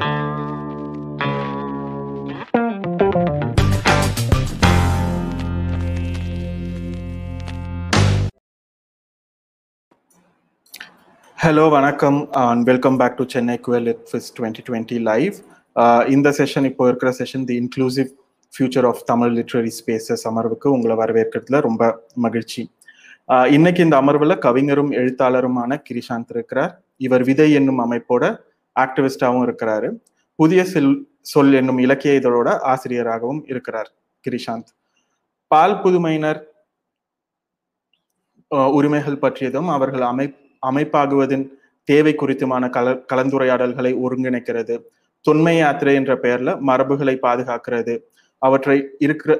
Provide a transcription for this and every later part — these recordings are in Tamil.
ஹலோ வணக்கம் and welcome back to Chennai queer lit fest twenty twenty live இந்த செஷன் இப்போ இருக்கிற session the inclusive future of Tamil literary spaces அமர்வுக்கு உங்களை வரவேற்கிறதுல ரொம்ப மகிழ்ச்சி. Uh, இன்னைக்கு இந்த அமர்வில் கவிஞரும் எழுத்தாளருமான கிரிஷாந்த் இருக்கிறார். இவர் விதை என்னும் அமைப்போட ஆக்டிவிஸ்டாகவும் இருக்கிறாரு. புதிய செல் சொல் என்னும் இலக்கிய இதழோட ஆசிரியராகவும் இருக்கிறார் கிரிஷாந்த். பால் புதுமையினர் உரிமைகள் பற்றியதும் அவர்கள் அமை அமைப்பாகுவதின் தேவை குறித்துமான கல கலந்துரையாடல்களை ஒருங்கிணைக்கிறது. தொன்மை யாத்திரை என்ற பெயர்ல மரபுகளை பாதுகாக்கிறது. அவற்றை இருக்கிற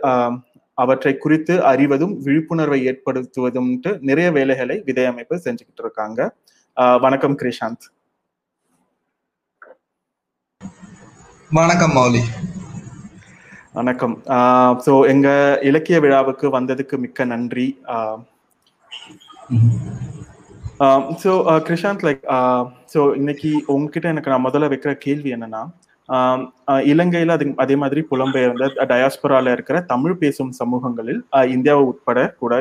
அவற்றை குறித்து அறிவதும் விழிப்புணர்வை ஏற்படுத்துவதும்ட்டு நிறைய வேலைகளை விதை அமைப்பு செஞ்சுக்கிட்டு இருக்காங்க. வணக்கம் கிரிஷாந்த். வணக்கம் மௌலி. வணக்கம். ஸோ எங்க இலக்கிய விழாவுக்கு வந்ததுக்கு மிக்க நன்றி. ஸோ கிருஷாந்த் லைக் ஸோ இன்னைக்கு உங்ககிட்ட எனக்கு நான் முதல்ல வைக்கிற கேள்வி என்னன்னா இலங்கையில் அது அதே மாதிரி புலம்பெயர்ந்த டயாஸ்பரால இருக்கிற தமிழ் பேசும் சமூகங்களில் இந்தியாவை உட்பட கூட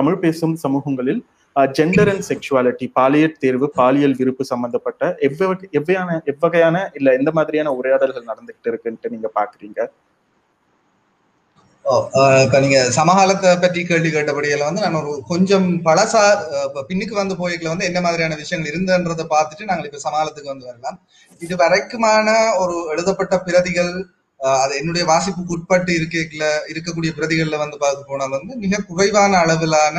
தமிழ் பேசும் சமூகங்களில் ஜெண்டர் அண்ட் செக்ஷுவாலிட்டி பாலியல் தேர்வு பாலியல் விருப்பு சம்பந்தப்பட்ட எவ்வகை எவ்வையான எவ்வகையான இல்ல எந்த மாதிரியான உரையாடல்கள் நடந்துகிட்டு இருக்குன்ட்டு நீங்க பாக்குறீங்க? இப்போ நீங்க சமகாலத்தை பற்றி கேள்வி கேட்டபடியில வந்து நான் ஒரு கொஞ்சம் பழசா பின்னுக்கு வந்து போய்க்குள்ள வந்து என்ன மாதிரியான விஷயங்கள் இருந்தன்றதை பார்த்துட்டு நாங்கள் இப்ப சமகாலத்துக்கு வந்து வரலாம். இது வரைக்குமான ஒரு எழுதப்பட்ட பிரதிகள் அது என்னுடைய வாசிப்புக்கு உட்பட்டு இருக்கல இருக்கக்கூடிய பிரதிகள்ல வந்து பார்க்க போனால் வந்து மிக குறைவான அளவிலான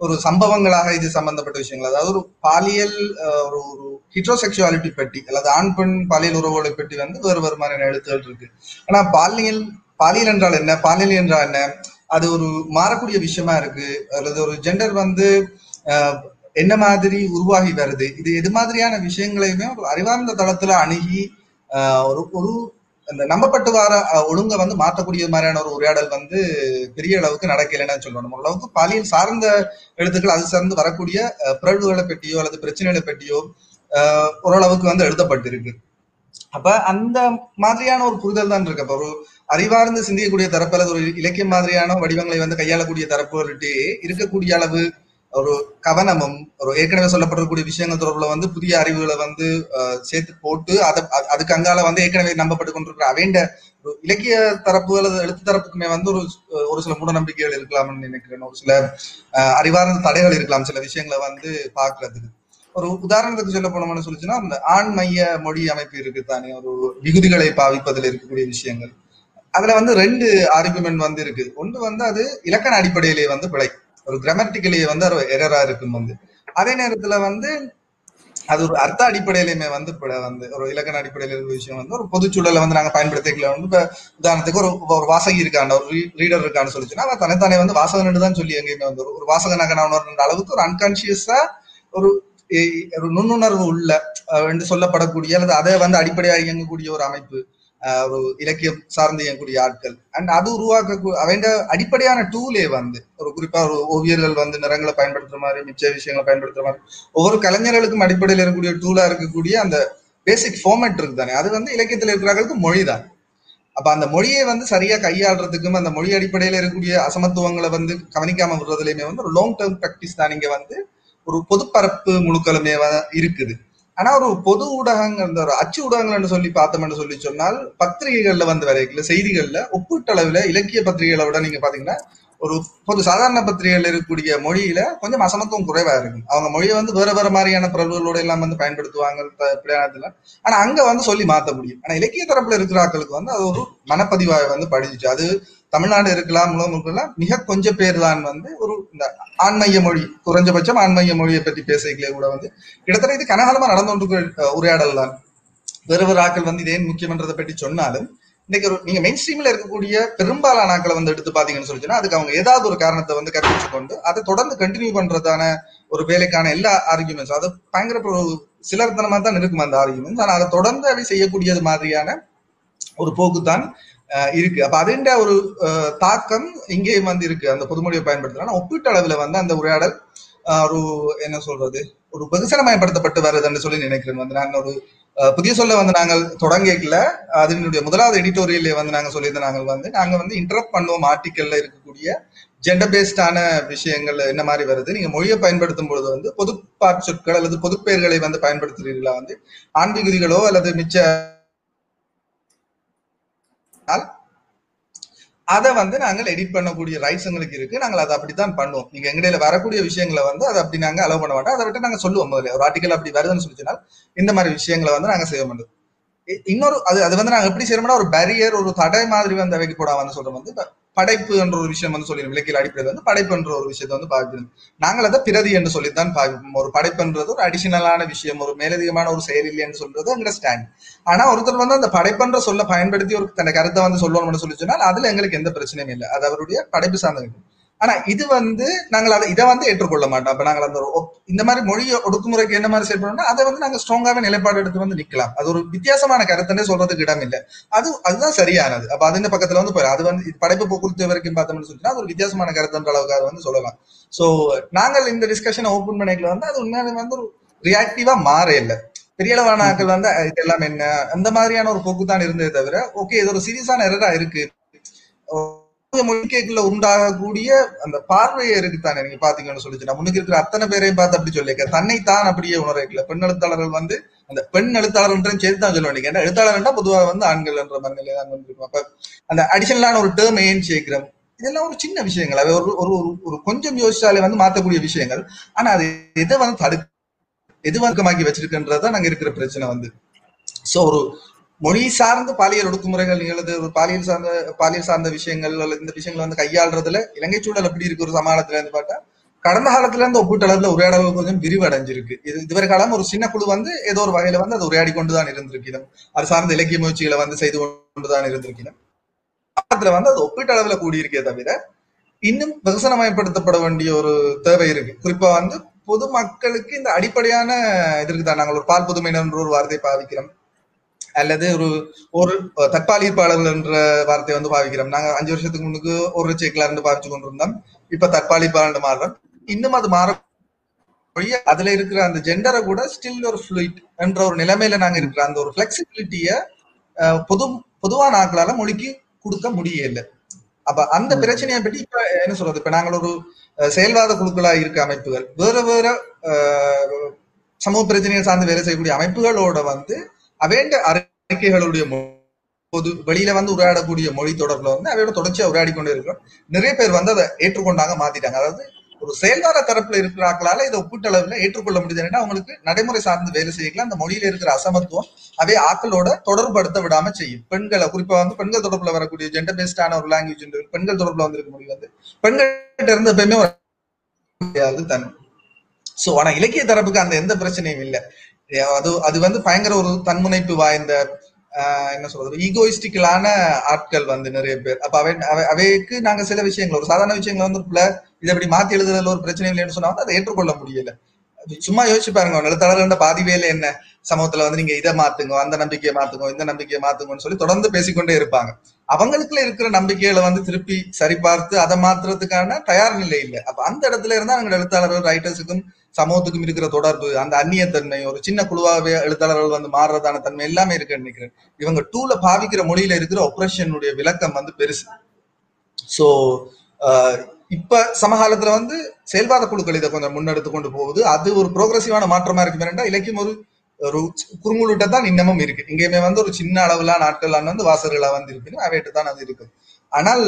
ஒரு சம்பவங்களாக இது சம்பந்தப்பட்ட விஷயங்கள். அதாவது ஒரு பாலியல் ஒரு ஒரு ஹிட்ரோசெக்சுவாலிட்டி பற்றி அல்லது ஆண் பெண் பாலியல் உறவுகளை பற்றி வந்து வேறு வேறு மாதிரியான எழுத்துகள் இருக்கு. ஆனா பாலியல் பாலியல் என்றால் என்ன? பாலியல் என்றால் என்ன? அது ஒரு மாறக்கூடிய விஷயமா இருக்கு. அல்லது ஒரு ஜெண்டர் வந்து என்ன மாதிரி உருவாகி வருது? இது எது மாதிரியான விஷயங்களையுமே ஒரு அறிவார்ந்த தளத்துல அணுகி ஒரு ஒரு இந்த நம்பப்பட்டு வர ஒழுங்க வந்து மாற்றக்கூடிய மாதிரியான ஒரு உரையாடல் வந்து பெரிய அளவுக்கு நடக்கலைன்னு சொல்லணும் ஓரளவுக்கு பாலியல் சார்ந்த எழுத்துக்கள் அது சார்ந்து வரக்கூடிய பிறழ்வுகளை பற்றியோ அல்லது பிரச்சனைகளை பற்றியோ ஓரளவுக்கு வந்து எழுதப்பட்டிருக்கு. அப்ப அந்த மாதிரியான ஒரு புரிதல் தான் இருக்கு. அப்ப ஒரு அறிவார்ந்து சிந்திக்கக்கூடிய தரப்பு அல்லது ஒரு இலக்கியம் மாதிரியான வடிவங்களை வந்து கையாளக்கூடிய தரப்புகளிட்டே இருக்கக்கூடிய அளவு ஒரு கவனமும் ஒரு ஏற்கனவே சொல்லப்படக்கூடிய விஷயங்கள் தொடர்புல வந்து புதிய அறிவுகளை வந்து சேர்த்து போட்டு அதை அதுக்கு அங்கால வந்து ஏற்கனவே நம்பப்பட்டு கொண்டிருக்கிற அவேண்ட ஒரு இலக்கிய தரப்பு அல்லது எழுத்து தரப்புக்குமே வந்து ஒரு ஒரு சில மூட நம்பிக்கைகள் இருக்கலாம்னு நினைக்கிறேன். ஒரு சில அறிவார்ந்த தடைகள் இருக்கலாம் சில விஷயங்களை வந்து பாக்குறதுக்கு ஒரு உதாரணத்துக்கு சொல்ல போனோம்னு சொல்லிச்சுன்னா அந்த ஆண் மைய மொழி அமைப்பு இருக்கு தானே ஒரு விகுதிகளை பாவிப்பதில் இருக்கக்கூடிய விஷயங்கள். அதுல வந்து ரெண்டு ஆர்குமெண்ட் வந்து இருக்கு. ஒன்று வந்து அது இலக்கண அடிப்படையிலேயே வந்து பிழை. ஒரு கிராமட்டிக்கலி வந்து ஒரு எரரா இருக்கும் வந்து. அதே நேரத்துல வந்து அது ஒரு அர்த்த அடிப்படையிலுமே வந்து இப்போ வந்து ஒரு இலக்கண அடிப்படையில இருக்கிற விஷயம் வந்து ஒரு பொதுச்சூழலை வந்து நாங்க பயன்படுத்திக்கல. வந்து உதாரணத்துக்கு ஒரு ஒரு வாசகி இருக்காண்ட ஒரு ரீடர் இருக்கான்னு சொல்லிச்சுன்னா அவன் தனித்தானே வந்து வாசகன் தான் சொல்லி எங்கேயுமே வந்து ஒரு வாசகனாக நான் உணர்ந்த அளவுக்கு ஒரு அன்கான்சியஸா ஒரு ஒரு நுண்ணுணர்வு உள்ள என்று சொல்லப்படக்கூடிய அல்லது அதை வந்து அடிப்படையாக இயங்கக்கூடிய ஒரு அமைப்பு. இலக்கியம் சார்ந்து இயங்கக்கூடிய ஆட்கள். அண்ட் அது உருவாக்க அவன் அடிப்படையான டூலே வந்து ஒரு குறிப்பா ஒரு ஓவியர்கள் வந்து நிறங்களை பயன்படுத்துற மாதிரி மிச்ச விஷயங்களை பயன்படுத்துற மாதிரி ஒவ்வொரு கலைஞர்களுக்கும் அடிப்படையில் இருக்கக்கூடிய டூலா இருக்கக்கூடிய அந்த பேசிக் ஃபார்மேட் இருக்கு தானே அது வந்து இலக்கியத்தில் இருக்கிறவர்களுக்கு மொழி தான். அப்ப அந்த மொழியை வந்து சரியா கையாளுறதுக்கும் அந்த மொழி அடிப்படையில இருக்கக்கூடிய அசமத்துவங்களை வந்து கவனிக்காம விடுறதுலயுமே வந்து ஒரு லாங் டேர்ம் ப்ராக்டிஸ் தான் இங்க வந்து ஒரு பொதுப்பரப்பு முழுக்களுமே இருக்குது. ஆனா ஒரு பொது ஊடகங்கள் இந்த ஒரு அச்சு ஊடகங்கள்னு சொல்லி பார்த்தோம்னு சொல்லி சொன்னால் பத்திரிகைகள்ல வந்து வரைக்கல செய்திகள்ல ஒப்பீட்டளவுல இலக்கிய பத்திரிகைகளை விட நீங்க பாத்தீங்கன்னா ஒரு பொது சாதாரண பத்திரிகையில் இருக்கக்கூடிய மொழியில கொஞ்சம் அசமத்துவம் குறைவா இருக்கும். அவங்க மொழியை வந்து வேற வேற மாதிரியான பிறல்களோட எல்லாம் வந்து பயன்படுத்துவாங்க பிரயாணத்துல ஆனா அங்க வந்து சொல்லி மாத்த முடியும். ஆனா இலக்கிய தரப்புல இருக்கிற ஆக்களுக்கு வந்து அது ஒரு மனப்பதிவாக வந்து படிச்சு அது தமிழ்நாடு இருக்கலாம் உலகம் இருக்கலாம் மிக கொஞ்சம் பேர் தான் வந்து ஒரு இந்த ஆண்மைய மொழி குறைஞ்சபட்சம் ஆண்மைய மொழியை பற்றி பேசிக்கலே கூட வந்து கிட்டத்தட்ட இது கனகாலமா நடந்து கொண்டிருக்கிற உரையாடல் தான் வேறு வேறு ஆக்கள் வந்து இதே முக்கியமன்றதை பற்றி சொன்னாலும் இன்னைக்கு நீங்க மெயின் ஸ்ட்ரீம்ல இருக்கக்கூடிய பெரும்பாலான ஆக்களை வந்து எடுத்து பாத்தீங்கன்னு சொல்லிச்சுன்னா அதுக்கு அவங்க ஏதாவது ஒரு காரணத்தை வந்து கற்பிச்சு கொண்டு அதை தொடர்ந்து கண்டினியூ பண்றதான ஒரு வேலைக்கான எல்லா ஆர்கியூமெண்ட்ஸ் அது பயங்கர சிலர் சிலர்த்தனமா தான் இருக்கும் அந்த ஆர்கியூமெண்ட்ஸ் ஆனா அதை தொடர்ந்து அதை செய்யக்கூடியது மாதிரியான ஒரு போக்கு தான் இருக்கு. அப்ப அதுண்ட ஒரு தாக்கம் இங்கேயும் வந்து இருக்கு. அந்த பொதுமொழியை பயன்படுத்தினா ஒப்பீட்டு அளவுல வந்து அந்த உரையாடல் ஒரு என்ன சொல்றது ஒரு வெகுசனமயப்படுத்தப்பட்டு வருதுன்னு சொல்லி நினைக்கிறேன். வந்து நான் ஒரு புதிய சொல்ல வந்து நாங்கள் தொடங்கல அதனுடைய முதலாவது எடிட்டோரியல்ல வந்து நாங்கள் சொல்லியிருந்த நாங்கள் வந்து நாங்கள் வந்து இன்டரப்ட் பண்ணுவோம் ஆர்டிக்கல்ல இருக்கக்கூடிய ஜெண்டர் பேஸ்டான விஷயங்கள் என்ன மாதிரி வருது. நீங்க மொழியை பயன்படுத்தும் பொழுது வந்து பொது சொற்கள் அல்லது பொதுப்பெயர்களை வந்து பயன்படுத்துறீர்களா வந்து ஆன்மீகுதிகளோ அல்லது மிச்ச அதை வந்து நாங்கள் எடிட் பண்ணக்கூடிய ரைட்ஸ் எங்களுக்கு இருக்கு. நாங்கள் அதை அப்படித்தான் பண்ணுவோம். நீங்க எங்கடையில வரக்கூடிய விஷயங்களை வந்து அதை அப்படி நாங்க அலோவ் பண்ண மாட்டோம். அதை விட்டு நாங்க சொல்லுவோம் முதல்ல. ஒரு ஆர்டிக்கல் அப்படி வருதுன்னு சொல்லிச்சுனால் இந்த மாதிரி விஷயங்களை வந்து நாங்க செய்ய மாட்டோம். இன்னொரு அது அது வந்து நாங்க எப்படி செய்யறோம்னா ஒரு பேரியர் ஒரு தடை மாதிரி வந்து அவைக்கு போட வந்து சொல்றோம். வந்து படைப்பு என்ற ஒரு விஷயம் வந்து சொல்லி இலக்கிய அடிப்படையில் வந்து படைப்பு என்ற ஒரு விஷயத்தை வந்து பார்க்கணும் நாங்கள் அதை பிரதி என்று சொல்லித்தான் பார்ப்போம் ஒரு படைப்புன்றது ஒரு அடிஷனலான விஷயம் ஒரு மேலதிகமான ஒரு செயல் இல்லைன்னு சொல்றது எங்க ஸ்டாண்ட் ஆனா ஒருத்தர் வந்து அந்த படைப்புன்ற சொல்ல பயன்படுத்தி ஒரு தன்னை கருத்தை வந்து சொல்லணும்னு சொல்லி சொன்னால் அதுல எங்களுக்கு எந்த பிரச்சனையும் இல்லை. அது அவருடைய படைப்பு சார்ந்த ஆனா இது வந்து நாங்கள் அதை இதை வந்து ஏற்றுக்கொள்ள மாட்டோம். அப்ப நாங்கள் அந்த இந்த மாதிரி மொழி ஒடுக்குமுறைக்கு என்ன மாதிரி செயல்படணும்னா அதை வந்து நாங்கள் ஸ்ட்ராங்காவே நிலைப்பாடு எடுத்து வந்து நிக்கலாம். அது ஒரு வித்தியாசமான கருத்துன்னே சொல்றதுக்கு இடம் இல்லை. அது அதுதான் சரியானது. அப்ப அது பக்கத்துல வந்து போயிடும் அது வந்து படைப்பு பொறுத்த வரைக்கும் பார்த்தோம்னு சொன்னா அது ஒரு வித்தியாசமான கருத்துன்ற அளவுக்கு அது வந்து சொல்லலாம். சோ நாங்கள் இந்த டிஸ்கஷனை ஓபன் பண்ணிக்கல வந்து அது உண்மையாலுமே வந்து ஒரு ரியாக்டிவா மாற இல்லை. பெரிய அளவான ஆட்கள் வந்து இது எல்லாம் என்ன? அந்த மாதிரியான ஒரு போக்கு தான் இருந்ததே தவிர ஓகே இது ஒரு சீரியஸான எரரா இருக்கு. மொழிக்கைக்குள்ள உண்டாகக்கூடிய அந்த பார்வையை இருக்குத்தானே நீங்க பாத்தீங்கன்னு சொல்லிச்சு நான் முன்னுக்கு இருக்கிற அத்தனை பேரையும் பார்த்து அப்படி சொல்லியிருக்க தான் அப்படியே உணரல பெண் எழுத்தாளர்கள் வந்து அந்த பெண் எழுத்தாளர்ன்றையும் சேர்த்து தான் சொல்ல வேண்டிய ஏன்னா எழுத்தாளர்னா பொதுவாக வந்து ஆண்கள் என்ற மனநிலை தான் அப்ப அந்த அடிஷனலான ஒரு டேர்ம் ஏன் சேர்க்கிறோம்? இதெல்லாம் ஒரு சின்ன விஷயங்கள். அவை ஒரு ஒரு ஒரு- கொஞ்சம் யோசிச்சாலே வந்து மாத்தக்கூடிய விஷயங்கள். ஆனா அது எதை வந்து தடு எது வர்க்கமாக்கி வச்சிருக்குன்றதுதான் நாங்க இருக்கிற பிரச்சனை வந்து. சோ ஒரு மொழி சார்ந்த பாலியல் ஒடுக்குமுறைகள் நிகழ்து பாலியல் சார்ந்த பாலியல் சார்ந்த விஷயங்கள் அல்லது இந்த விஷயங்கள் வந்து கையாளுறதுல இலங்கை சூழல் எப்படி இருக்கு ஒரு சமாளத்துல இருந்து பார்த்தா கடந்த காலத்துல இருந்து ஒப்பீட்டளவுல உரையாடல் கொஞ்சம் விரிவடைஞ்சிருக்கு. இது இதுவரை காலம் ஒரு சின்ன குழு வந்து ஏதோ ஒரு வகையில வந்து அது உரையாடி கொண்டுதான் இருந்திருக்கிறோம் அது சார்ந்த இலக்கிய முயற்சிகளை வந்து செய்து கொண்டுதான் இருந்திருக்கிறோம் அதுல வந்து அது ஒப்பீட்டளவுல கூடியிருக்கே தவிர இன்னும் விகசனமயப்படுத்தப்பட வேண்டிய ஒரு தேவை இருக்கு. குறிப்பா வந்து பொதுமக்களுக்கு இந்த அடிப்படையான இதற்கு தான் நாங்கள் ஒரு பால் புதுமையினர் ஒரு வார்த்தையை பாவிக்கிறோம். அல்லது ஒரு ஒரு தற்பாலிப்பாளர்கள் என்ற வார்த்தையை வந்து பாவிக்கிறோம். நாங்க அஞ்சு வருஷத்துக்கு முன்னுக்கு ஒரு சேக்கிலா இருந்து பாவிச்சு கொண்டிருந்தோம். இப்ப தற்பாலிப்பாளர் மாறுறோம். இன்னும் அது மாற அதுல இருக்கிற அந்த ஜெண்டரை கூட ஸ்டில் ஒரு ஃப்ளூயிட் என்ற ஒரு நிலைமையில நாங்க இருக்கிற அந்த ஒரு பிளெக்சிபிலிட்டிய பொது பொதுவான ஆட்களால மொழிக்கு கொடுக்க முடியல. அப்ப அந்த. பிரச்சனையை பற்றி இப்ப என்ன சொல்றது? இப்ப நாங்கள் ஒரு செயல்வாத குழுக்களா இருக்க அமைப்புகள் வேற வேற சமூக பிரச்சனைகள் சார்ந்து வேலை செய்யக்கூடிய அமைப்புகளோட வந்து அவேண்ட அறிக்கைகளுடைய பொது வெளியில வந்து உரையாடக்கூடிய மொழி தொடர்பில் வந்து அவையோட தொடர்ச்சியா உரையாடி கொண்டே இருக்கிறோம். நிறைய பேர் வந்து அதை ஏற்றுக்கொண்டாங்க மாத்திட்டாங்க. அதாவது ஒரு செயல்வாத தரப்புல இருக்கிற ஆட்களால இதை ஒப்பீட்டளவுல ஏற்றுக்கொள்ள முடியுதுன்னா அவங்களுக்கு நடைமுறை சார்ந்து வேலை செய்யலாம் அந்த மொழியில இருக்கிற அசமத்துவம் அதே ஆக்களோட தொடர்படுத்த விடாம செய்யும். பெண்களை குறிப்பா வந்து பெண்கள் தொடர்புல வரக்கூடிய ஜெண்டர் பேஸ்டான ஒரு லாங்குவேஜ் பெண்கள் தொடர்புல வந்திருக்க மொழி வந்து. பெண்கள்கிட்ட இருந்து எப்பயுமே முடியாது தன். சோ ஆனா இலக்கிய தரப்புக்கு அந்த எந்த பிரச்சனையும் இல்லை. அது அது வந்து பயங்கர ஒரு தன்முனைப்பு வாய்ந்த என்ன சொல்றது ஈகோயிஸ்டிக்கலான ஆட்கள் வந்து நிறைய பேர். அப்ப அவை அவைக்கு நாங்க சில விஷயங்கள் ஒரு சாதாரண விஷயங்கள் வந்து பிள்ளை இதை அப்படி மாத்தி எழுதுறதுல ஒரு பிரச்சனை இல்லைன்னு சொன்னா வந்து அதை ஏற்றுக்கொள்ள முடியல. சும்மா யோசிச்சு பாருங்க ஒரு எழுத்தாளர்களோட பாதி வேலை என்ன? சமூகத்துல வந்து நீங்க இதை மாத்துங்க அந்த நம்பிக்கையை மாத்துங்க இந்த நம்பிக்கையை மாத்துங்கன்னு சொல்லி தொடர்ந்து பேசிக்கொண்டே இருப்பாங்க. அவங்களுக்குள்ள இருக்கிற நம்பிக்கைகளை வந்து திருப்பி சரிபார்த்து அதை மாத்துறதுக்கான தயார் நிலை இல்லை. அப்ப அந்த இடத்துல இருந்தா எங்க எழுத்தாளர்கள் ரைட்டர்ஸுக்கும் சமூகத்துக்கும் இருக்கிற தொடர்பு அந்த அந்நியத்தன்மை ஒரு சின்ன குழுவாகவே எழுத்தாளர்கள் வந்து மாறுறதான தன்மை எல்லாமே இருக்குன்னு நினைக்கிறேன். இவங்க டூல பாவிக்கிற மொழியில இருக்கிற ஒப்ரேஷனுடைய விளக்கம் வந்து பெருசு. சோ இப்ப சமகாலத்துல வந்து செயல்பாத குழுக்கள் இதை கொஞ்சம் முன்னெடுத்து கொண்டு போகுது. அது ஒரு ப்ரோக்ரஸிவான மாற்றமா இருக்கு இலக்கியம் ஒரு ஒரு தான் இன்னமும் இருக்கு. இங்கேயுமே வந்து ஒரு சின்ன அளவுல நாட்கள் வந்து வாசர்களா வந்து இருக்குன்னு அவையிட்டு தான் அது இருக்கு. ஆனால்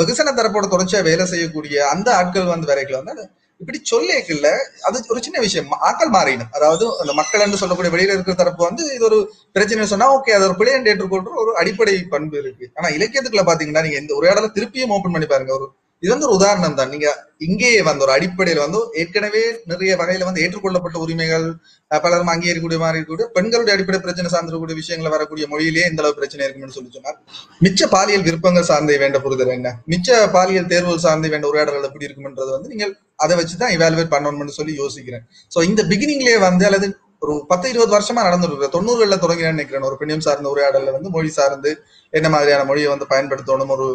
வெகுசன தரப்போட தொடர்ச்சியா வேலை செய்யக்கூடிய அந்த ஆட்கள் வந்து வரைக்கும் வந்து இப்படி சொல்லேக்குல்ல அது ஒரு சின்ன விஷயம். ஆக்கள் மாறிடும். அதாவது அந்த மக்கள் என்று சொல்லக்கூடிய வெளியில இருக்கிற தரப்பு வந்து இது ஒரு பிரச்சனை சொன்னா ஓகே அது ஒரு பிழை என்று ஏற்றுக்கொள்ற ஒரு அடிப்படை பண்பு இருக்கு. ஆனா இலக்கியத்துக்குள்ள பாத்தீங்கன்னா நீங்க இந்த ஒரு இடத்துல திருப்பியும் ஓபன் பண்ணி பாருங்க. ஒரு இது வந்து ஒரு உதாரணம் தான். நீங்க இங்கேயே வந்து ஒரு அடிப்படையில் வந்து ஏற்கனவே நிறைய வகையில வந்து ஏற்றுக்கொள்ளப்பட்ட உரிமைகள் பலரும் அங்கீகரிக்கக்கூடிய மாதிரி இருக்கக்கூடிய பெண்களுடைய அடிப்படை பிரச்சனை சார்ந்திருக்கக்கூடிய விஷயங்களை வரக்கூடிய மொழியிலேயே இந்த அளவு பிரச்சனை இருக்குன்னு சொல்லி சொன்னார். மிச்ச பாலியல் விருப்பங்கள் சார்ந்த வேண்ட புரிதல் என்ன? மிச்ச பாலியல் தேர்வுகள் சார்ந்த வேண்ட உரையாடல்கள் எப்படி இருக்கும்ன்றது வந்து நீங்கள் அதை வச்சுதான் இவாலுவேட் பண்ணணும்னு சொல்லி யோசிக்கிறேன். சோ இந்த பிகினிங்லயே வந்து அல்லது ஒரு பத்து இருபது வருஷமா நடந்துருக்கு தொண்ணூறுகள்ல தொடங்கினேன்னு நினைக்கிறேன். ஒரு பெண்ணியம் சார்ந்த உரையாடல வந்து மொழி சார்ந்து என்ன மாதிரியான மொழியை வந்து பயன்படுத்தணும் ஒரு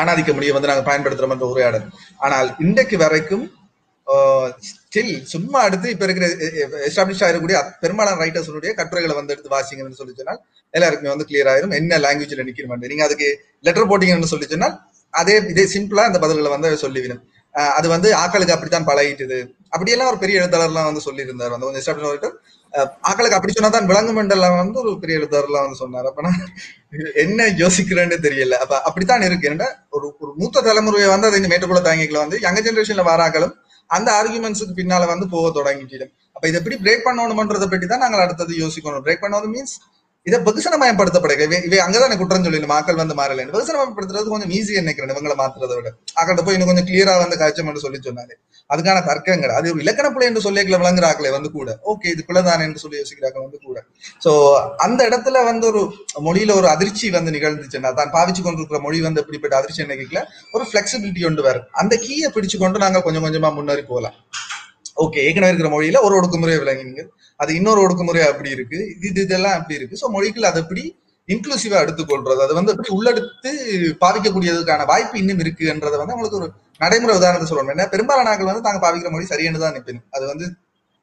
ஆணாதிக்க மொழியை வந்து நாங்கள் பயன்படுத்துறோம் என்ற உரையாடல். ஆனால் இன்றைக்கு வரைக்கும் ஸ்டில் சும்மா அடுத்து இப்ப இருக்கிற எஸ்டாப்ளிஷ் ஆகக்கூடிய பெரும்பாலான ரைட்டர்ஸுடைய கட்டுரைகளை வந்து எடுத்து வாசிங்கன்னு சொல்லி சொன்னால் எல்லாருக்குமே வந்து கிளியர் ஆயிரும். என்ன லாங்குவேஜ்ல நிக்கணும் நீங்க அதுக்கு லெட்டர் போட்டீங்கன்னு சொல்லி சொன்னால் அதே இதே சிம்பிளா அந்த பதில்களை வந்து சொல்லிவிடும். அது வந்து ஆக்களுக்கு அப்படித்தான் பழகிட்டுது. அப்படியெல்லாம் ஒரு பெரிய எழுத்தாளர்லாம் வந்து சொல்லியிருந்தார். அந்த கொஞ்சம் எஸ்டாப்ளிஷ் ரைட்டர் ஆக்களுக்கு அப்படி சொன்னாதான் விளங்கும் எல்லாம் வந்து ஒரு பெரிய எழுத்தாளர்லாம் வந்து சொன்னார். அப்ப என்ன யோசிக்கிறேன்னு தெரியல. அப்ப அப்படித்தான் இருக்கு. ஒரு ஒரு மூத்த தலைமுறையை வந்து அதை இந்த மேட்டுக்குள்ள தாங்கிக்கல. வந்து யங்க ஜென்ரேஷன்ல வராக்களும் அந்த ஆர்குமெண்ட்ஸுக்கு பின்னால வந்து போக தொடங்கிட்டு அப்ப இதை எப்படி பிரேக் பண்ணணும்ன்றதை பற்றி தான் நாங்கள் அடுத்தது யோசிக்கணும். பிரேக் பண்ணணும் மீன்ஸ் இதை பகுசனமயப்படுத்தப்படுக இவை அங்கதான் குற்றம் சொல்லி மக்கள் வந்து மாறல பகுசனமயப்படுத்துறது கொஞ்சம் ஈஸியா நினைக்கிறேன். இவங்களை மாத்துறதை விட. அக்கட்ட போய் இன்னும் கொஞ்சம் கிளியரா வந்து காய்ச்சம் சொல்லி சொன்னாரு. அதுக்கான தர்க்கங்கள். அது ஒரு இலக்கண பிள்ளை என்று சொல்லிக்கல விளங்குறாங்களே வந்து கூட. ஓகே இது பிள்ளைதான் என்று சொல்லி யோசிக்கிறாங்க வந்து கூட. சோ அந்த இடத்துல வந்து ஒரு மொழியில ஒரு அதிர்ச்சி வந்து நிகழ்ந்துச்சுன்னா தான் பாவிச்சு கொண்டிருக்கிற மொழி வந்து எப்படிப்பட்ட அதிர்ச்சி நினைக்கல ஒரு பிளெக்சிபிலிட்டி கொண்டு வரும் அந்த கீயை பிடிச்சு கொண்டு நாங்க கொஞ்சம் கொஞ்சமா முன்னேறி போகலாம். ஓகே ஏற்கனவே இருக்கிற மொழியில ஒரு ஒடுக்குமுறையை விளங்கினீங்க. அது இன்னொரு ஒடுக்குமுறை அப்படி இருக்கு. இது இதெல்லாம் அப்படி இருக்கு. ஸோ மொழிகள் அதை எப்படி இன்க்ளூசிவா எடுத்துக்கொள்றது. அது வந்து எப்படி உள்ளெடுத்து பாவிக்கக்கூடியதுக்கான வாய்ப்பு இன்னும் இருக்குன்றதை வந்து அவங்களுக்கு ஒரு நடைமுறை உதாரணத்தை சொல்லணும். ஏன்னா பெரும்பாலானாக்கள் வந்து தாங்க பாவிக்கிற மொழி சரியானு தான் நினைப்பேன். அது வந்து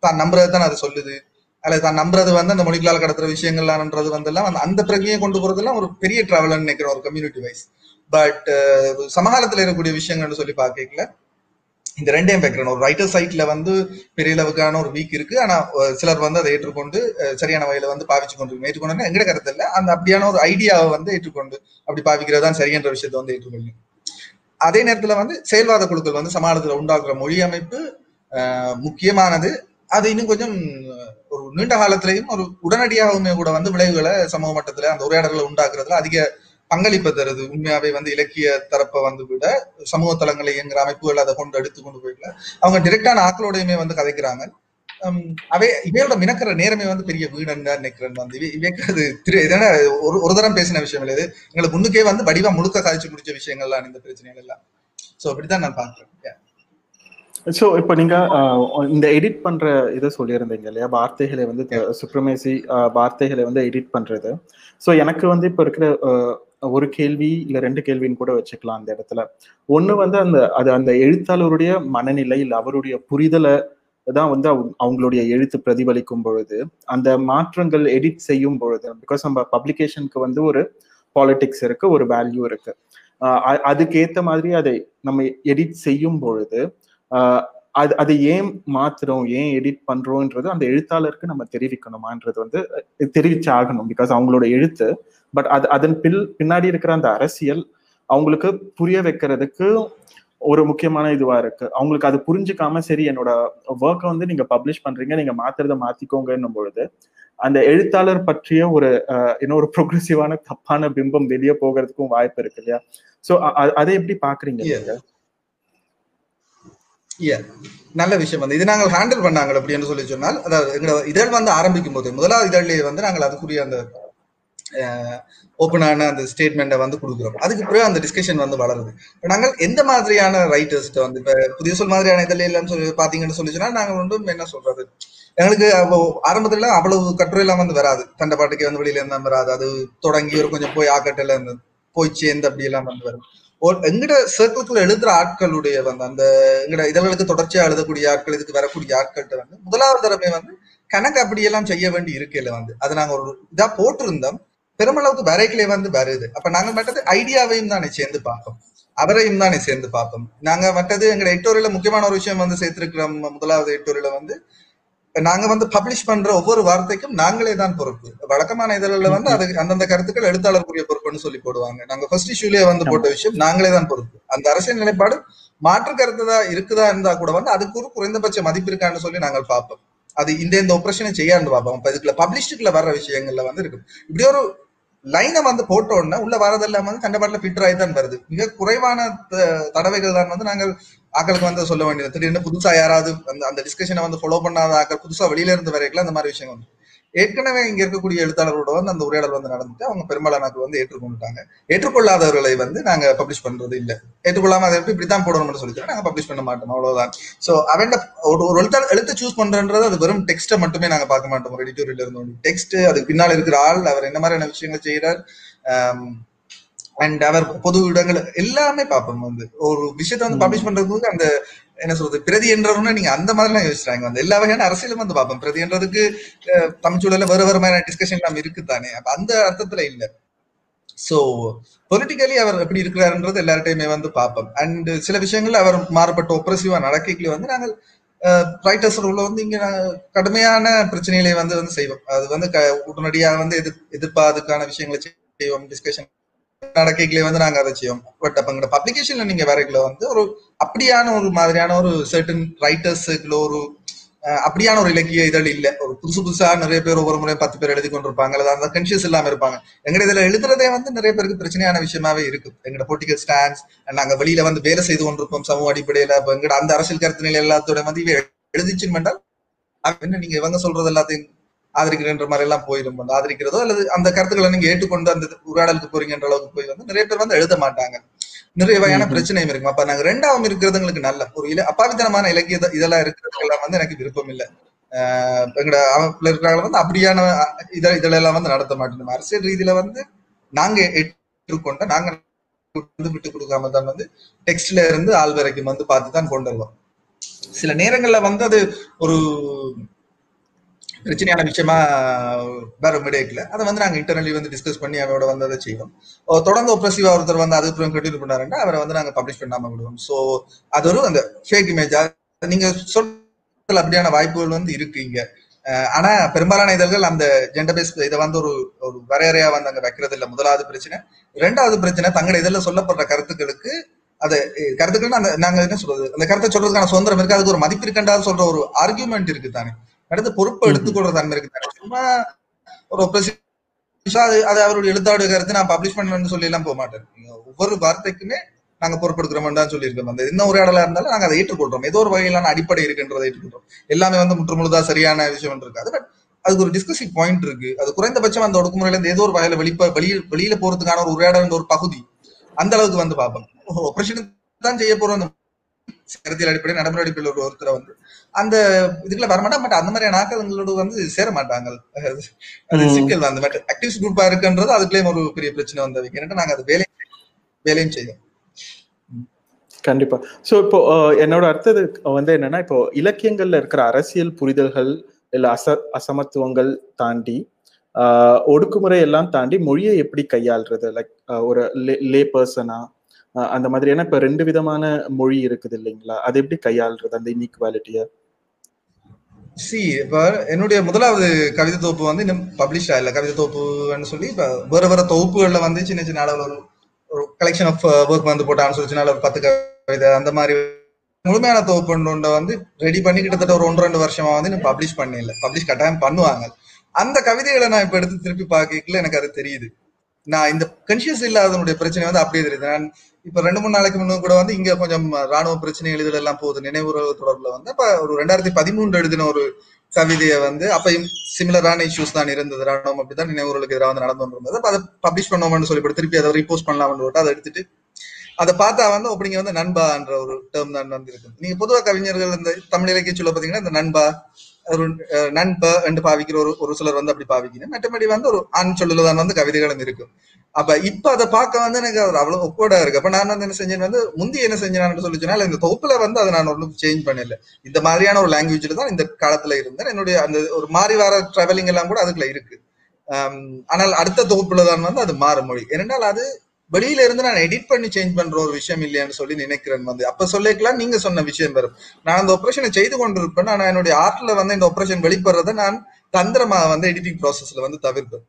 தான் நம்புறது தான் அது சொல்லுது. அல்லது தான் நம்புறது வந்து அந்த மொழிகளால் கடத்துற விஷயங்கள்லான்றது வந்து எல்லாம் அந்த பிரகையை கொண்டு போறதெல்லாம் ஒரு பெரிய டிராவல்னு நினைக்கிறோம் ஒரு கம்யூனிட்டி வைஸ் பட் சமகாலத்தில் இருக்கக்கூடிய விஷயங்கள்னு சொல்லி பார்க்கல. இந்த ரெண்டையும் வைக்கிறேன். ஒரு ரைட்டர் சைட்ல வந்து பெரிய அளவுக்கான ஒரு வீக் இருக்கு. ஆனா சிலர் வந்து அதை ஏற்றுக்கொண்டு சரியான வகையில வந்து பாவிச்சு கொண்டு ஏற்றுக்கொண்டு எங்கட கருத்து இல்லை. அந்த அப்படியான ஒரு ஐடியாவை வந்து ஏற்றுக்கொண்டு அப்படி பாவிக்கிறது தான் சரின்ற விஷயத்தை வந்து ஏற்றுக்கொள்ளும். அதே நேரத்துல வந்து செயல்வாத குழுக்கள் வந்து சமாளத்துல உண்டாக்குற மொழி அமைப்பு முக்கியமானது. அது இன்னும் கொஞ்சம் ஒரு நீண்ட காலத்திலையும் ஒரு உடனடியாகவுமே கூட வந்து விளைவுகளை சமூக மட்டத்துல அந்த உரையாடல்களை உண்டாக்குறதுல அதிக பங்களிப்பு தருது. உண்மையாவே வந்து இலக்கிய தரப்பை வந்து விட சமூக தளங்களை இயங்குற அமைப்புகள் அதை கொண்டு எடுத்து கொண்டு போயிடல அவங்க டிரெக்டான ஆக்களோடையுமே வந்து கதைக்கிறாங்க. அவை இவையோட மினக்கிற நேரமே வந்து பெரிய வீடுன்னு தான் நினைக்கிறேன் வந்து. இவைக்கு அது திரு இதனா ஒரு ஒரு தரம் பேசின விஷயம் இல்லை இது. எங்களுக்கு முன்னுக்கே வந்து வடிவா முழுக்க காய்ச்சி முடிச்ச விஷயங்கள்லாம் இந்த பிரச்சனைகள் எல்லாம். சோ அப்படித்தான் நான் பாக்குறேன் ஸோ இப்போ நீங்க இந்த எடிட் பண்ற இதை சொல்லியிருந்தீங்க இல்லையா? வார்த்தைகளை வந்து சுப்ரமேசி வார்த்தைகளை வந்து எடிட் பண்றது. ஸோ எனக்கு வந்து இப்போ இருக்கிற ஒரு கேள்வி இல்லை ரெண்டு கேள்வின்னு கூட வச்சுக்கலாம் அந்த இடத்துல. ஒன்று வந்து அந்த அது அந்த எழுத்தாளருடைய மனநிலை இல்லை அவருடைய புரிதலை தான் வந்து அவங்களுடைய எழுத்து பிரதிபலிக்கும் பொழுது அந்த மாற்றங்கள் எடிட் செய்யும் பொழுது பிகாஸ் நம்ம பப்ளிகேஷனுக்கு வந்து ஒரு பாலிடிக்ஸ் இருக்கு ஒரு வேல்யூ இருக்கு. அதுக்கேற்ற மாதிரி அதை நம்ம எடிட் செய்யும் பொழுது அது அது ஏன் மாத்துறோம்? ஏன் எடிட் பண்றோம்ன்றது அந்த எழுத்தாளருக்கு நம்ம தெரிவிக்கணுமான்றது வந்து தெரிவிச்சு ஆகணும். பிகாஸ் அவங்களோட எழுத்து பட் அது அதன் பில் பின்னாடி இருக்கிற அந்த அரசியல் அவங்களுக்கு புரிய வைக்கிறதுக்கு ஒரு முக்கியமான இதுவா இருக்கு. அவங்களுக்கு அது புரிஞ்சுக்காம சரி என்னோட ஒர்க்கை வந்து நீங்க பப்ளிஷ் பண்றீங்க நீங்க மாத்துறத மாத்திக்கோங்கன்னும் பொழுது அந்த எழுத்தாளர் பற்றிய ஒரு இன்னொரு ப்ரோக்ரெசிவான தப்பான பிம்பம் வெளியே போகிறதுக்கும் வாய்ப்பு இருக்கு இல்லையா? சோ அதை எப்படி பாக்குறீங்க நல்ல விஷயம் வந்து இது நாங்கள் ஹேண்டில் பண்ணாங்க அப்படின்னு சொல்லி சொன்னால் அதாவது எங்களோட இதழ் வந்து ஆரம்பிக்கும் போது முதலாவது இதழிலே வந்து நாங்கள் அதுக்குரிய அந்த ஓப்பனான அந்த ஸ்டேட்மெண்ட்டை வந்து கொடுக்குறோம். அதுக்கு பிறகு அந்த டிஸ்கஷன் வந்து வளருது. இப்போ நாங்கள் எந்த மாதிரியான ரைட்டர்ஸ்ட்டு வந்து இப்போ புதிய சொல் மாதிரியான இதில் இல்லைன்னு சொல்லி பார்த்தீங்கன்னு சொல்லி சொன்னால் நாங்கள் வந்து என்ன சொல்றது? எங்களுக்கு ஆரம்பத்துல அவ்வளவு கட்டுரையெல்லாம் வந்து வராது. தண்டை பாட்டுக்கு வந்து வெளியில இருந்தா வராது. அது தொடங்கி ஒரு கொஞ்சம் போய் ஆக்கட்டில இருந்து போய் சேர்ந்து அப்படியெல்லாம் வந்து வரும். எங்கட சர்க்கிள்குள்ள எழுதுற ஆட்களுடைய வந்து அந்த எங்கட இதழ்களுக்கு தொடர்ச்சியா எழுதக்கூடிய ஆட்கள் இதுக்கு வரக்கூடிய ஆட்கள்கிட்ட வந்து முதலாவது தடவை வந்து கணக்கு அப்படியெல்லாம் செய்ய வேண்டி இருக்கையில வந்து அது நாங்க ஒரு இதா போட்டிருந்தோம். பெருமளவுக்கு வரைக்கிலே வந்து வருது. அப்ப நாங்க மற்றது ஐடியாவையும் தானே சேர்ந்து பார்ப்போம். அவரையும் தானே சேர்ந்து பார்ப்போம். நாங்க மற்றது எங்க எட்டோரியில முக்கியமான ஒரு விஷயம் வந்து சேர்த்திருக்கிறோம். முதலாவது எட்டோரியில வந்து நாங்க வந்து பப்ளிஷ் பண்ற ஒவ்வொரு வார்த்தைக்கும் நாங்களே தான் பொறுப்பு. வழக்கமான இதழில் வந்து அது அந்தந்த கருத்துக்கள் எழுத்தாளருக்குரிய பொறுப்புன்னு சொல்லி போடுவாங்க. நாங்க ஃபர்ஸ்ட் இஷ்யூலயே வந்து போட்ட விஷயம் நாங்களே தான் பொறுப்பு. அந்த அரசியல் நிலைப்பாடு மாற்று கருத்துதா இருக்குதா இருந்தா கூட வந்து அதுக்கு ஒரு குறைந்தபட்ச மதிப்பு இருக்கான்னு சொல்லி நாங்கள் பார்ப்போம். அது இந்த இந்த ஒப்ரேஷனை செய்யாண்டு பார்ப்போம். இப்போ இதுக்குள்ள பப்ளிஷ்டுக்குள்ள வர்ற விஷயங்கள்ல வந்து இருக்கு. இப்படி ஒரு லைனை வந்து போட்ட உடனே உள்ள வரதெல்லாம் வந்து கண்டபாட்டில் ஃபிட்டர் ஆகி தான் வருது. மிக குறைவான தடவைகள் தான் வந்து நாங்கள் ஆக்களுக்கு வந்து சொல்ல வேண்டியது. திடீர்னு புதுசா யாராவது அந்த அந்த டிஸ்கஷனை வந்து ஃபாலோ பண்ணாத ஆக்கள் புதுசா வெளியில இருந்து வரைக்கும் அந்த மாதிரி விஷயம் வந்து. ஏற்கனவே இங்க இருக்கக்கூடிய எழுத்தாளர்களோட வந்து அந்த உரையாடல் வந்து நடந்துட்டு அவங்க பெரும்பாலான வந்து ஏற்றுக்கொண்டுட்டாங்க. ஏற்றுக்கொள்ளாதவர்களை வந்து நாங்க பப்ளிஷ் பண்றது இல்லை. ஏற்றுக்கொள்ளாம அதை இப்படித்தான் போடணும்னு சொல்லிட்டு நாங்க பப்ளிஷ் பண்ண மாட்டோம். அவ்வளவுதான். சோ அவன் ஒரு எழுத்தாளர் எழுத்து சூஸ் பண்றன்றது அது வெறும் டெக்ஸ்ட்டை மட்டுமே நாங்க பார்க்க மாட்டோம். ஒரு எடிட்டோரியல் இருந்து டெக்ஸ்ட் அதுக்கு பின்னால் இருக்கிற ஆள் அவர் என்ன மாதிரியான விஷயங்களை செய்யறார் அண்ட் அவர் பொது இடங்கள் எல்லாமே பார்ப்போம் வந்து. ஒரு விஷயத்த வந்து பப்ளிஷ் பண்றதுக்கு அந்த என்ன சொல்றது பிரதி என்றவர்னா நீங்க அந்த மாதிரிலாம் யோசிச்சாங்க வந்து எல்லா வகையான அரசியலும் வந்து பார்ப்போம். பிரதி என்றதுக்கு அஹ், தமிழ் சூழல்ல வேற வேற மாதிரியான டிஸ்கஷன் எல்லாம் இருக்குதானே? அப்ப அந்த அர்த்தத்துல இல்ல. சோ பொலிட்டிக்கலி அவர் எப்படி இருக்கிறாருன்றது எல்லார்ட்டையுமே வந்து பார்ப்போம். அண்ட் சில விஷயங்கள்ல அவர் மாறுபட்ட ஒப்ரசிவா நடக்கைகளை வந்து நாங்கள் ரைட்டர்ஸ் உள்ள வந்து இங்க கடுமையான பிரச்சனைகளை வந்து வந்து செய்வோம். அது வந்து உடனடியாக வந்து எதிர் எதிர்ப்பா அதுக்கான விஷயங்களை செய்வோம் டிஸ்கஷன் நடக்கைகளே வந்து நாங்க அதை செய்வோம். பட் அப்ப எங்களோட பப்ளிகேஷன்ல நீங்க வரைகளை வந்து ஒரு அப்படியான ஒரு மாதிரியான ஒரு சர்டன் ரைட்டர்ஸுக்குள்ள ஒரு அப்படியான ஒரு இலக்கிய இதழ் இல்ல. ஒரு புதுசு புதுசா நிறைய பேர் ஒவ்வொரு முறையும் பத்து பேர் எழுதி கொண்டிருப்பாங்க. அல்லது அந்த கன்சியஸ் இல்லாம இருப்பாங்க. எங்க இதுல எழுதுறதே வந்து நிறைய பேருக்கு பிரச்சனையான விஷயமாவே இருக்கு. எங்க பொலிட்டிக்கல் ஸ்டாண்ட்ஸ் நாங்க வெளியில வந்து வேலை செய்து கொண்டிருப்போம் சமூக அடிப்படையில. எங்கட அந்த அரசியல் கருத்து நிலை எல்லாத்தோட வந்து எழுதிச்சுன்னு பண்ணால் என்ன நீங்க இவங்க சொல்றது எல்லாத்தையும் ஆதரிக்கிறன்ற மாதிரி எல்லாம் போயிடும் வந்து ஆதரிக்கிறதோ அல்லது அந்த கருத்துக்களை நீங்க ஏற்றுக்கொண்டு அந்த உரையாடலுக்கு போறீங்கன்ற அளவுக்கு போய் வந்து நிறைய பேர் வந்து எழுத மாட்டாங்க. நிறைய வகையான. பிரச்சனையும் இருக்கும். அப்ப நாங்க ரெண்டாவும் இருக்கிறதுங்களுக்கு நல்ல ஒரு இல அப்பாவித்தனமான இலக்கிய இதெல்லாம் இருக்கிறதுக்கெல்லாம் வந்து எனக்கு விருப்பம் இல்லை. ஆஹ் எங்கட அமைப்புல இருக்கிறவங்க வந்து அப்படியான இத இதெல்லாம் வந்து நடத்த மாட்டோம். அரசியல் ரீதியில வந்து நாங்க ஏற்றுக்கொண்ட நாங்க வந்து விட்டு கொடுக்காம தான் வந்து டெக்ஸ்ட்ல இருந்து ஆள் வரைக்கும் வந்து பார்த்து தான் கொண்டு வருவோம். சில நேரங்கள்ல வந்து அது ஒரு பிரச்சனையான விஷயமா வேற மிடேக்கில் அதை வந்து நாங்கள் இன்டர்னலி வந்து டிஸ்கஸ் பண்ணி அவரோட வந்து அதை செய்வோம். ஓ, தொடர்ந்து ஒப்ரஸிவா ஒருத்தர் வந்து அது கண்டினியூ பண்ணாருன்னா அவரை வந்து நாங்கள் பப்ளிஷ் பண்ணாமல் விடுவோம். ஸோ அது ஒரு அந்த ஃபேக் இமேஜா நீங்க சொல்ற அப்படியான வாய்ப்புகள் வந்து இருக்கு இங்க. ஆனா பெரும்பாலான இதழ்கள் அந்த ஜெண்டர் பேஸ் இதை வந்து ஒரு ஒரு வரையறையா வந்து அங்க வைக்கிறது இல்லை. முதலாவது பிரச்சனை. ரெண்டாவது பிரச்சனை தங்களை இதழில் சொல்லப்படுற கருத்துக்களுக்கு அது கருத்துக்கள் அந்த நாங்க என்ன சொல்றது? அந்த கருத்தை சொல்றதுக்கான சுதந்திரம் இருக்கு. அதுக்கு ஒரு மதிப்பு இருக்கண்டாது சொல்ற ஒரு ஆர்குமெண்ட் இருக்கு தானே அடுத்து பொறுப்பை. எடுத்துக்கொள்ற தன்மை இருக்கு சும்மா ஒரு அது அது அவருடைய எழுத்தாடு கருத்து நான் பப்ளிஷ் பண்ணணும்னு சொல்லி எல்லாம் போக மாட்டேன். ஒவ்வொரு வார்த்தைக்குமே நாங்க பொறுப்பெடுக்கிறோம் தான் சொல்லியிருக்கோம். அந்த என்ன உரையாடலா இருந்தாலும் நாங்க அதை ஏற்றுக்கொள்றோம். ஏதோ ஒரு வகையிலான அடிப்படை இருக்குன்றதை ஏற்றுக்கொள்றோம். எல்லாமே வந்து முற்றுமுழுதா சரியான விஷயம் இருக்காது. பட் அதுக்கு ஒரு டிஸ்கசிவ் பாயிண்ட் இருக்கு. அது குறைந்தபட்சம் அந்த ஒடுக்குமுறையில இருந்து ஏதோ ஒரு வகையில வெளிப்ப வெளிய வெளியில போறதுக்கான ஒரு உரையாடல் ஒரு பகுதி அந்த அளவுக்கு வந்து பார்ப்போம். ஆபரேஷன் தான் செய்ய போறோம் அந்த கருத்தியல் அடிப்படை நடைமுறை அடிப்படையில் ஒரு ஒருத்தரை வந்து. அந்த இதுக்குள்ள வரமாட்டா பட் அந்த மாதிரியான ஆக்களங்களோட வந்து சேர மாட்டாங்க. அது. சிக்கல் அந்த மாதிரி ஆக்டிவிஸ்ட் குரூப்பா இருக்குன்றது அதுக்குள்ளேயும் ஒரு பெரிய பிரச்சனை வந்து ஏன்னா நாங்க அது வேலை வேலையும் செய்யும் கண்டிப்பா. சோ இப்போ என்னோட அடுத்தது வந்து என்னன்னா இப்போ இலக்கியங்கள்ல இருக்கிற அரசியல் புரிதல்கள் இல்ல அச அசமத்துவங்கள் தாண்டி ஒடுக்குமுறை எல்லாம் தாண்டி மொழியை எப்படி கையாள்றது? லைக் ஒரு லே பர்சனா அந்த மாதிரி ஏன்னா இப்ப ரெண்டு விதமான மொழி இருக்குது இல்லைங்களா? அதை எப்படி கையாள்றது? அந்த இன்இக்வாலிட்டிய சி இப்ப என்னுடைய முதலாவது கவிதை தொகுப்பு வந்து இன்னும் பப்ளிஷ் ஆகல. கவிதை தொகுப்புன்னு சொல்லி இப்ப வேற வேற தொகுப்புகள்ல வந்து சின்ன சின்ன அளவுல ஒரு ஒரு கலெக்ஷன் ஆஃப் ஒர்க் வந்து போட்டான்னு சொல்லி ஒரு பத்து கவிதை அந்த மாதிரி முழுமையான தொகுப்பு வந்து ரெடி பண்ணி கிட்டத்தட்ட ஒரு ஒன்று ரெண்டு வருஷமா வந்து இன்னும் பப்ளிஷ் பண்ணல பப்ளிஷ் கட்டாயம் பண்ணுவாங்க. அந்த கவிதைகளை நான் இப்ப எடுத்து திருப்பி பாக்கல எனக்கு அது தெரியுது. நான் இந்த கன்சியஸ் இல்லாதனுடைய பிரச்சனை வந்து அப்படியே தெரியுது. நான் இப்ப ரெண்டு மூணு நாளைக்கு முன்னும் கூட வந்து இங்க கொஞ்சம் ராணுவ பிரச்சனை எழுதல் எல்லாம் போகுது. நினைவுறவு தொடர்புல வந்து அப்ப ஒரு ரெண்டாயிரத்தி பதிமூன்று எழுதின ஒரு கவிதையை வந்து அப்பயும் சிமிலரான இஷ்யூஸ் தான் இருந்தது. ராணுவம் அப்படிதான் நினைவுகளுக்கு எதிராக வந்து நடந்து கொண்டிருந்தது. அப்ப அதை பப்ளிஷ் பண்ணோம்னு சொல்லி திருப்பி அதை ரீபோஸ்ட் பண்ணலாம்னு போட்டு அதை எடுத்துட்டு அதை பார்த்தா வந்து அப்படிங்க வந்து நண்பான்ற ஒரு டேர்ம் தான் வந்து இருக்கு. நீங்க பொதுவா கவிஞர்கள் இந்த தமிழ் இலக்கிய சொல்ல பாத்தீங்கன்னா இந்த நண்பா ஒரு நண்ப என்று பாவிக்கிற ஒரு ஒரு சிலர் வந்து அப்படி பாவிக்கணும் மற்றபடி வந்து ஒரு ஆண் சொல்லுல தான் வந்து கவிதைகளும் இருக்கும். அப்ப இப்ப அதை பார்க்க வந்து எனக்கு அவர் அவ்வளவு ஒக்கோடா இருக்கு. அப்ப நான் வந்து என்ன செஞ்சேன் வந்து முந்தி என்ன செஞ்சேன்னு சொல்லி சொன்னால் இந்த தொகுப்புல வந்து அதை நான் ஒன்றும் சேஞ்ச் பண்ணல. இந்த மாதிரியான ஒரு லாங்குவேஜ்ல தான் இந்த காலத்துல இருந்தேன். என்னுடைய அந்த ஒரு மாறி வர டிராவலிங் எல்லாம் கூட அதுக்குள்ள இருக்கு. ஆனால் அடுத்த தொகுப்புல தான் வந்து அது மாறும் மொழி. ஏனென்றால் அது வெளியில இருந்து நான் எடிட் பண்ணி சேஞ்ச் பண்ற ஒரு விஷயம் இல்லையான்னு சொல்லி நினைக்கிறேன் வந்து அப்ப சொல்லிக்கலாம் நீங்க சொன்ன விஷயம் வரும் நான் அந்த ஆப்ரேஷனை செய்து கொண்டிருப்பேன். ஆனா என்னுடைய ஆர்ட்ல வந்து இந்த ஆபரேஷன் வெளிப்படுறத நான் தந்திரமா வந்து எடிட்டிங் ப்ராசஸ்ல வந்து தவிர்ப்பேன்.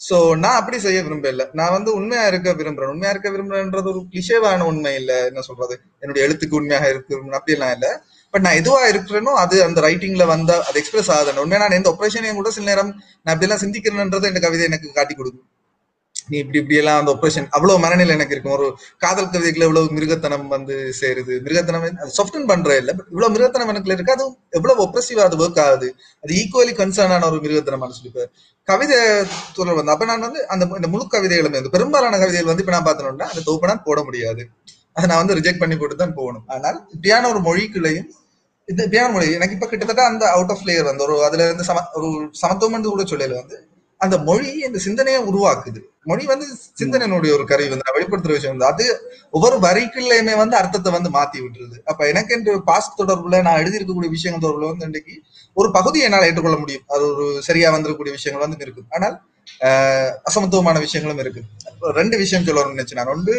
சோ நான் அப்படி செய்ய விரும்பல நான் வந்து உண்மையா இருக்க விரும்புறேன். உண்மையா இருக்க விரும்புறேன்றது ஒரு கிளிஷேவான உண்மை இல்ல. என்ன சொல்றது? என்னுடைய எழுத்துக்கு உண்மையாக இருக்கு அப்படிலாம் இல்ல. பட் நான் எதுவா இருக்கிறேனோ அது அந்த ரைட்டிங்ல வந்தா அது எக்ஸ்பிரஸ் ஆகுது. உண்மையா நான் எந்த ஆப்ரேஷனையும் கூட சில நேரம் நான் இப்படி எல்லாம் சிந்திக்கிறேன்றது இந்த கவிதை எனக்கு காட்டி கொடுக்கும். நீ இப்படி இப்படி எல்லாம் அந்த ஒப்பரேஷன் அவ்வளவு மனநிலை எனக்கு இருக்கும். ஒரு காதல் கவிதைகள் எவ்வளவு மிருகத்தனம் வந்து சேருது. மிருகத்தனம் சாஃப்டன் சொஃப்டன் பண்ற இல்ல பட் இவ்வளவு மிருகத்தனம் எனக்கு இருக்கு. அது எவ்வளவு ஒப்ரெசிவா அது ஒர்க் ஆகுது. அது ஈக்குவலி கன்சர்ன் ஆன ஒரு மிருகத்தனமான சொல்லி இப்ப கவிதை துறை வந்து அப்ப நான் வந்து அந்த இந்த முழு கவிதைகளுமே வந்து பெரும்பாலான கவிதைகள் வந்து இப்ப நான் பார்த்தோம்னா அந்த தொகுப்பு போட முடியாது. அதை நான் வந்து ரிஜெக்ட் பண்ணி போட்டு தான் போகணும். ஆனால் இப்படியான ஒரு மொழிக்குள்ளையும் இந்த இப்படியான மொழி எனக்கு இப்ப கிட்டத்தட்ட அந்த அவுட் ஆஃப் லேயர் வந்து ஒரு அதுல இருந்து சம ஒரு சமத்துவம் கூட சொல்லல வந்து அந்த மொழி இந்த சிந்தனையை உருவாக்குது. மொழி வந்து சிந்தனையினுடைய ஒரு கருவி வந்து நான் வெளிப்படுத்துற விஷயம் வந்து அது ஒவ்வொரு வரிக்குள்ளயுமே வந்து அர்த்தத்தை வந்து மாத்தி விட்டுருது. அப்ப எனக்கு என்று பாஸ்ட் தொடர்புல நான் எழுதியிருக்கக்கூடிய விஷயங்கள் தொடர்புல வந்து இன்றைக்கு ஒரு பகுதியை என்னால் ஏற்றுக்கொள்ள முடியும். அது ஒரு சரியா வந்திருக்கக்கூடிய விஷயங்கள் வந்து இருக்கு ஆனால் ஆஹ் அசமத்துவமான விஷயங்களும் இருக்கு ரெண்டு விஷயம் சொல்லணும்னு நினைச்சு நான் ஒன்று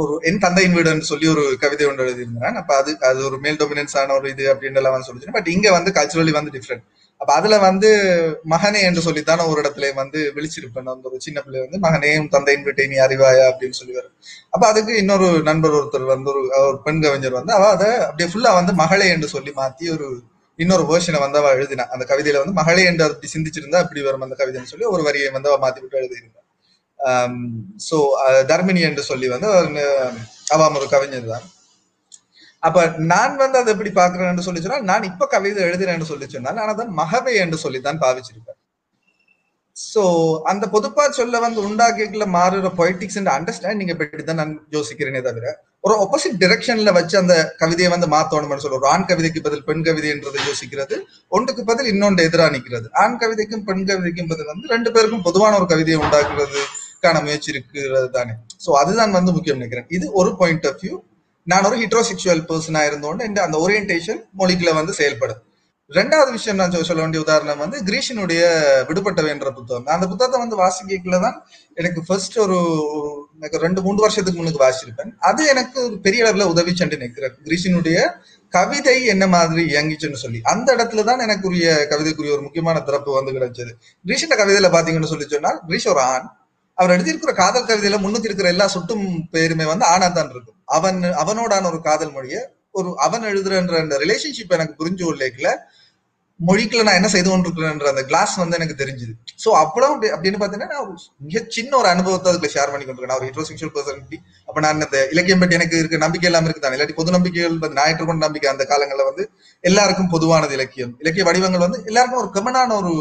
ஒரு என் தந்தையின் வீடுன்னு சொல்லி ஒரு கவிதை ஒன்று எழுதியிருந்தேன். அப்ப அது அது ஒரு மேல் டொமினன்ஸ் ஆன ஒரு இது அப்படின்னு எல்லாம் வந்து சொல்லிச்சு பட் இங்க வந்து கல்ச்சுரலி வந்து டிஃப்ரெண்ட் அப்ப அதுல வந்து மகனே என்று சொல்லித்தானே ஒரு இடத்துல வந்து விழிச்சிருப்பேன். அந்த ஒரு சின்ன பிள்ளை வந்து மகனே தந்தையின் வீட்டை நீ அறிவாயா அப்படின்னு சொல்லி வரும். அப்ப அதுக்கு இன்னொரு நண்பர் ஒருத்தர் வந்து ஒரு ஒரு பெண் கவிஞர் வந்து அவ அதை அப்படியே ஃபுல்லா வந்து மகளே என்று சொல்லி மாத்தி ஒரு இன்னொரு வேர்ஷனை வந்து அவ எழுதினா. அந்த கவிதையில வந்து மகளே என்று அப்படி சிந்திச்சிருந்தா அப்படி வரும் அந்த கவிதைன்னு சொல்லி ஒரு வரியை வந்து அவ மாத்தி விட்டு எழுதியிருந்தா. சோ தர்மினி என்று சொல்லி வந்து அவாம் ஒரு கவிஞர் தான். அப்ப நான் வந்து அதை எப்படி பாக்குறேன்னு சொல்லி சொன்னால் நான் இப்ப கவிதை எழுதுறேன்னு சொல்லி சொன்னால் நான் அதை மகவை என்று சொல்லித்தான் பாவிச்சிருப்பேன். சோ அந்த பொதுப்பா சொல்ல வந்து உண்டாக்கிக்கல மாறுற பொலிட்டிக்ஸ் அண்டர்ஸ்டாண்டிங் எப்படி தான் நான் யோசிக்கிறேனே தவிர ஒரு ஆப்போசிட் டிரெக்ஷன்ல வச்சு அந்த கவிதையை வந்து மாத்தணும்னு சொல்ல ஒரு ஆண் கவிதைக்கு பதில் பெண் கவிதைன்றதை யோசிக்கிறது ஒன்றுக்கு பதில் இன்னொன்று எதிராக நிற்கிறது. ஆண் கவிதைக்கும் பெண் கவிதைக்கும் பதில் வந்து ரெண்டு பேருக்கும் பொதுவான ஒரு கவிதையை உண்டாக்குறதுக்கான முயற்சி இருக்கிறது தானே. சோ அதுதான் வந்து முக்கியம் நினைக்கிறேன். இது ஒரு பாயிண்ட் ஆஃப் வியூ நான் ஒரு ஹீட்ரோசெக்சுவல் பர்சனா இருந்தோண்டு இந்த அந்த ஓரியன்டேஷன் மொழிக்குள்ள வந்து செயல்படுது. ரெண்டாவது விஷயம் நான் சொல்ல வேண்டிய உதாரணம் வந்து கிரீஷனுடைய விடுபட்டவை என்ற புத்தகம் அந்த புத்தகத்தை வந்து வாசிக்கல தான் எனக்கு ஃபர்ஸ்ட் ஒரு எனக்கு ரெண்டு மூன்று வருஷத்துக்கு முன்னுக்கு வாசிச்சிருப்பேன். அது எனக்கு ஒரு பெரிய அளவுல உதவி சென்று நிற்கிறேன் கிரீஷனுடைய கவிதை என்ன மாதிரி இயங்கிச்சுன்னு சொல்லி. அந்த இடத்துல தான் எனக்குரிய கவிதைக்குரிய ஒரு முக்கியமான திறப்பு வந்து கிடைச்சது. கிரீஷன் கவிதையில பாத்தீங்கன்னு சொல்லி சொன்னால் கிரீஷ் ஒரு ஆண். அவர் எழுதியிருக்கிற காதல் கவிதையில முன்னுக்கு இருக்கிற எல்லா சுட்டும் பேருமே வந்து ஆனா தான் இருக்கும். அவன் அவனோடான ஒரு காதல் மொழிய ஒரு அவன் எழுதுறன்ற அந்த ரிலேஷன்ஷிப் எனக்கு புரிஞ்சு உள்ளேக்கல மொழிக்குள்ள நான் என்ன செய்து கொண்டிருக்கிறேன்ற அந்த கிளாஸ் வந்து எனக்கு தெரிஞ்சுது. ஸோ அப்படம் அப்படின்னு பார்த்தீங்கன்னா நான் ஒரு மிக சின்ன ஒரு அனுபவத்தை அதுல ஷேர் பண்ணி கொண்டிருக்கேன். ஒரு ஹீட்ரோசெக்சுவல் பர்சனாலிட்டி அப்போ நான் இந்த இலக்கியம் பற்றி எனக்கு இருக்க நம்பிக்கை எல்லாம் இருக்குதான்? இல்லாட்டி பொது நம்பிக்கைகள் நான் ஏற்றுக்கொண்ட நம்பிக்கை அந்த காலங்களில் வந்து எல்லாருக்கும் பொதுவானது இலக்கியம். இலக்கிய வடிவங்கள் வந்து எல்லாருக்கும் ஒரு கமனான ஒரு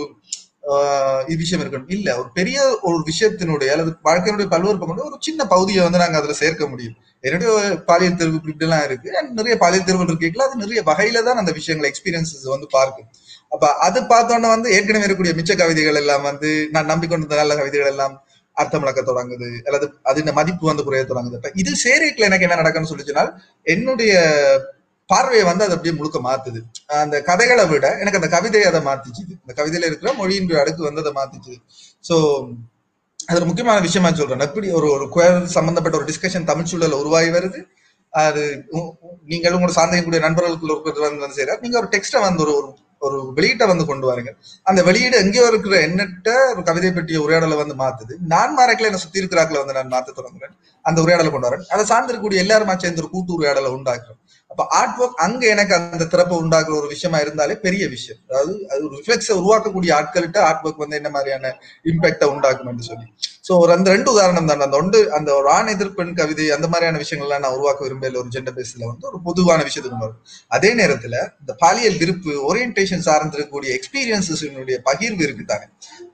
விஷயம் இருக்கணும். இல்ல ஒரு பெரிய ஒரு விஷயத்தினுடைய அல்லது வாழ்க்கையினுடைய பல்வேறு பங்கு ஒரு சின்ன பகுதியை வந்து நாங்க அதுல சேர்க்க முடியும். என்னுடைய பாலியல் தேர்வு இப்படிலாம் இருக்கு. அண்ட் நிறைய பாலியல் தேர்வுகள் இருக்கீங்களா? அது நிறைய வகையில தான் அந்த விஷயங்களை எக்ஸ்பீரியன்சஸ் வந்து பார்க்கும். அப்ப அது பார்த்தோன்னா வந்து ஏற்கனவே இருக்கக்கூடிய மிச்ச கவிதைகள் எல்லாம் வந்து நான் நம்பிக்கொண்ட நல்ல கவிதைகள் எல்லாம் அர்த்தம் இழக்க தொடங்குது அல்லது அது இந்த மதிப்பு வந்து குறைய தொடங்குது. இது சேரிக்குல எனக்கு என்ன நடக்குன்னு சொல்லிச்சுனால் என்னுடைய பார்வையை வந்து அதை அப்படியே முழுக்க மாத்துது. அந்த கதைகளை விட எனக்கு அந்த கவிதையை அதை மாத்திச்சுது அந்த கவிதையில இருக்கிற மொழியின் அடுக்கு வந்து அதை மாத்திச்சுது சோ அது ஒரு முக்கியமான விஷயமா சொல்றேன். எப்படி ஒரு ஒரு குயர் சம்பந்தப்பட்ட ஒரு டிஸ்கஷன் தமிழ் சூழல உருவாகி வருது. அது நீங்கள் உங்களோட சார்ந்தையக்கூடிய நண்பர்களுக்குள்ள இருக்கிறது வந்து வந்து செய்யறாரு நீங்க ஒரு டெக்ஸ்டை வந்து ஒரு ஒரு வெளியீட்டை வந்து கொண்டு வரீங்க அந்த வெளியீடு எங்கேயோ இருக்கிற எண்ணற்ற ஒரு கவிதை பற்றிய உரையாடலை வந்து மாத்துது. நான் மாறக்கல என்ன சுத்தி இருக்கிறாக்களை வந்து நான் மாத்த தொடங்குறேன். அந்த உரையாடலை கொண்டு வரேன். அதை சார்ந்திருக்கக்கூடிய எல்லாருமா சேர்ந்து ஒரு கூட்டு உரையாடலை உண்டாக்குறேன் அப்ப ஆர்ட் ஒர்க் அங்க எனக்கு அந்த திறப்பு உண்டாக்குற ஒரு விஷயமா இருந்தாலே பெரிய விஷயம். அதாவது அது ஒரு ரிஃப்ளெக்ஸை உருவாக்கக்கூடிய ஆட்கள்கிட்ட ஆர்ட் ஒர்க் வந்து என்ன மாதிரியான இம்பாக்டை உண்டாக்கும் சொல்லி. சோ ஒரு அந்த ரெண்டு உதாரணம் தான். அந்த ஒன்று அந்த ஒரு ஆண் எதிர்ப்பெண் கவிதை அந்த மாதிரியான விஷயங்கள்லாம் நான் உருவாக்க விரும்பல ஒரு ஜெண்டர் பேஸ்ல வந்து ஒரு பொதுவான விஷயத்துக்கு வரும். அதே நேரத்துல இந்த பாலியல் விருப்பு ஓரியன்டேஷன் சார்ந்திருக்கக்கூடிய எக்ஸ்பீரியன்சஸ் பகிர்வு இருக்கு தானே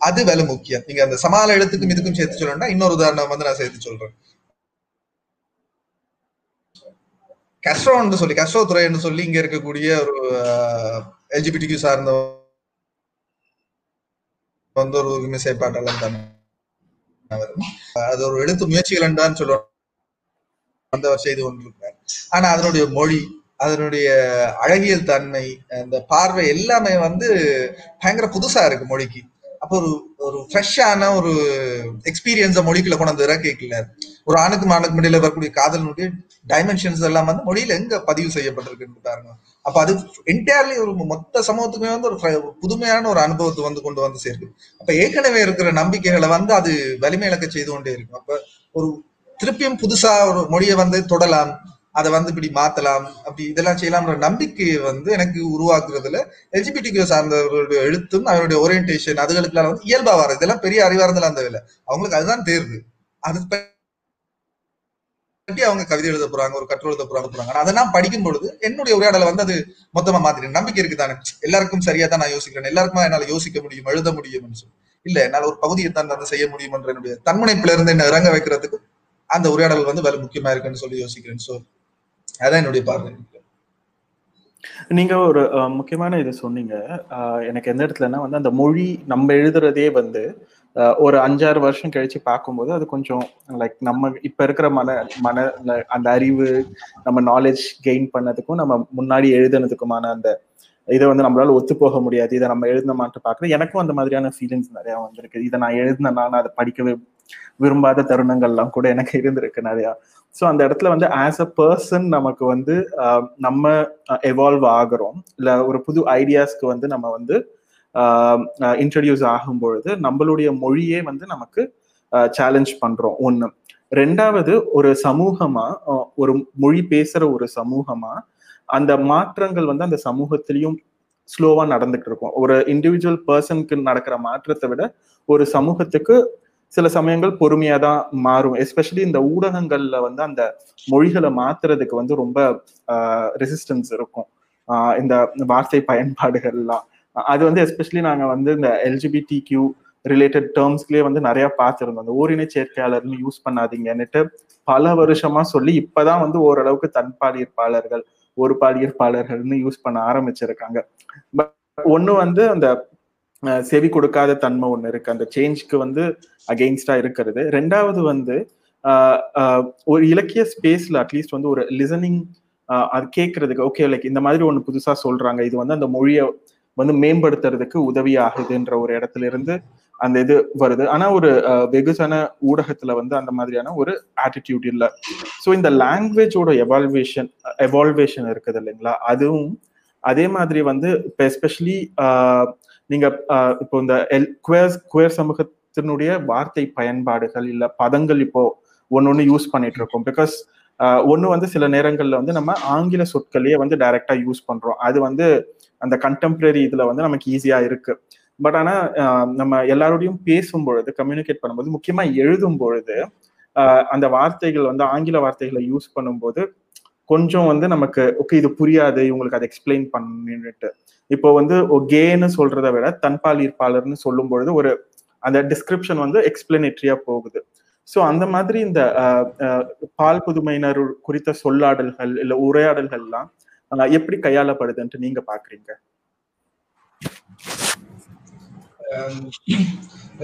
அது வேலை முக்கியம். நீங்க அந்த சமாள எழுத்துக்கும் இதுக்கும் சேர்த்து சொல்லணும்னா இன்னொரு உதாரணம் வந்து நான் சேர்த்து சொல்றேன். கஸ்ட்ரோன்னு சொல்லி கஸ்ட்ரோ துறைன்னு சொல்லி இங்க இருக்கக்கூடிய ஒரு எல்ஜிபிடிக்கு சார்ந்த வந்து ஒரு உரிமை செயற்பாட்டாளர் தானே. அது ஒரு எழுத்து முயற்சிகள் தான் சொல்லுவோம் அந்த செய்து கொண்டிருக்கிறார். ஆனா அதனுடைய மொழி அதனுடைய அழகியல் தன்மை அந்த பார்வை எல்லாமே வந்து பயங்கர புதுசா இருக்கு மொழிக்கு. அப்போ ஒரு ஒரு ஃப்ரெஷ்ஷான ஒரு எக்ஸ்பீரியன்ஸை மொழிக்குள்ள கொண்டு வந்து கேட்கல ஒரு ஆணுக்கும் ஆணுக்கு முடியல வரக்கூடிய காதலினுடைய டைமென்ஷன்ஸ் எல்லாம் வந்து மொழியில எங்க பதிவு செய்யப்பட்டிருக்குன்னு பாருங்க. அப்ப அது என்டையர்லி ஒரு மொத்த சமூகத்துக்குமே வந்து ஒரு புதுமையான ஒரு அனுபவத்தை வந்து கொண்டு வந்து சேர்க்குது. அப்ப ஏற்கனவே இருக்கிற நம்பிக்கைகளை வந்து அது வலிமை இழக்க செய்து கொண்டே இருக்கும். அப்ப ஒரு திருப்பியும் புதுசா ஒரு மொழியை வந்து தொடலாம். அதை வந்து இப்படி மாத்தலாம் அப்படி இதெல்லாம் செய்யலாம்ன்ற நம்பிக்கையை வந்து எனக்கு உருவாக்குறதுல எல்ஜிபிடிக்கு சார்ந்தவர்களுடைய எழுத்தும் அவருடைய ஓரியன்டேஷன் அதுகளுக்கெல்லாம் வந்து இயல்பா வர இதெல்லாம் பெரிய அறிவார்ந்தலாம் அந்த வேலை. அவங்களுக்கு அதுதான் தேர்வு. அது பற்றி அவங்க கவிதை எழுத போறாங்க ஒரு கற்று எழுத போறாங்க போறாங்க. அதெல்லாம் படிக்கும் பொழுது என்னுடைய உரையாடலை வந்து அது மொத்தமா மாத்திரேன் நம்பிக்கை இருக்குதானே? எல்லாருக்கும் சரியா தான் நான் யோசிக்கிறேன். எல்லாருக்குமா என்னால யோசிக்க முடியும் எழுத முடியும்னு சொல்லி. இல்ல என்னால ஒரு பகுதியை தான் வந்து செய்ய முடியும் என்ற என்னுடைய தன்முனைப்புல இருந்து என்ன இறங்க வைக்கிறதுக்கு அந்த உரையாடல் வந்து வேலை முக்கியமா இருக்குன்னு சொல்லி யோசிக்கிறேன். சோ அதான் என்னுடைய பார்வை. நீங்க ஒரு முக்கியமான இது சொன்னீங்க. எனக்கு எந்த இடத்துலன்னா வந்து அந்த மொழி நம்ம எழுதுறதே வந்து ஒரு அஞ்சாறு வருஷம் கழிச்சு பார்க்கும்போது அது கொஞ்சம் லைக் நம்ம இப்ப இருக்கிற மன மன அந்த அறிவு நம்ம நாலேஜ் கெயின் பண்ணதுக்கும் நம்ம முன்னாடி எழுதுனதுக்குமான அந்த இதை வந்து நம்மளால ஒத்து போக முடியாது. இதை நம்ம எழுதணும்மாட்ட பாக்குறது எனக்கும் அந்த மாதிரியான ஃபீலிங்ஸ் நிறைய வந்திருக்கு. இதை நான் எழுதினா நான் அதை படிக்கவே விரும்பாத தருணங்கள்லாம் கூட எனக்கு இருந்திருக்கு நிறையா. ஸோ அந்த இடத்துல வந்து ஆஸ் அ பர்சன் நமக்கு வந்து ஆஹ், நம்ம எவால்வ் ஆகுறோம். இல்ல ஒரு புது ஐடியாஸ்க்கு வந்து நம்ம வந்து இன்ட்ரடியூஸ் ஆகும் பொழுது நம்மளுடைய மொழியே வந்து நமக்கு சேலஞ்ச் பண்றோம். ஒண்ணு. ரெண்டாவது ஒரு சமூகமா ஒரு மொழி பேசுற ஒரு சமூகமா அந்த மாற்றங்கள் வந்து அந்த சமூகத்திலையும் ஸ்லோவா நடந்துகிட்டு இருக்கும். ஒரு இண்டிவிஜுவல் பர்சனுக்கு நடக்கிற மாற்றத்தை விட ஒரு சமூகத்துக்கு சில சமயங்கள் பொறுமையா தான் மாறும். எஸ்பெஷலி இந்த ஊடகங்கள்ல வந்து அந்த மொழிகளை மாத்துறதுக்கு வந்து ரொம்ப ரெசிஸ்டன்ஸ் இருக்கும். ஆஹ் இந்த வார்த்தை பயன்பாடுகள்லாம். அது வந்து எஸ்பெஷலி நாங்க வந்து இந்த எல்ஜிபிடி கியூ ரிலேட்டட் டேர்ம்ஸ்லயே வந்து நிறைய பார்த்துருந்தோம். அந்த ஓரின சேர்க்கையாளர்னு யூஸ் பண்ணாதீங்கன்னுட்டு பல வருஷமா சொல்லி இப்பதான் வந்து ஓரளவுக்கு தன்பாலியற்பாளர்கள் ஒரு பாலியற்பாளர்கள்னு யூஸ் பண்ண ஆரம்பிச்சிருக்காங்க. பட் ஒண்ணு வந்து அந்த செவி கொடுக்காத தன்மை ஒன்று இருக்கு. அந்த சேஞ்ச்க்கு வந்து அகெயின்ஸ்டா இருக்கிறது. ரெண்டாவது வந்து ஒரு இலக்கிய ஸ்பேஸ்ல அட்லீஸ்ட் வந்து ஒரு லிசனிங் அது கேட்கறதுக்கு ஓகே லைக் இந்த மாதிரி ஒன்று புதுசா சொல்றாங்க. இது வந்து அந்த மொழியை வந்து மேம்படுத்துறதுக்கு உதவி ஆகுதுன்ற ஒரு இடத்துல இருந்து அந்த இது வருது. ஆனா ஒரு வெகுசன ஊடகத்துல வந்து அந்த மாதிரியான ஒரு ஆட்டிடியூட் இல்லை. ஸோ இந்த லாங்குவேஜோட எவால்வேஷன் எவால்வேஷன் இருக்குது இல்லைங்களா? அதுவும் அதே மாதிரி வந்து இப்போ எஸ்பெஷலி நீங்க இப்போ இந்த எல் குவேர் குவேர் சமூகத்தினுடைய வார்த்தை பயன்பாடுகள் இல்ல பதங்கள் இப்போ ஒன்னொன்னு யூஸ் பண்ணிட்டு இருக்கோம் பிகாஸ் ஒன்று வந்து சில நேரங்கள்ல வந்து நம்ம ஆங்கில சொற்களையே வந்து டைரக்டா யூஸ் பண்றோம். அது வந்து அந்த கண்டெம்பரரி இதுல வந்து நமக்கு ஈஸியா இருக்கு. பட் ஆனா நம்ம எல்லாரோடையும் பேசும் பொழுது கம்யூனிகேட் பண்ணும்போது முக்கியமா எழுதும் பொழுது அந்த வார்த்தைகள் வந்து ஆங்கில வார்த்தைகளை யூஸ் பண்ணும்போது கொஞ்சம் வந்து நமக்கு ஓகே இது புரியாது இவங்களுக்கு அதை எக்ஸ்பிளைன் பண்ணிட்டு. இப்போ வந்து கேன்னு சொல்றதை விட தன்பால் ஈர்ப்பாளர்னு சொல்லும் பொழுது ஒரு அந்த டிஸ்கிரிப்ஷன் வந்து எக்ஸ்பிளனேட்ரியா போகுது. ஸோ அந்த மாதிரி இந்த ஆஹ், பால் புதுமையினர் குறித்த சொல்லாடல்கள் இல்ல உரையாடல்கள்லாம் எப்படி கையாளப்படுதுன்ட்டு நீங்க பாக்குறீங்க?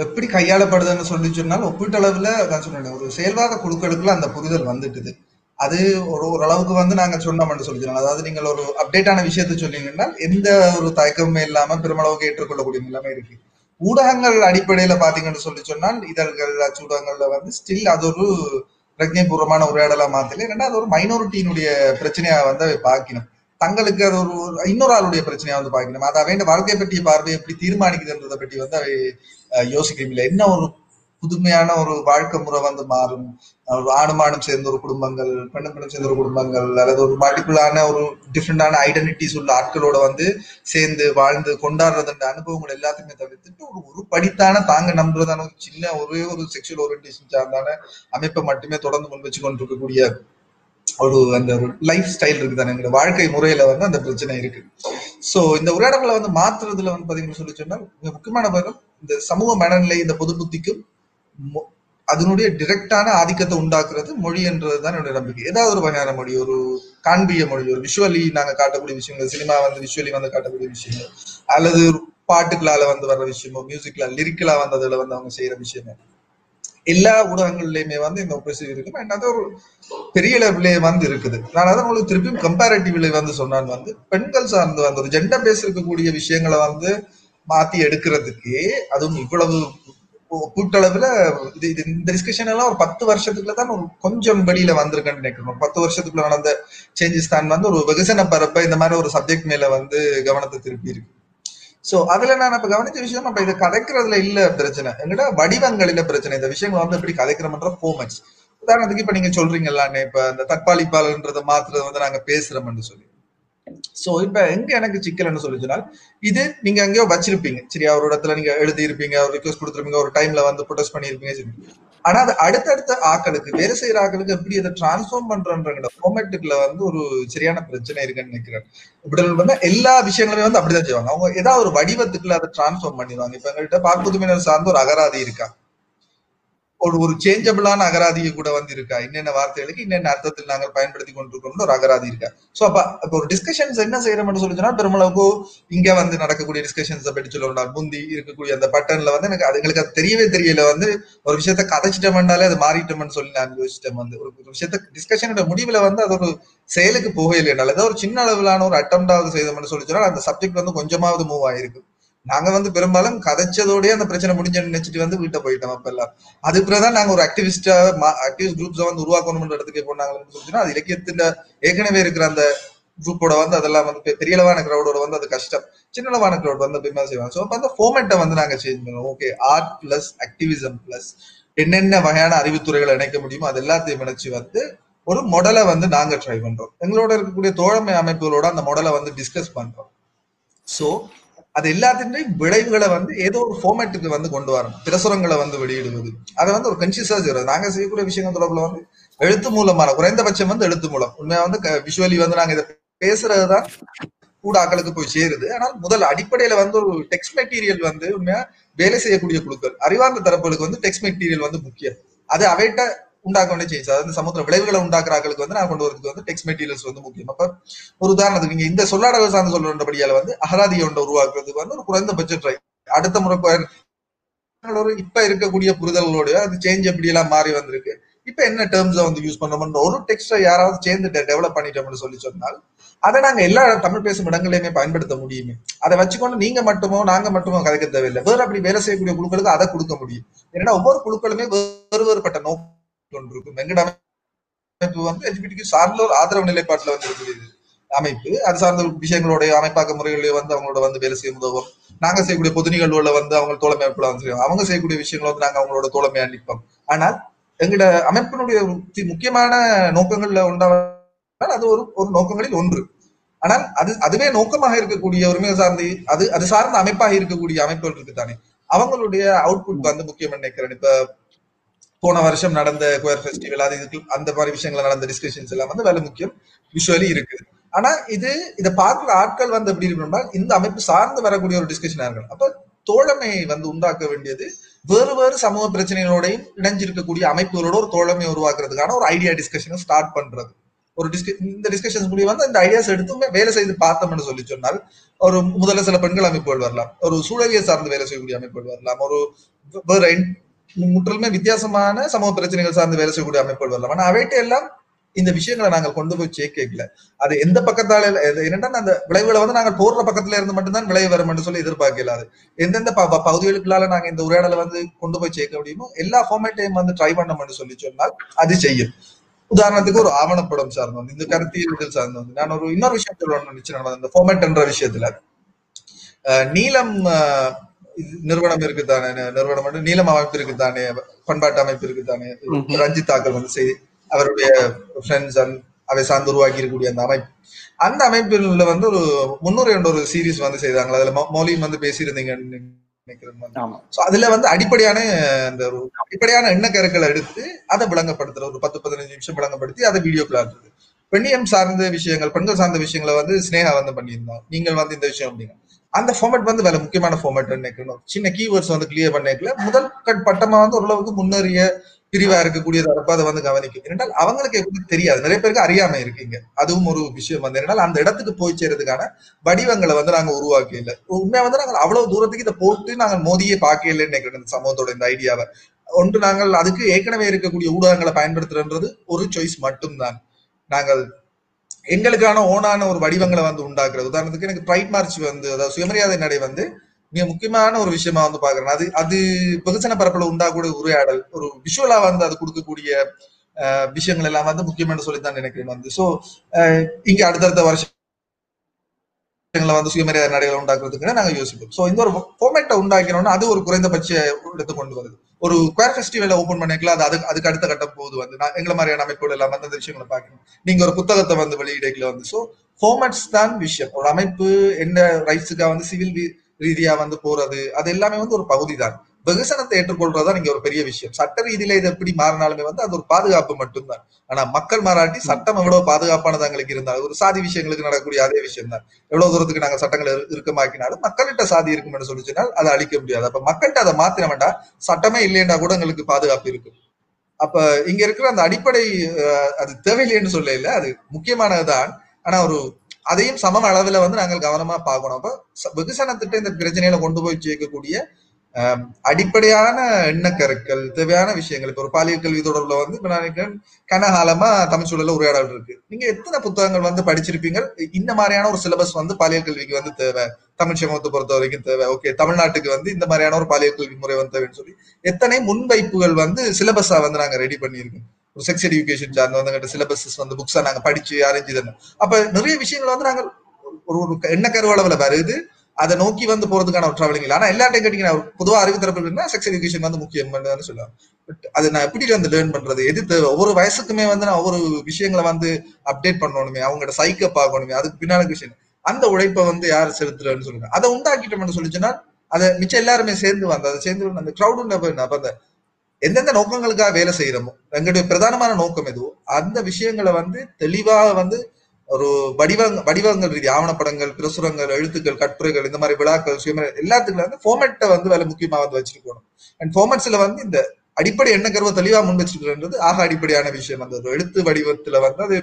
எப்படி கையாளப்படுதுன்னு சொல்லி சொன்னால் ஒப்பீட்டளவுல நான் சொன்னேன் ஒரு செயல்வாத குழுக்களுக்குள்ள அந்த புரிதல் வந்துட்டுது. அது ஒரு ஓரளவுக்கு வந்து நாங்க சொன்னோம்னு சொல்லிக்கிறோம். அதாவது நீங்கள் ஒரு அப்டேட்டான விஷயத்தை சொன்னீங்கன்னா எந்த ஒரு தயக்கமுமே இல்லாம பெருமளவுக்கு ஏற்றுக்கொள்ளக்கூடிய நிலைமை இருக்கு. ஊடகங்கள் அடிப்படையில பாத்தீங்கன்னு சொல்லி சொன்னால் இதழ்கள் அச்சூடகங்கள்ல வந்து ஸ்டில் அது ஒரு பிரஜைபூர்வமான உரையாடலா மாத்தல. ஏன்னா அது ஒரு மைனாரிட்டியினுடைய பிரச்சனையா வந்து அவை பார்க்கணும் தங்களுக்கு அது ஒரு இன்னொரு ஆளுடைய பிரச்சனையா வந்து பார்க்கணும் அது அவையின் வாழ்க்கை பற்றிய பார்வை எப்படி தீர்மானிக்குதுன்றதை பற்றி வந்து அவை அஹ், இல்லை என்ன ஒரு புதுமையான ஒரு வாழ்க்கை முறை வந்து மாறும்? ஆணும் ஆணும் சேர்ந்த ஒரு குடும்பங்கள் பெண்ணும் பெண்ணும் சேர்ந்த ஒரு குடும்பங்கள் அல்லது ஒரு மல்டிபிளான ஒரு டிஃப்ரெண்டான ஐடென்டிட்டிஸ் உள்ள ஆட்களோட வந்து சேர்ந்து வாழ்ந்து கொண்டாடுறதுன்ற அனுபவங்கள் எல்லாத்தையுமே தவிர்த்துட்டு ஒரு ஒரு படித்தான தாங்க நம்புறதான ஒரு சின்ன ஒரே ஒரு செக்ஷுவல் ஓரியன்டேஷன் சார்ந்தான அமைப்பை மட்டுமே தொடர்ந்து முன் வச்சு கொண்டு இருக்கக்கூடிய ஒரு அந்த ஒரு லைஃப் ஸ்டைல் இருக்குது தானே எங்களோட வாழ்க்கை முறையில வந்து அந்த பிரச்சனை இருக்கு. சோ இந்த உரையாடல்களை வந்து மாத்துறதுல வந்து பாத்தீங்கன்னு சொல்லி சொன்னால் முக்கியமான பாகம் இந்த சமூக மனநிலை இந்த பொது புத்திக்கும் அதனுடைய டிரெக்டான ஆதிக்கத்தை உண்டாக்குறது மொழி என்றதுதான் என்னுடைய நம்பிக்கை. ஏதாவது ஒரு வகையான மொழி ஒரு காண்பிய மொழி ஒரு விஷுவலி நாங்க காட்டக்கூடிய விஷயங்கள் சினிமா வந்து விஷுவலி வந்து காட்டக்கூடிய விஷயங்கள் அல்லது பாட்டுகளால வந்து வர்ற விஷயமோ மியூசிக்ல லிரிக்கலா வந்து அதுல வந்து அவங்க செய்யற விஷயமோ எல்லா ஊடகங்கள்லயுமே வந்து இந்த ஒப்ரெசிவ் இருக்கும் அண்ட் அது ஒரு பெரிய லெவலே வந்து இருக்குது. நான் அதான் உங்களுக்கு திருப்பியும் கம்பேரிட்டிவ்ல வந்து சொன்னான் வந்து பெண்கள் சார்ந்து வந்து ஒரு ஜெண்டர் பேஸ் இருக்கக்கூடிய விஷயங்களை வந்து மாத்தி எடுக்கிறதுக்கு அதுவும் இவ்வளவு கூட்டளவுல இது இது இந்த டிஸ்கஷன் எல்லாம் ஒரு பத்து வருஷத்துக்குள்ள தான் ஒரு கொஞ்சம் வெளியில வந்திருக்குன்னு நினைக்கிறோம் பத்து வருஷத்துக்குள்ள நடந்த சேஞ்சஸ் தான் வந்து ஒரு வெகுசன பரப்ப இந்த மாதிரி ஒரு சப்ஜெக்ட் மேல வந்து கவனத்தை திருப்பி இருக்கு. சோ அதுல நான் இப்ப கவனிச்ச விஷயம் நம்ம இதை கதைக்கிறதுல இல்ல பிரச்சனை. எங்கடா வடிவங்களில பிரச்சனை. இந்த விஷயங்கள் வந்து எப்படி கதைக்கிறோம்ன்ற ஃபார்மட்ஸ் உதாரணத்துக்கு இப்ப நீங்க சொல்றீங்கல்லானே இப்ப இந்த தற்பாலிப்பாளர்ன்றதை மாத்துறது வந்து நாங்க பேசுறோம்னு சொல்லி. சோ இப்ப எங்க எனக்கு சிக்கல்னு சொல்லி சொன்னால் இது நீங்க எங்கேயோ வச்சிருப்பீங்க. சரியா ஒரு இடத்துல நீங்க எழுதி இருப்பீங்க ஒரு ரிக்வஸ்ட் கொடுத்துருப்பீங்க ஒரு டைம்ல வந்து ப்ரொடெஸ்ட் பண்ணிருப்பீங்க சரி. ஆனா அது அடுத்தடுத்த ஆக்களுக்கு வேலை செய்யற ஆக்களுக்கு எப்படி அதை டிரான்ஸ்ஃபார்ம் பண்றன்ற ஃபார்மேட்டுக்குள்ள வந்து ஒரு சரியான பிரச்சனை இருக்குன்னு நினைக்கிறேன். இப்படி எல்லா விஷயங்களுமே வந்து அப்படிதான் செய்வாங்க. அவங்க ஏதாவது ஒரு வடிவத்துக்குள்ள அதை டிரான்ஸ்ஃபார்ம் பண்ணிடுவாங்க. இப்ப எங்கள்கிட்ட பார்ப்பதுமையினர் சார்ந்த ஒரு அகராதி இருக்கா? ஒரு ஒரு சேஞ்சபிளான அகராதியை கூட வந்து இருக்கா என்னென்ன வார்த்தைகளுக்கு என்னென்ன அர்த்தத்தில் நாங்கள் பயன்படுத்தி கொண்டிருக்கோம்னு ஒரு அகராதி இருக்கா? ஸோ அப்ப இப்போ ஒரு டிஸ்கஷன்ஸ் என்ன செய்யறோம்னு சொல்லி பெருமளவுக்கு இங்க வந்து நடக்கக்கூடிய டிஸ்கஷன்ஸ் பற்றி சொல்லணும்னா முந்தி இருக்கக்கூடிய அந்த பட்டன்ல வந்து எனக்கு அதுங்களுக்கு அது தெரியவே தெரியல. வந்து ஒரு விஷயத்த கதைச்சிட்டோம்னாலே அது மாறிட்டோம்னு சொல்லி நான் யோசிச்சிட்டேன். வந்து ஒரு விஷயத்த டிஸ்கஷனோட முடிவுல வந்து அது ஒரு செயலுக்கு போகவே இல்லை. ஏதோ ஒரு சின்ன அளவிலான ஒரு அட்டம்டாவது செய்தோம்னு சொல்லி சொன்னால் அந்த சப்ஜெக்ட் வந்து கொஞ்சமாவது மூவ் ஆயிருக்கு. நாங்க வந்து பெரும்பாலும் கதைச்சதோடய அந்த பிரச்சனை முடிஞ்சு நினைச்சிட்டு வந்து வீட்டை போயிட்டோம் அப்ப எல்லாம். அது பிறகுதான் நாங்க ஒரு ஆக்டிவிஸ்டா ஆக்டிவிஸ்ட் குரூப்ஸ் வந்து உருவாக்கணும்ன்ற இடத்துக்கு போனாங்கன்னு சொல்லிச்சுன்னா அது இலக்கியத்துல ஏற்கனவே இருக்கிற அந்த குரூப்போட வந்து அதெல்லாம் வந்து பெரிய அளவான கிரௌடோட வந்து அது கஷ்டம். சின்ன அளவான கிரௌட் வந்து எப்பயுமே செய்வாங்க? ஸோ அந்த ஃபோமெட்டை வந்து நாங்க சேஞ்ச் பண்ணுவோம். Okay art plus activism plus என்னென்ன வகையான அறிவுத்துறைகளை இணைக்க முடியுமோ அது எல்லாத்தையும் இணைச்சு வந்து ஒரு மொடலை வந்து நாங்க ட்ரை பண்றோம். எங்களோட இருக்கக்கூடிய தோழமை அமைப்புகளோட அந்த மொடலை வந்து டிஸ்கஸ் பண்றோம். ஸோ அது எல்லாத்தினுடைய விளைவுகளை வந்து ஏதோ ஒரு ஃபார்மேட்டுக்கு வந்து கொண்டு வரணும். பிரசுரங்களை வந்து வெளியிடுவது. அதை வந்து ஒரு கன்சியஸா செய்யறது. நாங்க செய்யக்கூடிய விஷயங்கள் தொடர்புல வந்து எழுத்து மூலமான குறைந்தபட்சம் வந்து எழுத்து மூலம். உண்மையா வந்து விஷுவலி வந்து நாங்க இதை பேசுறதுதான் கூட ஆக்களுக்கு போய் சேருது. ஆனால் முதல் அடிப்படையில வந்து ஒரு டெக்ஸ்ட் மெட்டீரியல் வந்து உண்மையா வேலை செய்யக்கூடிய குழுக்கள் அறிவார்ந்த தரப்புகளுக்கு வந்து டெக்ஸ்ட் மெட்டீரியல் வந்து முக்கியம். அது அவைகிட்ட உண்டாக்க வேண்டிய சேஞ்ச் அதாவது சமுத்திர விளைவுகளை உண்டாக்குறாங்களுக்கு வந்து நான் கொண்டு வரதுக்கு வந்து டெக்ஸ்ட் மெட்டீரியல்ஸ் வந்து முக்கியம். அப்ப ஒரு உதாரணத்துக்கு நீங்க இந்த சொல்லாடல் சார்ந்து சொல்றபடியால வந்து அகராதியை ஒன்றை உருவாக்குறதுக்கு வந்து ஒரு குறைந்தபட்ச ட்ரை அடுத்த முறை ஒரு இப்ப இருக்கக்கூடிய புரிதல்களோட அது சேஞ்ச் எப்படி எல்லாம் மாறி வந்திருக்கு? இப்ப என்ன டேர்ம்ஸ் வந்து யூஸ் பண்ணோம்ன்ற ஒரு டெக்ஸ்ட யாராவது சேர்ந்து டெவலப் பண்ணிட்டோம்னு சொல்லி சொன்னால் அதை நாங்க எல்லா தமிழ் பேசும் இடங்களையுமே பயன்படுத்த முடியுமே. அதை வச்சுக்கொண்டு நீங்க மட்டுமோ நாங்க மட்டுமோ கதைக்க தேவையில்லை. வேற அப்படி வேலை செய்யக்கூடிய குழுக்களுக்கு அதை கொடுக்க முடியும். ஏன்னா ஒவ்வொரு குழுக்களுமே வேறு வேறுபட்ட நோக்கம் ஒன்றுக்கும் வெங்கட அமைப்பு வந்து எஜிபிடிக்கு சார்ந்த ஒரு ஆதரவு நிலைப்பாட்டுல வந்து அமைப்பு. அது சார்ந்த விஷயங்களுடைய அமைப்பாக்க முறைகளிலே வந்து அவங்களோட வந்து வேலை செய்யும் உதவும். நாங்க செய்யக்கூடிய பொது நிகழ்வுல வந்து அவங்க தோழமை அமைப்புல வந்து செய்வோம் அவங்க செய்யக்கூடிய விஷயங்களை வந்து நாங்க அவங்களோட தோழமையா நிற்போம். ஆனால் எங்களோட அமைப்பினுடைய முக்கியமான நோக்கங்கள்ல உண்டான அது ஒரு ஒரு நோக்கங்களில் ஒன்று. ஆனால் அது அதுவே நோக்கமாக இருக்கக்கூடிய உரிமை சார்ந்து அது அது சார்ந்த அமைப்பாக இருக்கக்கூடிய அமைப்புகள் இருக்கு தானே அவங்களுடைய அவுட்புட் வந்து முக்கியம் நினைக்கிறேன். இப்ப போன வருஷம் நடந்த குயர் ஃபெஸ்டிவல் அது இதுக்கு அந்த மாதிரி விஷயங்கள் நடந்த டிஸ்கஷன்ஸ் எல்லாம் வந்து வேலை முக்கியம். விஷுவலி இருக்கு. ஆனா இது இதை பார்க்குற ஆட்கள் வந்து எப்படி இருக்கணும்னா இந்த அமைப்பு சார்ந்து வரக்கூடிய ஒரு டிஸ்கஷனா இருக்கணும். அப்ப தோழமை வந்து உண்டாக்க வேண்டியது வேறு வேறு சமூக பிரச்சனைகளோடையும் இணைஞ்சிருக்கக்கூடிய அமைப்புகளோட ஒரு தோழமை உருவாக்குறதுக்கான ஒரு ஐடியா டிஸ்கஷனை ஸ்டார்ட் பண்றது. ஒரு டிஸ்க இந்த டிஸ்கஷன்ஸ் முடியும் வந்து இந்த ஐடியாஸ் எடுத்து வேலை செய்து பார்த்தோம்னு சொல்லி சொன்னால் ஒரு முதல்ல சில பெண்கள் அமைப்புகள் வரலாம். ஒரு சூழலியை சார்ந்து வேலை செய்யக்கூடிய அமைப்புகள் வரலாம். ஒரு வேற முற்றிலுமே வித்தியாசமான சமூக பிரச்சனைகள் சார்ந்து வேலை செய்யக்கூடிய அமைப்புகள் வரலாம். ஆனா அவைகிட்ட எல்லாம் இந்த விஷயங்களை நாங்கள் கொண்டு போய் சேர்க்கல அது எந்த பக்கத்தால என்னன்னா அந்த விளைவுகளை வந்து நாங்கள் போடுற பக்கத்துல இருந்து மட்டும்தான் விளைவு வரும் சொல்லி எதிர்பார்க்கல அது. எந்தெந்த பகுதிகளுக்குள்ளால நாங்க இந்த உரையாடலை வந்து கொண்டு போய் சேர்க்க முடியுமோ எல்லா ஃபார்மேட்டையும் வந்து ட்ரை பண்ணோம்னு சொல்லி சொன்னால் அது செய்யும். உதாரணத்துக்கு ஒரு ஆவணப்படம் சார்ந்து இந்த கருத்தியல் சார்ந்து வந்து. நான் ஒரு இன்னொரு விஷயம் சொல்லணும்னு நினைச்சேன் இந்த ஃபார்மேட் என்ற விஷயத்துல. நீளம் நிறுவனம் இருக்குதானே நிறுவனம் வந்து நீளம் அமைப்பு இருக்குதானே பண்பாட்டு அமைப்பு இருக்குதானே ரஞ்சித் தாக்கல் வந்து செய்தி அவருடைய ஃப்ரெண்ட்ஸ் அண்ட் அவை சார்ந்து உருவாக்கி இருக்கக்கூடிய அந்த அமைப்பு. அந்த அமைப்பில் வந்து ஒரு முன்னூறு என்ற ஒரு சீரீஸ் வந்து செய்தாங்க. அதுல மௌலியும் வந்து பேசியிருந்தீங்கன்னு நினைக்கிறேன் அதுல வந்து அடிப்படையான இந்த ஒரு அடிப்படையான எண்ண கருக்களை எடுத்து அதை விளங்கப்படுத்துற ஒரு பத்து பதினஞ்சு நிமிஷம் விளங்கப்படுத்தி அதை வீடியோக்குள்ள ஆடுறது பெண்ணியம் சார்ந்த விஷயங்கள் பெண்கள் சார்ந்த விஷயங்களை வந்து ஸ்னேகா வந்து பண்ணியிருந்தோம் நீங்கள் வந்து இந்த விஷயம் அப்படிங்க அந்த ஃபார்மேட் வந்து வேலை முக்கியமான ஃபார்மேட் நினைக்கணும். சின்ன கீவேர்ட்ஸ் வந்து கிளியர் பண்ணிக்கல முதல் கட் பட்டமா வந்து ஓரளவுக்கு முன்னேறிய பிரிவா இருக்கக்கூடிய தரப்பு அதை வந்து கவனிக்கும். ஏனென்றால் அவங்களுக்கு எப்படி தெரியாது. நிறைய பேருக்கு அறியாம இருக்கீங்க. அதுவும் ஒரு விஷயம் வந்து. ஏனென்றால் அந்த இடத்துக்கு போய் சேர்றதுக்கான வடிவங்களை வந்து நாங்க உருவாக்க இல்லை உண்மையா வந்து நாங்கள் அவ்வளவு தூரத்துக்கு இதை போட்டு நாங்கள் மோதியே பார்க்க இல்லைன்னு இந்த சமூகத்தோட இந்த ஐடியாவை ஒன்று நாங்கள் அதுக்கு ஏற்கனவே இருக்கக்கூடிய ஊடகங்களை பயன்படுத்துறன்றது ஒரு சாய்ஸ் மட்டும்தான். நாங்கள் எங்களுக்கான ஓனான ஒரு வடிவங்களை வந்து உண்டாக்குறது. உதாரணத்துக்கு எனக்கு பிரைட் மார்ச் வந்து அதாவது சுயமரியாதை நடை வந்து மிக முக்கியமான ஒரு விஷயமா வந்து பாக்குறேன் அது அது வெகுசன பரப்பில் உண்டாகக்கூடிய உரையாடல் ஒரு விஷுவலா வந்து அது கொடுக்கக்கூடிய விஷயங்கள் எல்லாம் வந்து முக்கியமான சொல்லித்தான் நினைக்கிறேன் வந்து. சோ இங்க அடுத்தடுத்த வருஷம் வந்து சுயமரியாதை நடைகளை உண்டாக்குறதுக்கு நாங்க யோசிப்போம். சோ இந்த ஒரு ஃபோமேட்டை உண்டாக்கணும்னா அது ஒரு குறைந்தபட்ச எடுத்து கொண்டு வருது. ஒரு குவேர் ஃபெஸ்டிவலை ஓப்பன் பண்ணிக்கலாம் அது அதுக்கு அதுக்கு அடுத்த கட்டம் போகுது வந்து. நான் எங்களை மாதிரியான அமைப்புகள் எல்லாம் வந்து அந்த விஷயங்களை பார்க்கணும். நீங்க ஒரு புத்தகத்தை வந்து வெளியிடல வந்து ஸோ ஃபார்மேட்ஸ் தான் விஷயம். ஒரு அமைப்பு என்ன ரைட்ஸுக்காக வந்து சிவில் ரீதியா வந்து போறது அது எல்லாமே வந்து ஒரு பகுதி தான். வெகுசனத்தை ஏற்றுக்கொள்றதா நீங்க ஒரு பெரிய விஷயம். சட்ட ரீதியில இது எப்படி மாறினாலுமே வந்து அது ஒரு பாதுகாப்பு மட்டும்தான். ஆனா மக்கள் மாறாட்டி சட்டம் எவ்வளவு பாதுகாப்பானது எங்களுக்கு இருந்தாலும் ஒரு சாதி விஷயங்களுக்கு நடக்கக்கூடிய அதே விஷயம் தான் எவ்வளவு தூரத்துக்கு நாங்க சட்டங்களை இறுக்கமாக்கினாலும் மக்கள்கிட்ட சாதி இருக்கும் என்று சொல்லி சொல்லிச்சுனால் அதை அழிக்க முடியாது. அப்ப மக்கள்கிட்ட அதை மாத்திர வேண்டாம். சட்டமே இல்லைன்னா கூட எங்களுக்கு பாதுகாப்பு இருக்கு அப்ப இங்க இருக்கிற அந்த அடிப்படை அது தேவையில்லைன்னு சொல்ல இல்லை அது முக்கியமானதுதான். ஆனா ஒரு அதையும் சம அளவுல வந்து நாங்கள் கவனமா பார்க்கணும். அப்ப வெகுசனத்திட்ட இந்த பிரச்சனையில கொண்டு போய் சேர்க்கக்கூடிய அடிப்படையான எண்ணக்கருக்கள் தேவையான விஷயங்கள். இப்ப ஒரு பாலியல் கல்வி தொடர்புல வந்து இப்ப நான் கனகாலமா தமிழ் சூழல்ல உரையாடல் இருக்கு. நீங்க எத்தனை புத்தகங்கள் வந்து படிச்சிருப்பீங்க? இந்த மாதிரியான ஒரு சிலபஸ் வந்து பாலியல் கல்விக்கு வந்து தேவை. தமிழ் சமூகத்தை பொறுத்த வரைக்கும் தேவை. ஓகே தமிழ்நாட்டுக்கு வந்து இந்த மாதிரியான ஒரு பாலியல் கல்வி முறை வந்து தேவைன்னு சொல்லி எத்தனை முன்வைப்புகள் வந்து சிலபஸா வந்து நாங்க ரெடி பண்ணியிருக்கோம். ஒரு செக்ஸ் எஜுகேஷன் சார்ந்த வந்து சிலபஸஸ் வந்து புக்ஸா நாங்க படிச்சு அரேஞ்ச் தந்தோம் அப்ப நிறைய விஷயங்கள் வந்து நாங்கள் ஒரு ஒரு எண்ணக்கருவளவுல வருது. அதை நோக்கி வந்து போறதுக்கான ஒரு ட்ராவலிங் இல்லை. ஆனா எல்லா டைம் கேட்டீங்கன்னா பொதுவா அறிவு செக்ஸ் எஜுகேஷன் வந்து முக்கியம் சொல்லுவேன். பட் அது நான் எப்படி வந்து லேர்ன் பண்றது? எது தேவை? ஒவ்வொரு வயசுக்குமே வந்து நான் ஒவ்வொரு விஷயங்களை வந்து அப்டேட் பண்ணணுமே அவங்களோட சைக்கப் ஆகணுமே அதுக்கு பின்னால விஷயம் அந்த உழைப்பை வந்து யார் செலுத்துறன்னு சொல்லுங்க. அதை உண்டாக்கிட்டோம்னு சொல்லிச்சுன்னா அதை மிச்சம் எல்லாருமே சேர்ந்து வந்து அதை சேர்ந்து அந்த கிரௌடு அப்ப அந்த எந்தெந்த நோக்கங்களுக்காக வேலை செய்யறோமோ எங்களுடைய பிரதானமான நோக்கம் எதுவோ அந்த விஷயங்களை வந்து தெளிவாக வந்து ஒரு வடிவங்க வடிவங்கள் ரீதி ஆவணப்படங்கள் பிரசுரங்கள் எழுத்துக்கள் கட்டுரைகள் இந்த மாதிரி விழாக்கள் சுயம எல்லாத்துக்குள்ள வந்து ஃபார்மேட்டை வந்து வேலை முக்கியமா வந்து வச்சிருக்கணும் அண்ட் ஃபார்மேட்ஸ்ல வந்து இந்த அடிப்படை என்ன கருவை தெளிவா முன் வச்சிருக்கிறது ஆக அடிப்படையான விஷயம். அந்த ஒரு எழுத்து வடிவத்துல வந்து அது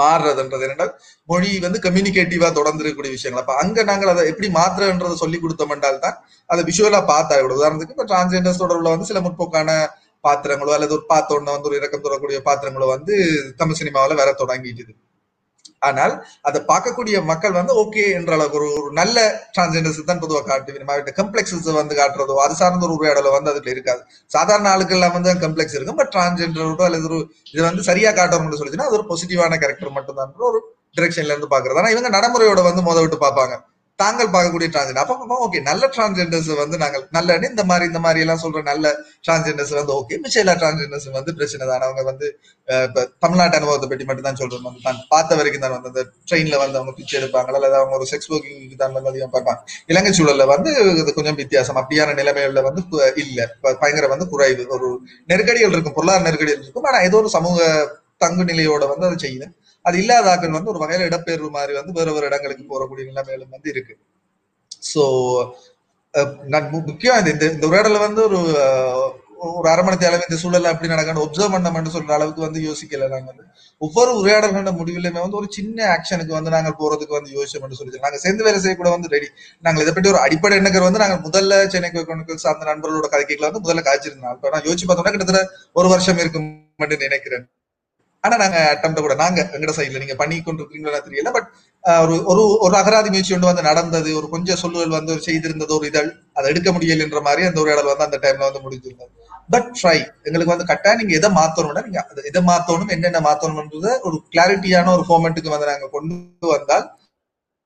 மாறுறதுன்றது. என்னென்றால் மொழி வந்து கம்யூனிகேட்டிவா தொடர்ந்து இருக்கக்கூடிய விஷயங்கள். அப்ப அங்க நாங்கள் அதை எப்படி மாற்றுறன்றதை சொல்லி கொடுத்தோம்னால் தான் அதை விஷுவலா பார்த்தா உதாரணத்துக்கு இப்ப டிரான்ஸ்ஜெண்டர்ஸ் தொடர்புல வந்து சில முற்போக்கான பாத்திரங்களோ அல்லது ஒரு பார்த்த உடனே வந்து ஒரு இறக்கம் தொடரக்கூடிய பாத்திரங்களோ வந்து தமிழ் சினிமாவில வர தொடங்கிட்டு ஆனால் அதை பார்க்கக்கூடிய மக்கள் வந்து ஓகே என்ற அளவுக்கு ஒரு ஒரு நல்ல டிரான்ஸ்ஜெண்டர்ஸ் தான் பொதுவாக காட்டு கம்ப்ளெக்ஸஸ் வந்து காட்டுறதோ அது சார்ந்த ஒரு உரையாடலோ வந்து அதுல இருக்காது. சாதாரண ஆளுக்கெல்லாம் வந்து கம்ப்ளெக்ஸ் இருக்கும். பட் டிரான்ஸ்ஜெண்டரோட அல்லது ஒரு இது வந்து சரியா காட்டுறோம்னு சொல்லிச்சுன்னா அது ஒரு பாசிட்டிவான கேரக்டர் மட்டும்தான். ஒரு டிரெக்ஷன்ல இருந்து பாக்குறது ஆனா இவங்க நடைமுறையோட வந்து மோத விட்டு பார்ப்பாங்க. தாங்கள் பார்க்கக்கூடிய டிரான்ஸ்ஜெண்டர் அப்ப ஓகே நல்ல டிரான்ஸ்ஜெண்டர்ஸ் வந்து நாங்கள் நல்ல இந்த மாதிரி இந்த மாதிரி எல்லாம் சொல்ற நல்ல டிரான்ஸ்ஜெண்டர்ஸ் வந்து ஓகே மிச்சம் எல்லா டிரான்ஸ்ஜெண்டர்ஸ் வந்து பிரச்சனை தான். அவங்க வந்து தமிழ்நாட்டு அனுபவத்தை பற்றி மட்டும் தான் சொல்றோம். வந்து தான் பார்த்த வரைக்கும் தான் வந்து அந்த ட்ரெயின்ல வந்து அவங்க பிச்சை எடுப்பாங்க அல்லது அவங்க ஒரு செக்ஸ் ஒர்க்கிங் தான் வந்து அதிகம் பார்ப்பாங்க. இலங்கை சூழல்ல வந்து இது கொஞ்சம் வித்தியாசம். அப்படியான நிலைமைகள்ல வந்து இல்ல. பயங்கர வந்து குறைவு. ஒரு நெருக்கடிகள் இருக்கும். பொருளாதார நெருக்கடிகள் இருக்கும். ஆனா ஏதோ ஒரு சமூக தங்கு நிலையோட வந்து அதை செய்யுது. அது இல்லாத வந்து ஒரு வகையில இடப்பெயர்வு மாதிரி வந்து வேற வேற இடங்களுக்கு போறக்கூடிய நிலைமையிலும் வந்து இருக்கு. ஸோ நான் முக்கியம் இந்த இந்த உரையாடல வந்து ஒரு ஒரு அரமணத்தை அளவு இந்த சூழல் அப்படி நடக்கணும் ஒப்சர்வ் பண்ண சொல்ற அளவுக்கு வந்து யோசிக்கல நாங்க வந்து. ஒவ்வொரு உரையாடல்களோட முடிவிலுமே வந்து ஒரு சின்ன ஆக்ஷனுக்கு வந்து நாங்கள் போறதுக்கு வந்து யோசிச்சோம்னு சொல்லி நாங்க சேர்ந்து வேலை செய்ய கூட வந்து ரெடி நாங்கள் இதை பற்றி ஒரு அடிப்படை எண்ணக்கர் வந்து நாங்கள் முதல்ல சென்னைக்கு சார்ந்த நண்பர்களோட கதைக்கைகளை வந்து முதல்ல காய்ச்சிருந்தோம் இப்போ நான் யோசிச்சு பார்த்தோம்னா கிட்டத்தட்ட ஒரு வருஷம் இருக்கும் நினைக்கிறேன். ஆனா நாங்க அட்டம் கூட நாங்க எங்கட சைட்ல நீங்க பண்ணி கொண்டிருக்கீங்களா தெரியல பட் ஒரு ஒரு ஒரு அகராதி முயற்சி ஒன்று வந்து நடந்தது ஒரு கொஞ்சம் சொல்லுதல் வந்து ஒரு செய்திருந்தது ஒரு இதழ் அதை எடுக்க முடியலன்ற மாதிரி அந்த உரையாடல் வந்து அந்த டைம்ல வந்து முடிஞ்சிருந்தது. பட் ட்ரை எங்களுக்கு வந்து கட்டாயம் நீங்க எதை மாத்தணும்னா நீங்க எதை மாத்தணும் என்னென்ன மாத்தணும்ன்றத ஒரு கிளாரிட்டியான ஒரு ஃபார்மேட்டுக்கு வந்து நாங்க கொண்டு வந்தால்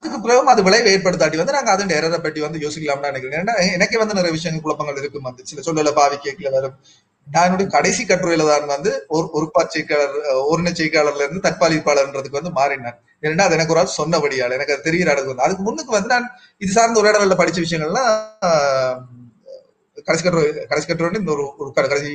அதுக்கு அது விளைவு ஏற்படுத்தாட்டி வந்து நாங்க அதன் எரரை பற்றி வந்து யோசிக்கலாம்னு நினைக்கிறேன். ஏன்னா எனக்கே வந்து நிறைய விஷயங்கள் குழப்பங்கள் இருக்கும் வந்து சில சொல்லல பாவி கேட்கல வரும். நான் என்னுடைய கடைசி கட்டுரையில தான் வந்து ஒரு ஒருப்பார் பாச்சைக்காளர் ஒரு செய்காளர்ல இருந்து தற்பாலிப்பாளர்ன்றதுக்கு வந்து மாறினார். ஏன்னா அது எனக்கு ஒரு ஆள் சொன்னபடியால் எனக்கு அது தெரிகிற அளவுக்கு வந்து அதுக்கு முன்னுக்கு வந்து நான் இது சார்ந்த ஒரு இடங்கள்ல படிச்ச விஷயங்கள்லாம் கடைசி கட்டுரை கடைசி கட்டுரை இந்த ஒரு ஒரு கடைசி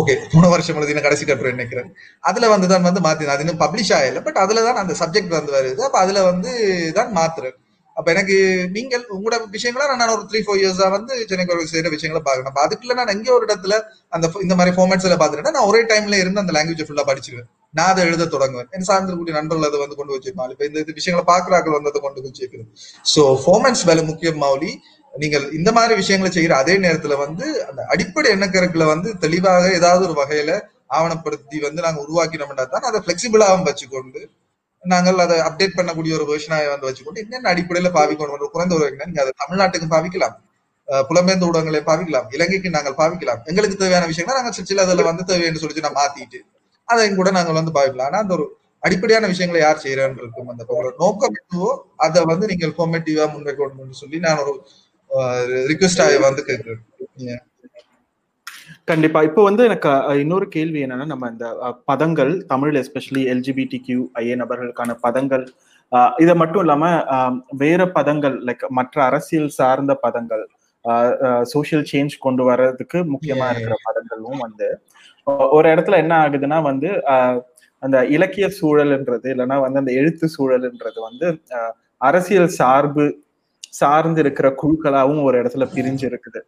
ஓகே மூணு வருஷம் எழுதின கடைசி கட்டுரை நினைக்கிறேன். அதுல வந்து தான் வந்து மாத்தினேன் அது இன்னும் பப்ளிஷ் ஆகல. பட் அதுல தான் அந்த சப்ஜெக்ட் வந்து வருது. அப்ப அதுல வந்து தான் மாத்துறேன். அப்ப எனக்கு நீங்கள் உங்களோட விஷயங்களா நான் ஒரு த்ரீ ஃபோர் இயர்ஸா வந்து சென்னைக்கு செய்யற விஷயங்களை பாக்கணும் அப்ப அதுக்குள்ள நான் எங்கே ஒரு இடத்துல அந்த இந்த மாதிரி ஃபார்மேட்ஸ்ல பாத்துட்டேன் நான் ஒரே டைம்ல இருந்து அந்த லாங்குவேஜ் ஃபுல்லா படிச்சிருவேன் நான் அதை எழுத தொடங்குவேன். என் சார்ந்திருக்கூடிய நண்பர்கள் அதை வந்து கொண்டு வச்சிருப்பாங்க. இப்ப இந்த விஷயங்களை பாக்குறாக்கள் வந்து அதை கொண்டு வச்சிருக்கிறது சோ ஃபார்மேட்ஸ் வேலை முக்கியம் மௌலி. நீங்கள் இந்த மாதிரி விஷயங்களை செய்யற அதே நேரத்துல வந்து அந்த அடிப்படை எண்ணக்கருக்களை வந்து தெளிவாக ஏதாவது ஒரு வகையில ஆவணப்படுத்தி வந்து நாங்க உருவாக்கினோம்னா தான் அதை பிளெக்சிபிளாகவும் வச்சுக்கொண்டு நாங்கள் அதை அப்டேட் பண்ணக்கூடிய ஒரு வெர்ஷனாக வந்து வச்சுக்கொண்டு என்னென்ன அடிப்படையில பாவிக்கணும் குறைந்த ஒரு நீங்க அதை தமிழ்நாட்டுக்கு பாவிக்கலாம். புலம்பெயர்ந்த ஊடகங்களை பாவிக்கலாம். இலங்கைக்கு நாங்கள் பாவிக்கலாம். எங்களுக்கு தேவையான விஷயங்கள் நாங்கள் சில அதில் வந்து தேவைன்னு சொல்லி நான் மாத்திட்டு அதையும் கூட நாங்கள் வந்து பாவிக்கலாம். ஆனா அந்த ஒரு அடிப்படையான விஷயங்களை யார் செய்யறான்னு இருக்கும் அந்த நோக்கம் என்னவோ அதை வந்து நீங்கள் ஃபார்மேட்டிவா முன்வைக்கணும்னு சொல்லி நான் ஒரு ரிக்வெஸ்டா வந்து கேட்கிறேன். கண்டிப்பா. இப்போ வந்து எனக்கு இன்னொரு கேள்வி என்னன்னா நம்ம இந்த பதங்கள் Tamil especially LGBT Q IA நபர்களுக்கான பதங்கள் இதை மட்டும் இல்லாம வேற பதங்கள் லைக் மற்ற அரசியல் சார்ந்த பதங்கள் சோசியல் சேஞ்ச் கொண்டு வர்றதுக்கு முக்கியமா இருக்கிற படங்களும் வந்து ஒரு இடத்துல என்ன ஆகுதுன்னா வந்து அந்த இலக்கிய சூழல்ன்றது இல்லைன்னா வந்து அந்த எழுத்து சூழல்ன்றது வந்து அரசியல் சார்பு சார்ந்து இருக்கிற குழுக்களாவும் ஒரு இடத்துல பிரிஞ்சு இருக்குது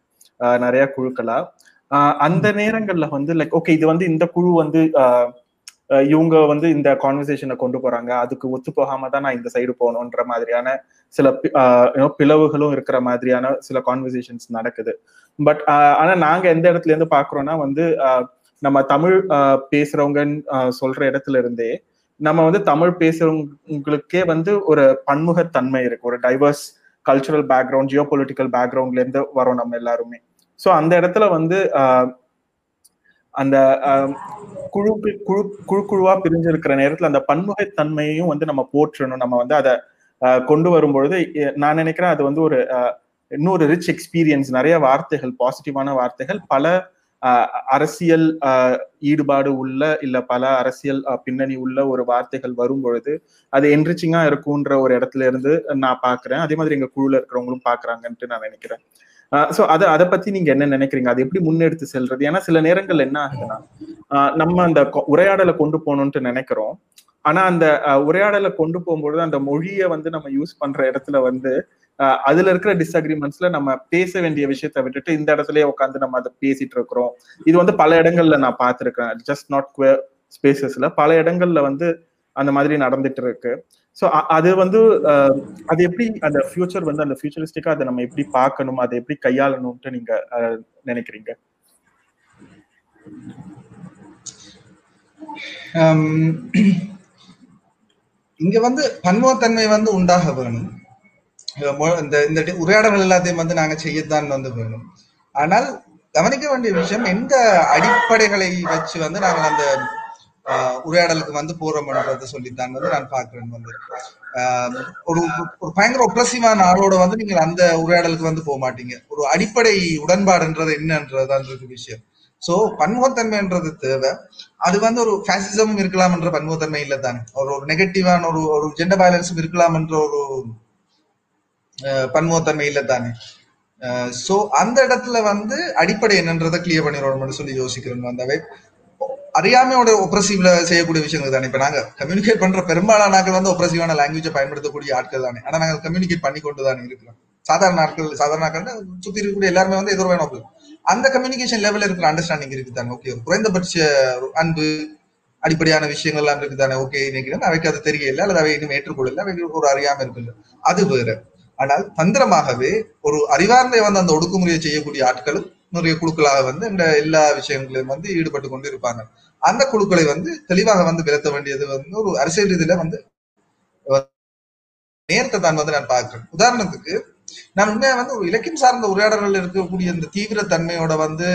நிறைய குழுக்களா. அந்த நேரங்கள்ல வந்து லைக் ஓகே இது வந்து இந்த குழு வந்து இவங்க வந்து இந்த கான்வர்சேஷனை கொண்டு போறாங்க. அதுக்கு ஒத்து போகாம தான் நான் இந்த சைடு போகணுன்ற மாதிரியான சில பிளவுகளும் இருக்கிற மாதிரியான சில கான்வர்சேஷன்ஸ் நடக்குது. பட் ஆனா நாங்க எந்த இடத்துல இருந்து பாக்குறோம்னா வந்து நம்ம தமிழ் பேசுறவங்கன்னு சொல்ற இடத்துல இருந்தே நம்ம வந்து தமிழ் பேசுறவங்களுக்கே வந்து ஒரு பன்முகத்தன்மை இருக்கு. ஒரு diverse cultural background geo political பேக்ரவுண்ட்ல இருந்து வரோம் நம்ம எல்லாருமே. ஸோ அந்த இடத்துல வந்து அந்த குழு குழு குழு குழுவா பிரிஞ்சிருக்கிற நேரத்துல அந்த பன்முகத்தன்மையையும் வந்து நம்ம போற்றணும். நம்ம வந்து அதை கொண்டு வரும்பொழுது நான் நினைக்கிறேன் அது வந்து ஒரு இன்னொரு ரிச் எக்ஸ்பீரியன்ஸ் நிறைய வார்த்தைகள் பாசிட்டிவான வார்த்தைகள் பல அரசியல் ஈடுபாடு உள்ள இல்ல பல அரசியல் பின்னணி உள்ள ஒரு வார்த்தைகள் வரும் பொழுது அது என்ரிச்சிங்கா இருக்கும்ன்ற ஒரு இடத்துல இருந்து நான் பாக்குறேன். அதே மாதிரி எங்க குழுல இருக்கிறவங்களும் பாக்குறாங்கன்ட்டு நான் நினைக்கிறேன். ஸோ அதை அதை பத்தி நீங்க என்ன நினைக்கிறீங்க? அது எப்படி முன்னெடுத்து செல்றது? ஏன்னா சில நேரங்கள் என்ன ஆகுதுன்னா நம்ம அந்த உரையாடலை கொண்டு போகணும்ட்டு நினைக்கிறோம். ஆனா அந்த உரையாடலை கொண்டு போகும்பொழுது அந்த மொழியை வந்து நம்ம யூஸ் பண்ற இடத்துல வந்து அதுல இருக்கிற டிஸ்அக்ரிமெண்ட்ஸ்ல நம்ம பேச வேண்டிய விஷயத்த விட்டுட்டு இந்த இடத்துலயே உட்காந்து நம்ம அதை பேசிட்டு இருக்கிறோம். இது வந்து பல இடங்கள்ல நான் பார்த்துருக்கேன். ஜஸ்ட் நாட் ஸ்பேசஸ்ல பல இடங்கள்ல வந்து அந்த மாதிரி நடந்துட்டு இருக்கு. ஸோ அது வந்து அது எப்படி அந்த ஃபியூச்சர் வந்து அந்த ஃபியூச்சரிஸ்டிக்கா அதை நம்ம எப்படி பார்க்கணும் அதை எப்படி கையாளணும்ட்டு நீங்க நினைக்கிறீங்க? இங்க வந்து பன்முகத்தன்மை வந்து உண்டாக வேணும். இந்த இந்த உரையாடல்கள் எல்லாத்தையும் வந்து நாங்க செய்யத்தான் வந்து வேணும். ஆனால் கவனிக்க வேண்டிய விஷயம் எந்த அடிப்படைகளை வச்சு வந்து நாங்கள் அந்த உரையாடலுக்கு வந்து போறோம்ன்றத சொல்லித்தான் வந்து நான் பாக்குறேன் வந்து. ஒரு ஒரு பயங்கர ஒப்ரசிவான ஆளோட வந்து நீங்க அந்த உரையாடலுக்கு வந்து போக மாட்டீங்க. ஒரு அடிப்படை உடன்பாடுன்றது என்னன்றதுதான் இருக்கு விஷயம். சோ பன்முகத்தன்மைன்றது தேவை. அது வந்து ஒரு ஃபேசிசமும் இருக்கலாம்ன்ற பன்முகத்தன்மை இல்லை தானே. ஒரு ஒரு நெகட்டிவான ஒரு ஒரு ஜெண்டர் இருக்கலாம் இருக்கலாம்ன்ற ஒரு பன்முகத்தன்மை இல்லை தானே. சோ அந்த இடத்துல வந்து அடிப்படை என்னன்றதை கிளியர் பண்ணிடணும்னு சொல்லி யோசிக்கிறேன் வந்தாவே. அறியாமையோட ஒப்ரசிவ்ல செய்யக்கூடிய விஷயங்கள் தானே. இப்ப நாங்க கம்யூனிகேட் பண்ற பெரும்பாலான நாட்கள் வந்து ஒப்ரசிவான லாங்குவேஜை பயன்படுத்தக்கூடிய ஆட்கள் தானே. ஆனா நாங்க கம்யூனிகேட் பண்ணி கொண்டு தானே இருக்கிறோம். சாதாரண ஆட்கள் சாதாரண ஆட்கள் சுத்தி இருக்கக்கூடிய எல்லாருமே வந்து எதிர்வான வேணும் அந்த கம்யூனிகேஷன் லெவல்ல இருக்கிற அண்டர்ஸ்டாண்டிங் இருக்கு தானே. ஓகே குறைந்தபட்ச அன்பு அடிப்படையான விஷயங்கள் எல்லாம் இருக்கு தானே. ஓகே நினைக்கிறேன் அவைக்கு அது தெரியல அல்லது அவை இன்னும் ஏற்றுக்கொள்ளல அவைக்கு ஒரு அறியாம இருக்குல்ல அது வேற. ஆனால் தந்திரமாகவே ஒரு அறிவார்ந்த வந்து அந்த ஒடுக்குமுறையை செய்யக்கூடிய ஆட்களும் நிறைய குழுக்களாக வந்து இந்த எல்லா விஷயங்களையும் வந்து ஈடுபட்டு கொண்டு இருப்பாங்க அந்த குழுக்களை வந்து தெளிவாக வந்து விலத்த வேண்டியது வந்து ஒரு அரசியல் ரீதியில வந்து நேரத்தை தான் வந்து நான் பார்க்கிறேன். உதாரணத்துக்கு நான் உண்மையா வந்து ஒரு இலக்கியம் சார்ந்த உரையாடல்கள் இருக்கக்கூடிய இந்த தீவிர தன்மையோட வந்து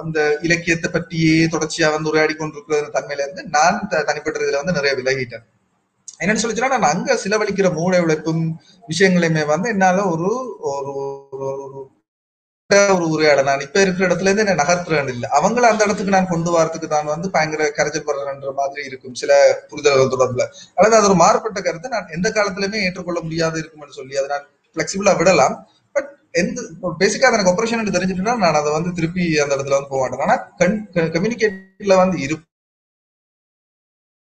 அந்த இலக்கியத்தை பற்றியே தொடர்ச்சியா வந்து உரையாடி கொண்டிருக்கிற தன்மையில இருந்து நான் தனிப்பட்ட இதுல வந்து நிறைய விலகிட்டேன். என்னன்னு சொல்லிச்சுன்னா நான் அங்க செலவழிக்கிற மூளை உழைப்பும் விஷயங்களையுமே வந்து என்னால ஒரு ஒரு ஒரு உரையாட நான் இப்ப இருக்கிற இடத்துல இருந்து என்ன நகர்த்துறேன் இல்லை. அவங்கள அந்த இடத்துக்கு நான் கொண்டு வரதுக்கு நான் வந்து பயங்கர கரைச்சப்படுறேன்ற மாதிரி இருக்கும் சில புரிதல்கள் தொடர்புல. அல்லது அது ஒரு மாறுபட்ட கருத்தை. நான் எந்த காலத்திலுமே ஏற்றுக்கொள்ள முடியாது இருக்கும்னு சொல்லி அதை நான் பிளெக்சிபிளா விடலாம். பட் எந்த பேசிக்கா எனக்கு ஆப்ரேஷன் தெரிஞ்சுட்டுனா நான் அதை வந்து திருப்பி அந்த இடத்துல வந்து போக மாட்டேன். ஆனா கம்யூனிகேட்ல வந்து இரு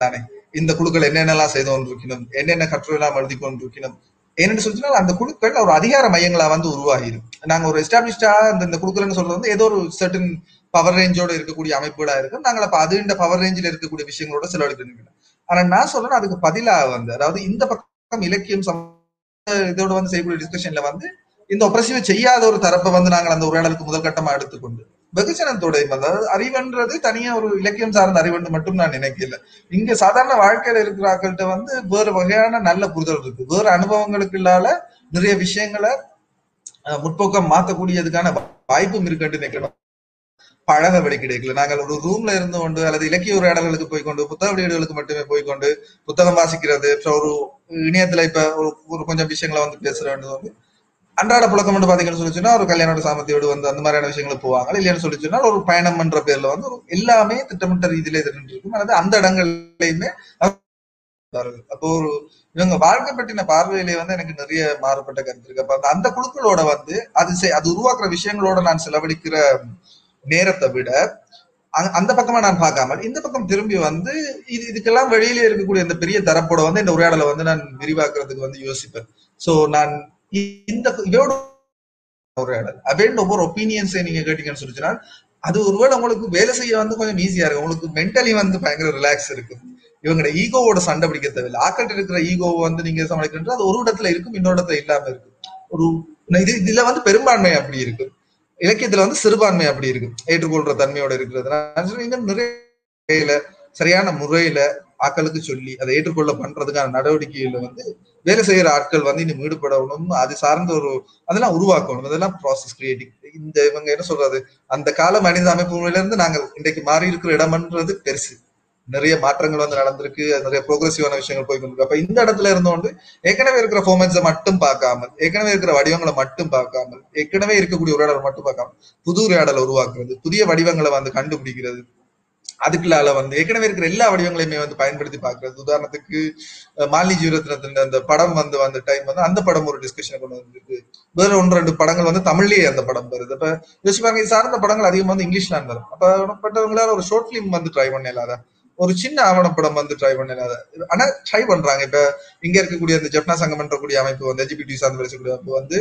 தானே இந்த குழுக்கள் என்னென்னலாம் செய்து கொண்டிருக்கணும் என்னென்ன கட்டுரைலாம் எழுதி கொண்டிருக்கணும் என்னென்னு சொல்லிச்சுன்னா அந்த குழுக்கள் ஒரு அதிகார மையங்களா வந்து உருவாகிடும். நாங்க ஒரு எஸ்டாப்ளிஷ்டா அந்த இந்த குழுக்கள்னு சொல்றது வந்து ஏதோ ஒரு சர்டன் பவர் ரேஞ்சோட இருக்கக்கூடிய அமைப்புகளா இருக்கும். நாங்கள் அப்ப அது இந்த பவர் ரேஞ்சில் இருக்கக்கூடிய விஷயங்களோட செலவழிக்கணும் ஆனா நான் சொல்றேன் அதுக்கு பதிலாக வந்து அதாவது இந்த பக்கம் இலக்கியம் இதோட வந்து செய்யக்கூடிய டிஸ்கஷன்ல வந்து இந்த ஒப்ரசிவை செய்யாத ஒரு தரப்பை வந்து நாங்கள் அந்த உரையாடலுக்கு முதல் கட்டமா எடுத்துக்கொண்டு வெகுஜனத்தோட அதாவது அறிவுன்றது தனியா ஒரு இலக்கியம் சார்ந்த அறிவுன்னு மட்டும் நான் நினைக்கல. இங்க சாதாரண வாழ்க்கையில இருக்கிற ஆக்கள்கிட்ட வந்து வேறு வகையான நல்ல புரிதல் இருக்கு. வேறு அனுபவங்களுக்கு இல்லாத நிறைய விஷயங்களை முற்போக்கம் மாத்தக்கூடியதுக்கான வாய்ப்பும் இருக்குன்னு நினைக்கிறோம் பழக வழி கிடைக்கல நாங்கள் ஒரு ரூம்ல இருந்து கொண்டு அல்லது இலக்கிய உரையாடல்களுக்கு போய்கொண்டு புத்தக வெளியீடுகளுக்கு மட்டுமே போய்கொண்டு புத்தகம் வாசிக்கிறது ஒரு இணையத்துல இப்ப ஒரு ஒரு கொஞ்சம் விஷயங்களை வந்து பேசுற வேண்டியது வந்து அன்றாட புழக்கம் வந்து பாத்தீங்கன்னு சொல்லி சொன்னா ஒரு கல்யாணோட சாமத்தியோடு வந்து அந்த மாதிரியான விஷயங்களுக்கு போவாங்க. இல்லைன்னு சொல்லி சொன்னா ஒரு பயணம் என்ற பேர்ல வந்து எல்லாமே திட்டமிட்ட ரீதியில இருக்கும் அல்லது அந்த இடங்கள்லயுமே அப்போ ஒரு இவங்க வாழ்க்கை பற்றின பார்வையிலே வந்து எனக்கு நிறைய மாறுபட்ட கருத்து இருக்கு. அப்ப அந்த அந்த குழுக்களோட வந்து அது அது உருவாக்குற விஷயங்களோட நான் செலவழிக்கிற நேரத்தை விட அந்த பக்கமா நான் பார்க்காமல் இந்த பக்கம் திரும்பி வந்து இது இதுக்கெல்லாம் வெளியில இருக்கக்கூடிய இந்த பெரிய தரப்போட வந்து இந்த உரையாடலை வந்து நான் விரிவாக்குறதுக்கு வந்து யோசிப்பேன். சோ நான் இந்த இதோட உரையாடல் அப்படின்னு ஒவ்வொரு ஒப்பீனியன்ஸை நீங்க கேட்டீங்கன்னு சொல்லிச்சுன்னா அது ஒருவேளை உங்களுக்கு வேலை செய்ய வந்து கொஞ்சம் ஈஸியா இருக்கும். உங்களுக்கு மென்டலி வந்து பயங்கர ரிலாக்ஸ் இருக்கும். இவங்களோட ஈகோவோட சண்டை பிடிக்க தேவையில்லை. ஆக்கட்டு இருக்கிற ஈகோவை வந்து நீங்க சமாளிக்கின்ற அது ஒரு இடத்துல இருக்கும் இன்னொரு இடத்துல இல்லாம இருக்கும். ஒரு இது இதுல வந்து பெரும்பான்மை அப்படி இருக்கு. இலக்கியத்துல வந்து சிறுபான்மை அப்படி இருக்கு. ஏற்றுக்கொள்ற தன்மையோட இருக்கிறது நிறைய சரியான முறையில ஆக்களுக்கு சொல்லி அதை ஏற்றுக்கொள்ள பண்றதுக்கான நடவடிக்கையில வந்து வேலை செய்யற ஆட்கள் வந்து இன்னும் ஈடுபடணும் அது சார்ந்த ஒரு அதெல்லாம் உருவாக்கணும். அதெல்லாம் ப்ராசஸ் கிரியேட்டிங் இந்த இவங்க என்ன சொல்றது? அந்த கால மனித அமைப்புல இருந்து நாங்கள் இன்றைக்கு மாறி இருக்கிற இடம்ன்றது பெருசு. நிறைய மாற்றங்கள் வந்து நடந்திருக்கு அது நிறைய ப்ரோக்ரஸிவான விஷயங்கள் போய் கொண்டிருக்கு. அப்ப இந்த இடத்துல இருந்தோண்டு ஏற்கனவே இருக்கிற ஃபார்மேட்ஸை மட்டும் பார்க்காமல் ஏற்கனவே இருக்கிற வடிவங்களை மட்டும் பார்க்காமல் ஏற்கனவே இருக்கக்கூடிய உரையாடலை மட்டும் பார்க்காமல் புது உரையாடலை உருவாக்குறது புதிய வடிவங்களை வந்து கண்டுபிடிக்கிறது அதுக்குள்ளால வந்து ஏற்கனவே இருக்கிற எல்லா வடிவங்களையுமே வந்து பயன்படுத்தி பாக்குறது உதாரணத்துக்கு மாலி மாலினி ஜீவரத்னத்தின் அந்த படம் வந்து வந்த டைம் வந்து அந்த படம் ஒரு டிஸ்கஷனை கொண்டு வந்திருக்கு. வேற ஒன்று ரெண்டு படங்கள் வந்து தமிழ்லயே அந்த படம் வருது. அப்ப யோசிச்சு பாருங்க இது சார்ந்த படங்கள் அதிகமா வந்து இங்கிலீஷ்ல வரும். அப்ப பட்டவங்களால ஒரு ஷார்ட் பிலிம் வந்து ட்ரை பண்ணலாத ஒரு சின்ன ஆவணப்படம் வந்து ட்ரை பண்ணலாத ஆனா ட்ரை பண்றாங்க. இப்ப இங்க இருக்கக்கூடிய அந்த ஜப்னா சங்கம் என்றக்கூடிய அமைப்பு வந்து எஜிபிடி சார்ந்து பேசக்கூடிய அமைப்பு வந்து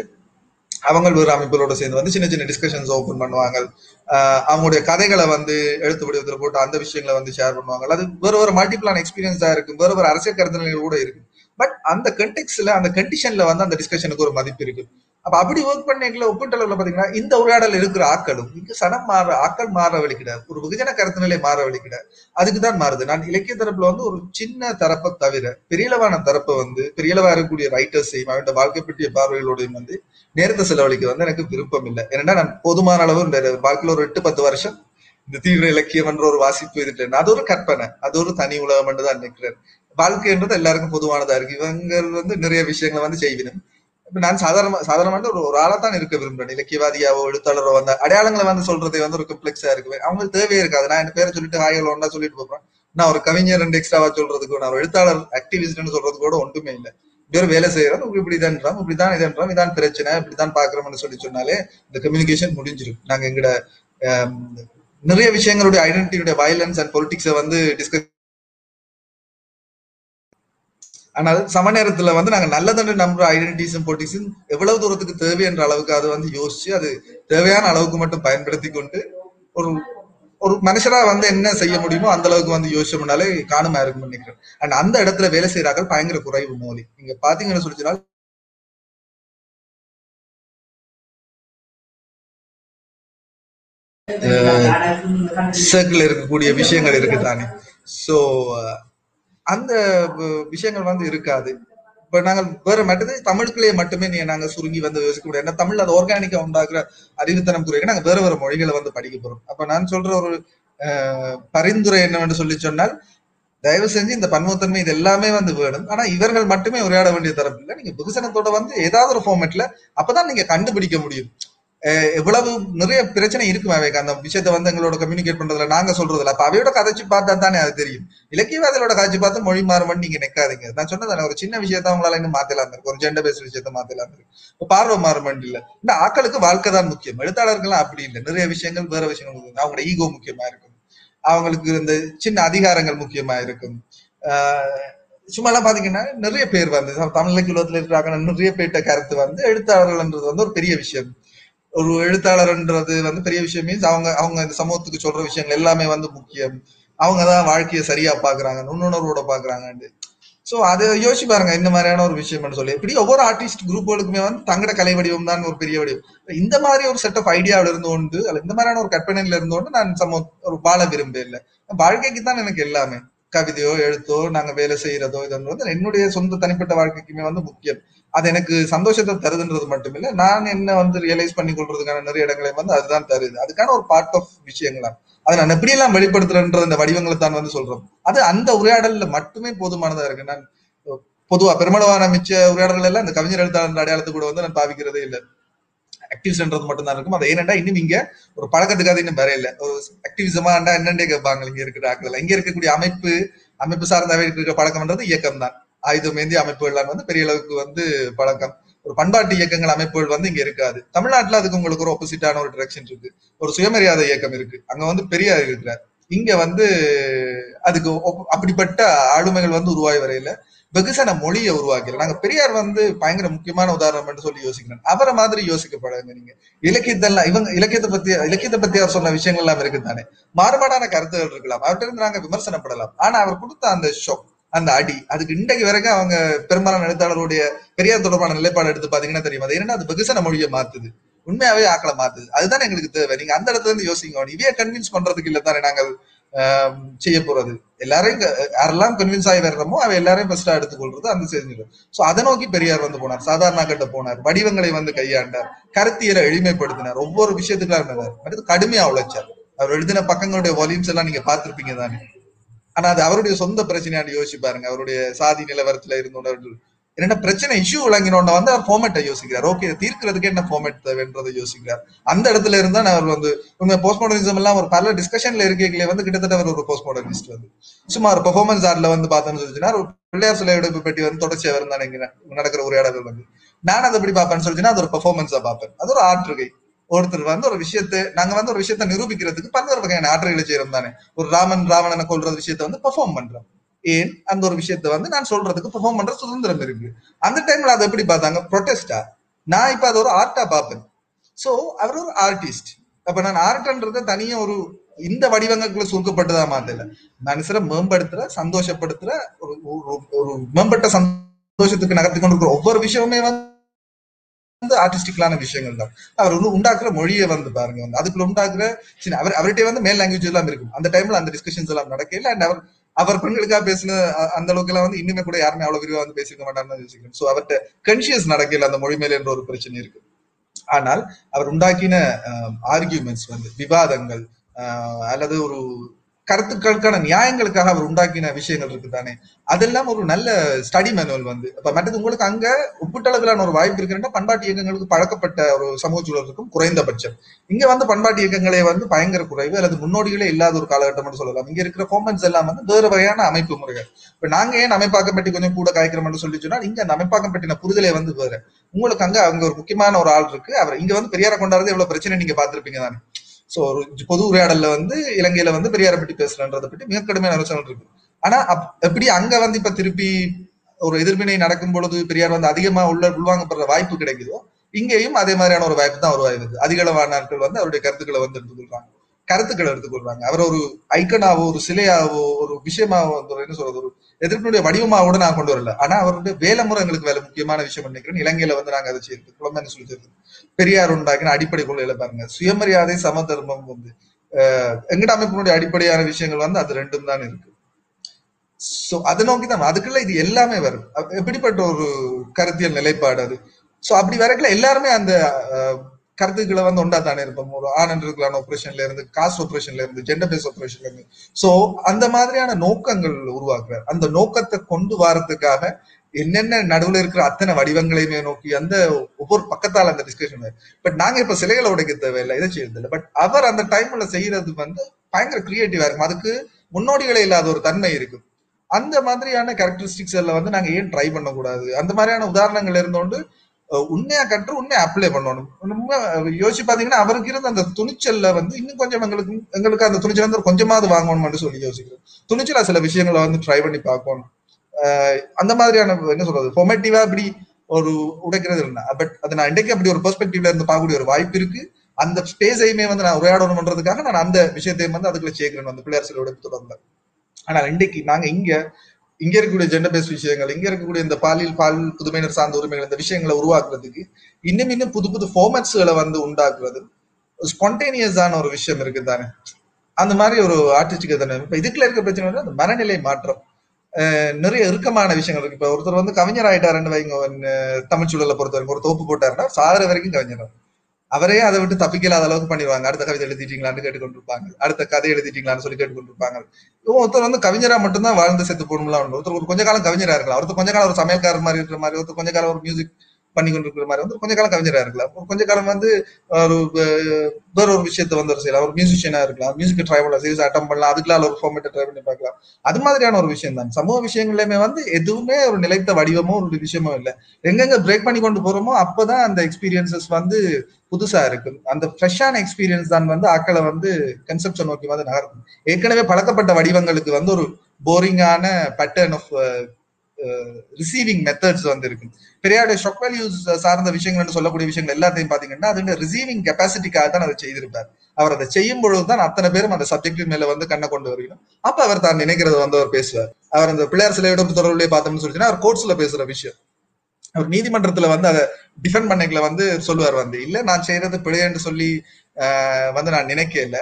அவங்க வேறு அமைப்புகளோட சேர்ந்து வந்து சின்ன சின்ன டிஸ்கஷன்ஸ் ஓபன் பண்ணுவாங்க. ஆஹ் அவங்களுடைய கதைகளை வந்து எழுத்து வடிவத்தில் போட்டு அந்த விஷயங்களை வந்து ஷேர் பண்ணுவாங்க. அது வேறு ஒரு மல்டிபிளான எக்ஸ்பீரியன்ஸாக இருக்கும். வேறு ஒரு அரசியல் கருத்துநிலைகள் கூட இருக்கு பட் அந்த கண்டெக்ஸ்ல அந்த கண்டிஷன்ல வந்து அந்த டிஸ்கஷனுக்கு ஒரு மதிப்பு இருக்கு. அப்ப அப்படி ஒர்க் பண்ணீங்களா ஒப்பீட்டு அளவுல பாத்தீங்கன்னா இந்த உரையாடல் இருக்கிற ஆக்களும் இங்க சனம் மாற ஆக்கள் மாற வலிக்கிறார் ஒரு வெகுஜன கருத்து நிலை மாற வலிக்கிறார் அதுக்குதான் மாறுது. நான் இலக்கிய தரப்புல வந்து ஒரு சின்ன தரப்பை தவிர பெரியளவான தரப்பை வந்து பெரியளவா இருக்கக்கூடிய ரைட்டர்ஸையும் அவன் வாழ்க்கை பற்றிய பார்வைகளோடையும் வந்து நேரத்தை செலவழிக்க வந்து எனக்கு விருப்பம் இல்லை. ஏன்னா நான் போதுமான அளவு இந்த வாழ்க்கையில் ஒரு எட்டு பத்து வருஷம் இந்த தீவிர இலக்கியம் என்ற ஒரு வாசிப்பு இருட்டேன் அது ஒரு கற்பனை. அது ஒரு தனி உலகம் என்று தான் நினைக்கிறேன். வாழ்க்கைன்றது எல்லாருக்கும் பொதுவானதா இருக்கு. இவங்க வந்து நிறைய விஷயங்களை வந்து செய்வினும் இப்ப நான் சாதாரண சாதாரணமான ஒரு ஒரு ஆளா தான் இருக்க விரும்புறேன். இலக்கியவாதியாவோ எழுத்தாளரோ அந்த அடையாளங்களை வந்து சொல்றதே வந்து ஒரு கம்ப்ளெக்ஸா இருக்கு. அவங்களுக்கு தேவையே இருக்காது. நான் என் பேரை சொல்லிட்டு ஹாய்கள் ஒன்றா சொல்லிட்டு போறேன். நான் ஒரு கவிஞர் ரெண்டு எக்ஸ்ட்ராவா சொல்றதுக்கு நான் ஒரு எழுத்தாளர் ஆக்டிவிஸ்ட்னு சொல்றது கூட ஒன்றுமே இல்லை. பேர் வேலை செய்யறோம் உங்களுக்கு இப்படிதான் இப்படிதான் இதுன்றோம் இதான் பிரச்சனை இப்படிதான் பாக்குறோம்னு சொல்லி சொன்னாலே இந்த கம்யூனிகேஷன் முடிஞ்சிடும் நாங்க எங்கட நிறைய விஷயங்களுடைய ஐடென்டிட்டியுடைய வயலன்ஸ் அண்ட் பொலிட்டிக்ஸை வந்து டிஸ்கஸ் ஆனால் சம நேரத்துல வந்து நாங்க நல்லதென்று நம்புற ஐடென்டிட்டிஸும் பொலிட்டிக்ஸும் எவ்வளவு தூரத்துக்கு தேவை என்ற அளவுக்கு அதை வந்து யோசிச்சு அது தேவையான அளவுக்கு மட்டும் பயன்படுத்தி கொண்டு ஒரு ஒரு மனுஷரா வந்து என்ன செய்ய முடியுமோ அந்த அளவுக்கு வந்து யோசிச்சோம்னாலே காணுமா இருக்கும் நினைக்கிறேன். அண்ட் அந்த இடத்துல வேலை செய்யறார்கள் பயங்கர குறைவு மோலி நீங்க பாத்தீங்கன்னு சொல்லிச்சுனா சர்க்கிள் இருக்கக்கூடிய விஷயங்கள் இருக்கு தானே சோ அந்த விஷயங்கள் வந்து இருக்காது. இப்ப நாங்கள் வேற மட்டும் தமிழுக்குள்ளேயே மட்டுமே நீ நாங்க சுருங்கி வந்து யோசிக்க முடியாது. ஏன்னா தமிழ்ல அது ஆர்கானிக்கா உண்டாக்குற அறிவுத்தனம் குறைக்க நாங்க வேற வேற மொழிகளை வந்து படிக்க போறோம். அப்ப நான் சொல்ற ஒரு பரிந்துரை என்னவென்று சொல்லி சொன்னால் தயவு செஞ்சு இந்த பன்முகத்தன்மை இது எல்லாமே வந்து வேணும். ஆனா இவர்கள் மட்டுமே உரையாட வேண்டிய தரப்பு இல்லை. நீங்க விகசனத்தோட வந்து ஏதாவது ஒரு ஃபார்மேட்ல அப்பதான் நீங்க கண்டுபிடிக்க முடியும். எவ்வளவு நிறைய பிரச்சனை இருக்கும் அவைக்கு அந்த விஷயத்தை வந்து எங்களோட கம்யூனிகேட் பண்றதுல நாங்க சொல்றதுல அப்ப அவையோட கதைச்சு பார்த்தா தானே அது தெரியும். இலக்கியவாதிகளோட கதைச்சு பார்த்து மொழி மாறுமன் நீங்க நிக்காதீங்க நான் சொன்னதானே ஒரு சின்ன விஷயத்த அவங்களால இன்னும் மாத்தலாம் இருக்கு. ஒரு ஜெண்டர் பேஸ்ட் விஷயத்த மாத்தலாம் இருக்கு. இப்ப பார்வை மாறுமன் இல்ல. இந்த ஆக்களுக்கு வாழ்க்கை தான் முக்கியம். எழுத்தாளர்கள்லாம் அப்படி இல்லை. நிறைய விஷயங்கள் வேற விஷயங்கள் அவங்களோட ஈகோ முக்கியமா இருக்கும். அவங்களுக்கு இந்த சின்ன அதிகாரங்கள் முக்கியமா இருக்கும். ஆஹ் சும்மா எல்லாம் பாத்தீங்கன்னா நிறைய பேர் வந்து தமிழ் இலக்கிய உலகத்துல இருக்கிறாங்க நிறைய பேர்கிட்ட கருத்து வந்து எழுத்தாளர்கள்ன்றது வந்து ஒரு பெரிய விஷயம். ஒரு எழுத்தாளர்ன்றது வந்து பெரிய விஷயம். மீன்ஸ் அவங்க அவங்க இந்த சமூகத்துக்கு சொல்ற விஷயங்கள் எல்லாமே வந்து முக்கியம். அவங்க தான் வாழ்க்கையை சரியா பாக்குறாங்க நுண்ணுணர்வோட பாக்குறாங்கன்னு ஸோ அதை யோசிச்சு பாருங்க இந்த மாதிரியான ஒரு விஷயம்னு சொல்லி. இப்படி ஒவ்வொரு ஆர்டிஸ்ட் குரூப்புகளுக்குமே வந்து தங்கட கலை வடிவம் தான் ஒரு பெரிய வடிவம். இந்த மாதிரி ஒரு செட் ஆஃப் ஐடியாவில் இருந்து கொண்டு அல்ல இந்த மாதிரியான ஒரு கற்பனையில இருந்து கொண்டு நான் சம ஒரு வாழ விரும்பவே இல்லை. வாழ்க்கைக்கு தான் எனக்கு எல்லாமே. கவிதையோ எழுத்தோ நாங்க வேலை செய்யறதோ இது வந்து என்னுடைய சொந்த தனிப்பட்ட வாழ்க்கைக்குமே வந்து முக்கியம். அது எனக்கு சந்தோஷத்தை தருதுன்றது மட்டுமில்ல நான் என்ன வந்து ரியலைஸ் பண்ணி கொள்றதுக்கான நிறைய இடங்களை வந்து அதுதான் தருது. அதுக்கான ஒரு பார்ட் ஆஃப் விஷயங்களா அதை நான் எப்படி எல்லாம் வெளிப்படுத்துறேன்ற அந்த வடிவங்களை தான் வந்து சொல்றோம். அது அந்த உரையாடல்ல மட்டுமே போதுமானதா இருக்கு. நான் பொதுவா பெருமளவான மிச்ச உரையாடல்கள் எல்லாம் இந்த கவிஞர் எழுத்தாளர் அடையாளத்து கூட வந்து நான் பாவிக்கிறதே இல்லை. ஆக்டிவிஸ்ட்ன்றது மட்டும் தான் இருக்கும். அது ஏனண்டா இன்னும் இங்க ஒரு பழக்கத்துக்காக இன்னும் வேற இல்லை. ஒரு ஆக்டிவிசமா என்னண்டே கேட்பாங்க. இங்க இருக்கிற ஆக்கள். இங்க இருக்கக்கூடிய அமைப்பு அமைப்பு சார்ந்த இருக்கிற பழக்கம்ன்றது இயக்கம் தான் ஆயுதம் அமைப்புகள் அமைப்புகள்லாம் வந்து பெரிய அளவுக்கு வந்து பழக்கம். ஒரு பண்பாட்டு இயக்கங்கள் அமைப்புகள் வந்து இங்க இருக்காது. தமிழ்நாட்டுல அதுக்கு உங்களுக்கு ஒரு ஆப்போசிட்டான ஒரு டிரெக்ஷன் இருக்கு. ஒரு சுயமரியாதை இயக்கம் இருக்கு. அங்க வந்து பெரியார் இருக்கிறார். இங்க வந்து அதுக்கு அப்படிப்பட்ட ஆளுமைகள் வந்து உருவாகி வரையில வெகுசன மொழியை உருவாக்கல. நாங்க பெரியார் வந்து பயங்கர முக்கியமான உதாரணம் என்று சொல்லி யோசிக்கிறேன். அவரை மாதிரி யோசிக்கப்படாதுங்க நீங்க. இலக்கியத்தெல்லாம் இவங்க இலக்கியத்தை பத்தி இலக்கியத்தை பத்தி அவர் சொன்ன விஷயங்கள் எல்லாம் இருக்கு தானே மாறுபாடான கருத்துகள் இருக்கலாம். அவர்கிட்ட இருந்து நாங்க விமர்சனப்படலாம். ஆனா அவர் கொடுத்த அந்த ஷோ அந்த அடி. அதுக்கு இன்றைக்கு வரைக்கும் அவங்க பெரும்பாலான எழுத்தாளருடைய பெரியார் தொடர்பான நிலைப்பாடு எடுத்து பாத்தீங்கன்னா தெரியும். அது என்னன்னா அது வெகுசன மொழியை மாத்துது. உண்மையாவே ஆக்களை மாத்துது. அதுதான் எங்களுக்கு தேவை. நீங்க அந்த இடத்துல இருந்து யோசிங்க. இவைய கன்வின்ஸ் பண்றதுக்கு இல்ல தானே நாங்கள் செய்ய போறது. எல்லாரையும் யாரெல்லாம் கன்வின்ஸ் ஆகி வர்றோமோ அவ எல்லாரையும் ஃபர்ஸ்டா எடுத்துக்கொள்றது அந்த செஞ்சு சோ அதை நோக்கி பெரியார் வந்து போனார். சாதாரண கட்ட போனார். வடிவங்களை வந்து கையாண்டார். கருத்தியலை எளிமைப்படுத்தினார். ஒவ்வொரு விஷயத்துக்காக இருந்தார். அடுத்து கடுமையா உழைச்சார். அவர் எழுதின பக்கங்களுடைய வால்யூம்ஸ் எல்லாம் நீங்க பார்த்திருப்பீங்க தானே. ஆனா அது அவருடைய சொந்த பிரச்சனையான்னு யோசிச்சு பாருங்க. அவருடைய சாதி நிலவரத்துல இருந்தவர்கள் என்னென்ன பிரச்சனை இஷ்யூ விளங்கினோட வந்து அவர் ஃபார்மேட்டை யோசிக்கிறார். ஓகே தீர்க்கிறதுக்கு என்ன ஃபார்மேட் தேவைன்றதை யோசிக்கிறார். அந்த இடத்துல இருந்தா அவர் வந்து உண்மை போஸ்ட் மாடர்னிசம் எல்லாம் ஒரு பல டிஸ்கஷன்ல இருக்கீங்களே வந்து கிட்டத்தட்ட அவர் ஒரு போஸ்ட் மாடர்னிஸ்ட் வந்து. சும்மா ஒரு பெர்ஃபார்மன்ஸ் ஆர்ட்ல வந்து பார்த்தோம்னு சொல்லிச்சுன்னா ஒரு பிள்ளையார் சிலை எடுப்பு பெட்டி வந்து தொடர்ச்சியா வரும் தானே நடக்கிற உரையாடல் வந்து. நான் அதை எப்படி பார்ப்பேன்னு சொல்லிச்சுன்னா அது ஒரு பெர்ஃபார்மன்ஸா பார்ப்பேன். அது ஒரு ஆற்றுகை ஒருத்தர் வந்து ஒரு விஷயத்தை நாங்க வந்து ஒரு விஷயத்தை நிரூபிக்கிறதுக்கு பல்வேறு வகையான ஆற்றல்களை செய்யறோம் தானே. ஒரு ராமன் ராவணனை கொல்ற விஷயத்தை வந்து பெர்ஃபார்ம் பண்றோம். ஏன்? அந்த ஒரு விஷயத்தை வந்து நான் சொல்றதுக்கு பெர்ஃபார்ம் பண்ற சுதந்திரம் இருக்கு. அந்த டைம்ல அதை எப்படி பார்த்தாங்க? ப்ரொட்டஸ்டா நான் இப்ப அது ஒரு ஆர்ட்டா பார்ப்பேன். சோ அவர் ஒரு ஆர்டிஸ்ட் அப்ப நான் ஆர்ட்ன்றத தனியா ஒரு இந்த வடிவங்களுக்குள்ள சுருக்கப்பட்டதா மாதிரி மனுஷரை மேம்படுத்துற சந்தோஷப்படுத்துற ஒரு ஒரு- ஒரு மேம்பட்ட சந்தோஷத்துக்கு நகர்த்தி கொண்டு இருக்கிற ஒவ்வொரு விஷயமுமே வந்து ஆர்டிஸ்டிக்கலான விஷயங்கள் தான். அவர் வந்து உண்டாக்குற மொழியை வந்து பாருங்க வந்து. அதுக்குள்ள உண்டாக்குற சின்ன அவர் அவர்கிட்ட வந்து மேல் லாங்குவேஜ் எல்லாம் இருக்கும். அந்த டைம்ல அந்த டிஸ்கஷன்ஸ் எல்லாம் நடக்கல அண்ட் அவர் அவர் பெண்களுக்காக பேசின அந்த அளவுக்கு எல்லாம் வந்து இன்னுமே கூட யாருமே அவ்வளவு விரிவா வந்து பேசிக்க மாட்டாங்கன்னு யோசிக்கிறேன். சோ அவர்கிட்ட கன்சியஸ் நடக்கல அந்த மொழி மேல என்ற ஒரு பிரச்சனை இருக்கு. ஆனால் அவர் உண்டாக்கின ஆர்கியூமெண்ட்ஸ் வந்து விவாதங்கள் ஆஹ் அல்லது ஒரு கருத்துக்களுக்கான நியாயங்களுக்காக அவர் உண்டாக்கின விஷயங்கள் இருக்கு தானே அதெல்லாம் ஒரு நல்ல ஸ்டடி மேனுவல் வந்து. இப்ப மற்றது உங்களுக்கு அங்க ஒப்பீட்டளவிலான ஒரு வாய்ப்பு இருக்குன்னா பண்பாட்டு இயக்கங்களுக்கு பழக்கப்பட்ட ஒரு சமூக சூழலுக்கும் குறைந்தபட்சம். இங்க வந்து பண்பாட்டு இயக்கங்களே வந்து பயங்கர குறைவு அல்லது முன்னோடிகளே இல்லாத ஒரு காலகட்டம் சொல்லலாம். இங்க இருக்கிற ஃபார்மன்ஸ் எல்லாம் வந்து வேறு வகையான அமைப்பு முறைகள். இப்ப நாங்க ஏன் அமைப்பாக்கம் பற்றி கொஞ்சம் கூட காய்க்கிறோம்னு சொல்லி சொன்னா இங்க அந்த அமைப்பாக்கம் பற்றின புரிதலே வந்து வேற. உங்களுக்கு அங்க அங்க ஒரு முக்கியமான ஒரு ஆள் இருக்கு. அவர் இங்க வந்து பெரியார கொண்டாடுறது எவ்வளவு பிரச்சனை நீங்க பாத்துருப்பீங்க தானே. சோ ஒரு பொது உரையாடல்ல வந்து இலங்கையில வந்து பெரியாரை பற்றி பேசுறன்றதை பற்றி மிக கடுமையான விமர்சனம் இருக்கு ஆனா எப்படி அங்க வந்து இப்ப திருப்பி ஒரு எதிர்வினை நடக்கும் பொழுது பெரியார் வந்து அதிகமா உள்ள உள்வாங்கப்படுற வாய்ப்பு கிடைக்குதோ இங்கேயும் அதே மாதிரியான ஒரு வாய்ப்பு தான் உருவாகுது அதிகளவான நாட்கள் வந்து அவருடைய கருத்துக்களை வந்து எடுத்துக்கொள்றாங்க. கருத்துக்களை எடுத்துக்கொள்றாங்க. அவர் ஒரு ஐக்கனாவோ ஒரு சிலையாவோ ஒரு விஷயமாவோ வந்து என்ன சொல்றது? ஒரு எதிர்ப்பினுடைய வடிவமாவோட நான் கொண்டு வரல. ஆனா அவருடைய வேலை முறை எங்களுக்கு வேலை முக்கியமான விஷயம் நினைக்கிறேன். இலங்கையில வந்து நாங்க அதை செய்யறது குழந்தை சொல்லி செய்யறது பெரியார் உண்டாக்கின அடிப்படை கொள்கையில பாருங்க. சுயமரியாதை சமதர்மம் வந்து எங்கட அமைப்பினுடைய அடிப்படையான விஷயங்கள் வந்து அது ரெண்டும் தான் இருக்கு. சோ அதை நோக்கி தான் அதுக்குள்ள இது எல்லாமே வரும். எப்படிப்பட்ட ஒரு கருத்தியல் நிலைப்பாடு அது? சோ அப்படி வரக்குள்ள எல்லாருமே அந்த கருத்துக்களை வந்து ஒண்டா தானே இருப்போம். ஒரு ஆனந்தர்களான ஆப்ரேஷன்ல இருந்து காஸ்ட் ஆப்ரேஷன்ல இருந்து ஜெண்டர் பேஸ் ஆப்ரேஷன்ல இருந்து. சோ அந்த மாதிரியான நோக்கங்கள் உருவாக்குறார். அந்த நோக்கத்தை கொண்டு வரதுக்காக என்னென்ன நடுவுல இருக்கிற அத்தனை வடிவங்களையுமே நோக்கி அந்த ஒவ்வொரு பக்கத்தால் அந்த டிஸ்கஷன் பட் நாங்க இப்ப சிலைகளை உடைக்க தேவையில்லை இதை செய்யறதில்லை பட் அவர் அந்த டைம்ல செய்யறது வந்து பயங்கர கிரியேட்டிவா இருக்கும். அதுக்கு முன்னோடிகளே இல்லாத ஒரு தன்மை இருக்கு அந்த மாதிரியான கேரக்டரிஸ்டிக்ஸ் எல்லாம் வந்து நாங்க ஏன் ட்ரை பண்ணக்கூடாது? அந்த மாதிரியான உதாரணங்கள் இருந்தோண்டு உண்மையா கற்று உண்மையை அப்ளை பண்ணணும். யோசிச்சு பாத்தீங்கன்னா அவருக்கு இருந்த அந்த துணிச்சல்ல வந்து இன்னும் கொஞ்சம் எங்களுக்கு எங்களுக்கு அந்த துணிச்சல் வந்து கொஞ்சமாவது வாங்கணும்னு சொல்லி யோசிக்கிறோம். துணிச்சலா சில விஷயங்களை வந்து ட்ரை பண்ணி பார்க்கணும். அஹ், அந்த மாதிரியான என்ன சொல்றது ஃபொமேட்டிவா இப்படி ஒரு உடைக்கிறது இல்லை. பட் அது நான் இன்றைக்கு அப்படி ஒரு பெர்ஸ்பெக்டிவ்ல இருந்து பார்க்கக்கூடிய ஒரு வாய்ப்பு இருக்கு. அந்த ஸ்பேஸையுமே வந்து நான் உரையாடணும்ன்றதுக்காக நான் அந்த விஷயத்தையும் வந்து அதுக்குள்ள சேர்க்கிறேன் அந்த பிள்ளையார் சிலையோட தொடர்ந்து. ஆனா இன்றைக்கு நாங்க இங்க இங்க இருக்கக்கூடிய ஜெண்டர் பேஸ் விஷயங்கள் இங்க இருக்கக்கூடிய இந்த பாலியல் பால் புதுமையினர் சார்ந்த உரிமைகள் இந்த விஷயங்களை உருவாக்குறதுக்கு இன்னும் இன்னும் புது புது ஃபார்மேட்ஸ்களை வந்து உண்டாக்குறது ஸ்பான்டேனியஸான ஒரு விஷயம் இருக்கு தானே அந்த மாதிரி ஒரு ஆர்டிஸ்டிக் தானே? இப்ப இதுக்குள்ள இருக்க பிரச்சனை வந்து அந்த மனநிலை மாற்றம். அஹ் நிறைய இறுக்கமான விஷயங்கள் இருக்கு. இப்ப ஒருத்தர் வந்து கவிஞர் ஆயிட்டாருன்னு வைங்க தமிழ் சூழலை பொறுத்த வரைக்கும் ஒரு தோப்பு போட்டாருன்னா சாகிற வரைக்கும் கவிஞர் அவரே அதை விட்டு தப்பிக்கலாத அளவுக்கு பண்ணிடுவாங்க. அடுத்த கவிதை எழுதிட்டீங்களான்னு கேட்டுக்கொண்டிருப்பாங்க. அடுத்த கதை எழுதிட்டீங்களான்னு சொல்லி கேட்டுக்கொண்டிருப்பாங்க. இவன் ஒருத்தர் வந்து கவிஞரா மட்டும்தான் வாழ்ந்து செத்து போகணும்லாம் ஒன்று ஒருத்தர் ஒரு கொஞ்ச காலம் கவிஞரா இருக்கலாம். ஒருத்தர் கொஞ்ச காலம் ஒரு சமையல்காரர் மாதிரி இருக்கிற மாதிரி ஒருத்தர் கொஞ்ச காலம் ஒரு மியூசிக் பண்ணி கொண்டிருக்கிற மாதிரி வந்து கொஞ்ச காலம் கவிஞராக இருக்கலாம். ஒரு கொஞ்ச காலம் வந்து ஒரு வேற ஒரு விஷயத்த வந்து ஒரு செய்யலாம். ஒரு மியூசிஷியனா இருக்கலாம். மியூசிக் ட்ரை பண்ணலாம் சீரியஸ் அட்டம் பண்ணலாம். அதுக்குள்ள ஒரு ஃபார்மேட்டை ட்ரை பண்ணி பார்க்கலாம். அது மாதிரியான ஒரு விஷயம் தான். சமூக விஷயங்களையுமே வந்து எதுவுமே ஒரு நிலைத்த வடிவமோ ஒரு விஷயமோ இல்லை. எங்கெங்க பிரேக் பண்ணி கொண்டு போறோமோ அப்பதான் அந்த எக்ஸ்பீரியன்சஸ் வந்து புதுசா இருக்கு. அந்த ஃப்ரெஷ்ஷான எக்ஸ்பீரியன்ஸ் தான் வந்து ஆக்களை வந்து கன்செப்ஷன் நோக்கி வந்து நகர்த்தும். ஏற்கனவே பழக்கப்பட்ட வடிவங்களுக்கு வந்து ஒரு போரிங்கான பேட்டர்ன் ஆஃப் ரிசீவிங் மெத்தட்ஸ் வந்து இருக்கு. பெரியாருடைய ஷொக் வேல்யூஸ் சார்ந்த விஷயங்கள் சொல்லக்கூடிய விஷயங்கள் எல்லாத்தையும் பாத்தீங்கன்னா அது ரிசீவிங் கெப்பாசிட்டிக்காக தான் அதை செய்திருப்பார். அவர் அதை செய்யும் பொழுதுதான் அத்தனை பேரும் அந்த சப்ஜெக்ட் மேல வந்து கண்ணை கொண்டு வருகிறோம். அப்ப அவர் தான் நினைக்கிறத வந்து அவர் பேசுவார். அவர் அந்த பிள்ளையார் சிலையோட தொடர்புலேயே பார்த்தோம்னு சொல்லிச்சுன்னா அவர் கோர்ட்ஸ்ல பேசுற விஷயம். அவர் நீதிமன்றத்துல வந்து அதை டிஃபெண்ட் பண்ணிக்கல வந்து சொல்லுவார் வந்து இல்ல நான் செய்யறது பிழைன்னு சொல்லி வந்து நான் நினைக்கல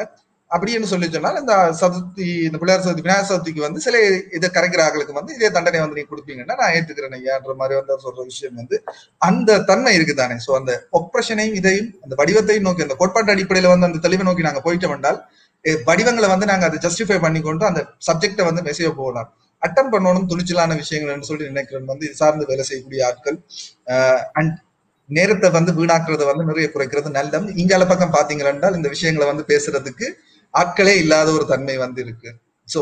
அப்படின்னு சொல்லி சொன்னால் இந்த சதுர்த்தி இந்த பிள்ளையார் சதுர்த்தி விநாயகர் சதுர்த்திக்கு வந்து சில இதை கரைக்கிறார்களுக்கு வந்து இதே தண்டனை வந்து நீங்க கொடுப்பீங்கன்னா நான் ஏத்துக்கிறேன் ஐயான்ற மாதிரி வந்து சொல்ற விஷயம் வந்து அந்த தன்மை இருக்குதானே? சோ அந்த ஒப்ரஷனையும் இதையும் அந்த வடிவத்தையும் நோக்கி அந்த கோட்பாட்டு அடிப்படையில வந்து அந்த தெளிவை நோக்கி நாங்க போயிட்டோம் வந்தால் வடிவங்களை வந்து நாங்க அதை ஜஸ்டிஃபை பண்ணிக்கொண்டு அந்த சப்ஜெக்டை வந்து மெசேஜ் போகலாம். அட்டம் பண்ணணும் துணிச்சலான விஷயங்கள்னு சொல்லி நினைக்கிறேன் வந்து இது சார்ந்து வேலை செய்யக்கூடிய ஆட்கள் அண்ட் நேரத்தை வந்து வீணாக்குறத வந்து நிறைய குறைக்கிறது நல்லது. இங்கால பக்கம் பாத்தீங்கன்னா இந்த விஷயங்களை வந்து பேசுறதுக்கு ஆட்களே இல்லாத ஒரு தன்மை வந்து இருக்கு சோ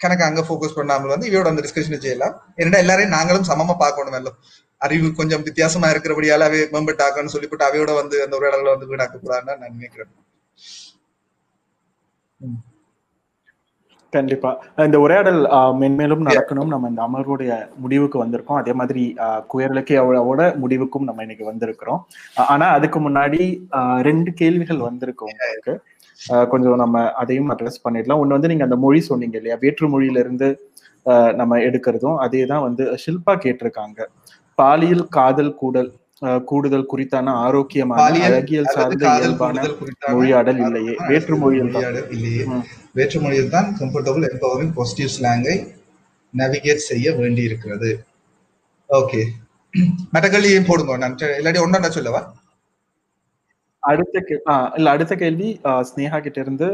கணக்கு அங்க போக்கஸ் பண்ணாமல் வந்து இவையோட அந்த டிஸ்கஷன் செய்யலாம். ஏன்னா எல்லாரையும் நாங்களும் சமமா பார்க்கணும் எல்லாம் அறிவு கொஞ்சம் வித்தியாசமா இருக்கிறபடியால அவை மேம்பட்டு ஆக்கணும்னு சொல்லிவிட்டு அவையோட வந்து அந்த இடங்களை வந்து வீணாக்க கூடாதுன்னு நான் நினைக்கிறேன். கண்டிப்பா. இந்த உரையாடல் மென்மேலும் நடக்கணும். நம்ம இந்த அமர்வுடைய முடிவுக்கு வந்திருக்கோம். அதே மாதிரி குயர்லக்கியாவோட முடிவுக்கும் நம்ம இன்னைக்கு வந்திருக்கிறோம். ஆனா அதுக்கு முன்னாடி ரெண்டு கேள்விகள் வந்திருக்கு உங்களுக்கு. கொஞ்சம் நம்ம அதையும் அட்ரஸ் பண்ணிடலாம். ஒண்ணு வந்து நீங்க அந்த மொழி சொன்னீங்க இல்லையா? வேற்று மொழியில இருந்து நம்ம எடுக்கிறதும் அதே தான் வந்து ஷில்பா கேட்டிருக்காங்க. பாலியல் காதல் கூடல் கூடுதல் குறித்தான ஆரோக்கியமான அழகியல் சார்ந்த இயல்பான மொழியாடல் இல்லையே. வேற்று மொழியில் இல்லையே. வேற்று மொழியில் தான் கம்ஃபர்டபுள் என்பவரின் பாசிட்டிவ் ஸ்லாங்கை நேவிகேட் செய்ய வேண்டி இருக்கிறது ஓகே மெட்டகல்லியும் போடுங்க. நான் இல்லாட்டி ஒன்னா சொல்லவா? அடுத்த இல்ல அடுத்த கேள்வி ஸ்னேகா கிட்ட இருந்து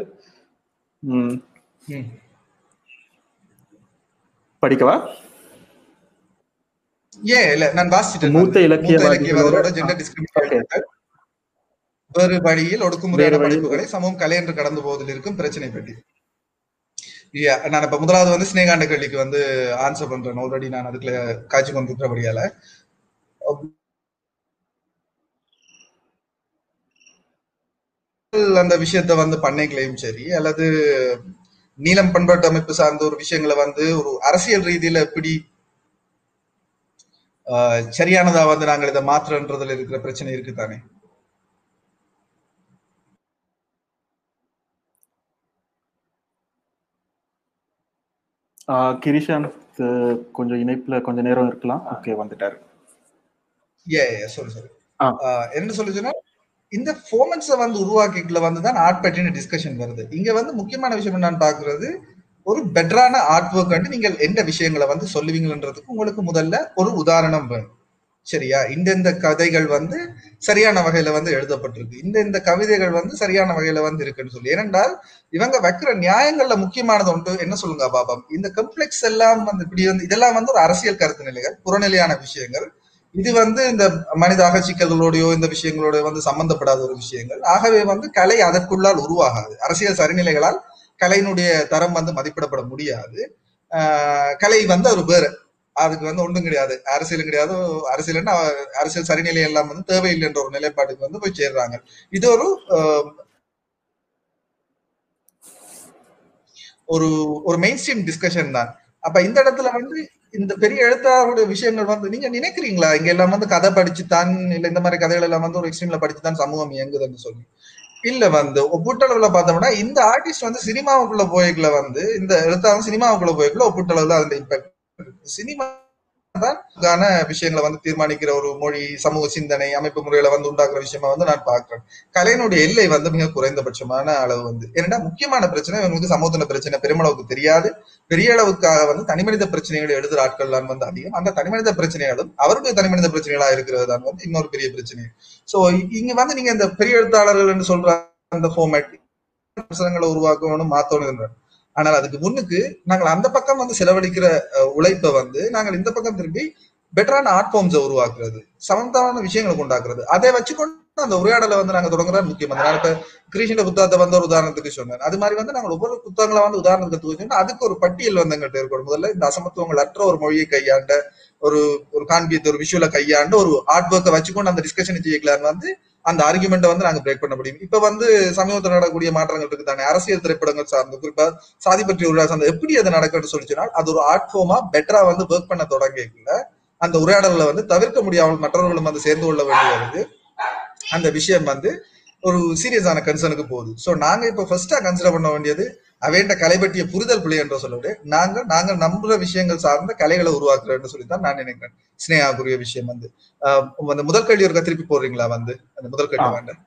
படிக்கவா? ஏ இல்ல நான் வாசிச்சிட்டேன். மூத்த இலக்கியவாதிகளோட ஜெண்டர் டிஸ்கிரிமினேஷன் வேறு வழியில் ஒடுக்குமுறையான படிப்புகளை சமூகம் கலை என்று கடந்து போவதில் இருக்கும் பிரச்சனை பற்றி. நான் இப்ப முதலாவது வந்து ஸ்னேகாண்ட கேள்விக்கு வந்து ஆன்சர் பண்றேன். ஆல்ரெடி நான் அதுக்குள்ள காட்சி கொண்டிருக்கிறபடியால அந்த விஷயத்த வந்து பண்ணைகளையும் சரி அல்லது நீளம் பண்பாட்டு அமைப்பு சார்ந்த ஒரு விஷயங்களை வந்து ஒரு அரசியல் ரீதியில எப்படி சரியானதா வந்து நாங்கள் இதை மாற்றுறதுல இருக்கிற பிரச்சனை இருக்கு தானே கிரிஷாந்த் கொஞ்சம் இணைப்புல கொஞ்ச நேரம் இருக்கலாம். ஓகே வந்துட்டாரு. ஏ சொல்லு சொல்லு என்ன சொல்லுச்சுன்னா இந்த ஃபோர்மன்ஸை வந்து உருவாக்கிக்கல வந்து தான் ஆர்ட் பற்றின டிஸ்கஷன் வருது. இங்க வந்து முக்கியமான விஷயம் என்னன்னு பாக்குறது ஒரு பெட்டரான ஆர்ட் ஒர்க் வந்து நீங்கள் எந்த விஷயங்களை வந்து சொல்லுவீங்கன்றதுக்கு உங்களுக்கு முதல்ல ஒரு உதாரணம் வேணும். சரியா? இந்த இந்த கதைகள் வந்து சரியான வகையில வந்து எழுதப்பட்டிருக்கு. இந்த இந்த கவிதைகள் வந்து சரியான வகையில வந்து இருக்குன்னு சொல்லி. ஏனென்றால் இவங்க வைக்கிற நியாயங்கள்ல முக்கியமானது ஒன்று என்ன சொல்லுங்க பாபம்? இந்த கம்ப்ளெக்ஸ் எல்லாம் வந்து இப்படி வந்து இதெல்லாம் வந்து ஒரு அரசியல் கருத்து நிலைகள் புறநிலையான விஷயங்கள். இது வந்து இந்த மனித அகச்சிக்கல்களோடையோ இந்த விஷயங்களோட வந்து சம்பந்தப்படாத ஒரு விஷயங்கள். ஆகவே வந்து கலை அதற்குள்ளால் உருவாகாது. அரசியல் சரிநிலைகளால் கலையினுடைய தரம் வந்து மதிப்பிடப்பட முடியாது. கலை வந்து ஒரு வேறு. அதுக்கு வந்து ஒன்றும் கிடையாது. அரசியலும் கிடையாது. அரசியல்னா அரசியல் சரிநிலை எல்லாம் வந்து தேவையில்லை என்ற ஒரு நிலைப்பாட்டுக்கு வந்து போய் சேர்றாங்க. இது ஒரு ஒரு ஒரு மெயின் ஸ்ட்ரீம் டிஸ்கஷன் தான். அப்ப இந்த இடத்துல வந்து இந்த பெரிய எழுத்தாளருடைய விஷயங்கள் வந்து நீங்க நினைக்கிறீங்களா? இங்க எல்லாம் வந்து கதை படிச்சுதான் இல்ல இந்த மாதிரி கதைகள் எல்லாம் வந்து ஒரு எக்ஸ்ட்ரீம்ல படிச்சுதான் சமூகம் இயங்குதுன்னு சொல்லி. இல்ல வந்து ஒப்புட்டளவுல பார்த்தோம்னா இந்த ஆர்டிஸ்ட் வந்து சினிமாவுக்குள்ள போய்க்குள்ள வந்து இந்த எழுத்தாளர் சினிமாவுக்குள்ள போய்க்குள்ள ஒப்புட்டளவுல அதுல இம்பாக்ட் சினிமா தான் விஷயங்களை வந்து தீர்மானிக்கிற ஒரு மொழி சமூக சிந்தனை அமைப்பு முறைகளை வந்து உண்டாக்குற விஷயமா வந்து நான் பாக்குறேன் கலையினுடைய எல்லை வந்து மிக குறைந்தபட்சமான அளவு வந்து. ஏன்னா முக்கியமான பிரச்சனை இவங்களுக்கு சமூகத்துல பிரச்சனை. பெருமளவுக்கு தெரியாது. பெரிய அளவுக்காக வந்து தனிமனித பிரச்சனைகளை எழுதுற ஆட்கள்லாம் வந்து அதிகம். அந்த தனிமனித பிரச்சனைகளும் அவருடைய தனிமனித பிரச்சனைகளா இருக்கிறது தான் வந்து இன்னொரு பெரிய பிரச்சனை. சோ இங்க வந்து நீங்க இந்த பெரிய எழுத்தாளர்கள் சொல்ற அந்த ஃபார்மேட் பிரச்சனைகளை உருவாக்கணும் மாத்தணும் ஆனால் அதுக்கு முன்னுக்கு நாங்கள் அந்த பக்கம் வந்து செலவழிக்கிற உழைப்பை வந்து நாங்கள் இந்த பக்கம் திரும்பி பெட்டரான ஆர்ட் ஃபார்ம்ஸை உருவாக்குறது சமந்தமான விஷயங்களை கொண்டாக்குறது அதை வச்சுக்கொண்டு அந்த உரையாடலை வந்து நாங்கள் தொடங்குறது முக்கியம். நான் இப்போ கிருஷ்ண புத்தகத்தை வந்து ஒரு உதாரணத்துக்கு சொன்னேன். அது மாதிரி வந்து நாங்கள் ஒவ்வொரு புத்தகங்களை வந்து உதாரணத்துக்கு வச்சுக்கணும் அதுக்கு ஒரு பட்டியல் வந்து எங்கள்கிட்ட இருக்கணும் முதல்ல இந்த அசமத்துவங்கள் அற்ற ஒரு மொழியை கையாண்ட ஒரு ஒரு காண்பியத்தை ஒரு விஷுவலை கையாண்டு ஒரு ஆர்ட் ஒர்க்கை வச்சுக்கொண்டு அந்த டிஸ்கஷனை செய்யலான்னு வந்து அந்த ஆர்குமெண்ட்டை வந்து நாங்க பிரேக் பண்ண முடியும். இப்ப வந்து சமீபத்தில் நடக்கக்கூடிய மாற்றங்கள் இருக்கு தானே அரசியல் திரைப்படங்கள் சார்ந்து குறிப்பா சாதி பற்றி உள்ள சார்ந்த எப்படி அது நடக்கணும்னு சொல்லிச்சுன்னா அது ஒரு ஆர்ட் ஃபார்மா பெட்டரா வந்து ஒர்க் பண்ண தொடங்கிக்கல அந்த உரையாடல்ல வந்து தவிர்க்க முடியாமல் மற்றவர்களும் வந்து சேர்ந்து கொள்ள வேண்டி வருது அந்த விஷயம் வந்து ஒரு சீரியஸான கன்சர்னுக்கு போகுது. ஸோ நாங்க இப்ப ஃபர்ஸ்டா கன்சிடர் பண்ண வேண்டியது அவேண்ட கலை பற்றிய புரிதல் பிள்ளை என்று சொல்லிட்டு நாங்க நாங்க நம்புற விஷயங்கள் சார்ந்த கலைகளை உருவாக்குறோம்னு சொல்லி தான் நான் நினைக்கிறேன். ஸ்னேகாக்குரிய விஷயம் வந்து. அந்த முதல் கேள்வி ஒருக்கா திருப்பி போடுறீங்களா வந்து? அந்த முதல் கேள்வி வேண்டாம்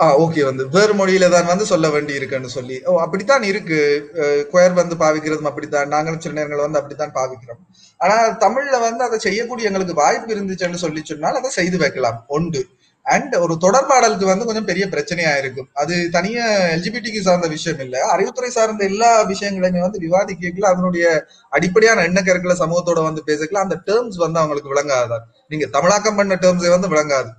ஆ ஓகே வந்து வேறு மொழியில தான் வந்து சொல்ல வேண்டி இருக்குன்னு சொல்லி. ஓ அப்படித்தான் இருக்கு. குயர் வந்து பாவிக்கிறதும் அப்படித்தான். நாங்களும் சில நேரங்கள் வந்து அப்படித்தான் பாவிக்கிறோம். ஆனா தமிழ்ல வந்து அதை செய்யக்கூடிய எங்களுக்கு வாய்ப்பு இருந்துச்சுன்னு சொல்லி சொன்னால் அதை செய்து வைக்கலாம். ஒன்று. அண்ட் ஒரு தொடர்பாடலுக்கு வந்து கொஞ்சம் பெரிய பிரச்சனையா இருக்கும் அது தனியா எல்ஜிபிடிக்கு சார்ந்த விஷயம் இல்ல அறிவுத்துறை சார்ந்த எல்லா விஷயங்களையுமே வந்து விவாதிக்கல அதனுடைய அடிப்படையான எண்ண கருக்களை சமூகத்தோட வந்து பேசிக்கலாம் அந்த டேர்ம்ஸ் வந்து அவங்களுக்கு விளங்காதான் நீங்க தமிழாக்கம் பண்ண டேர்ம்ஸே வந்து விளங்காது.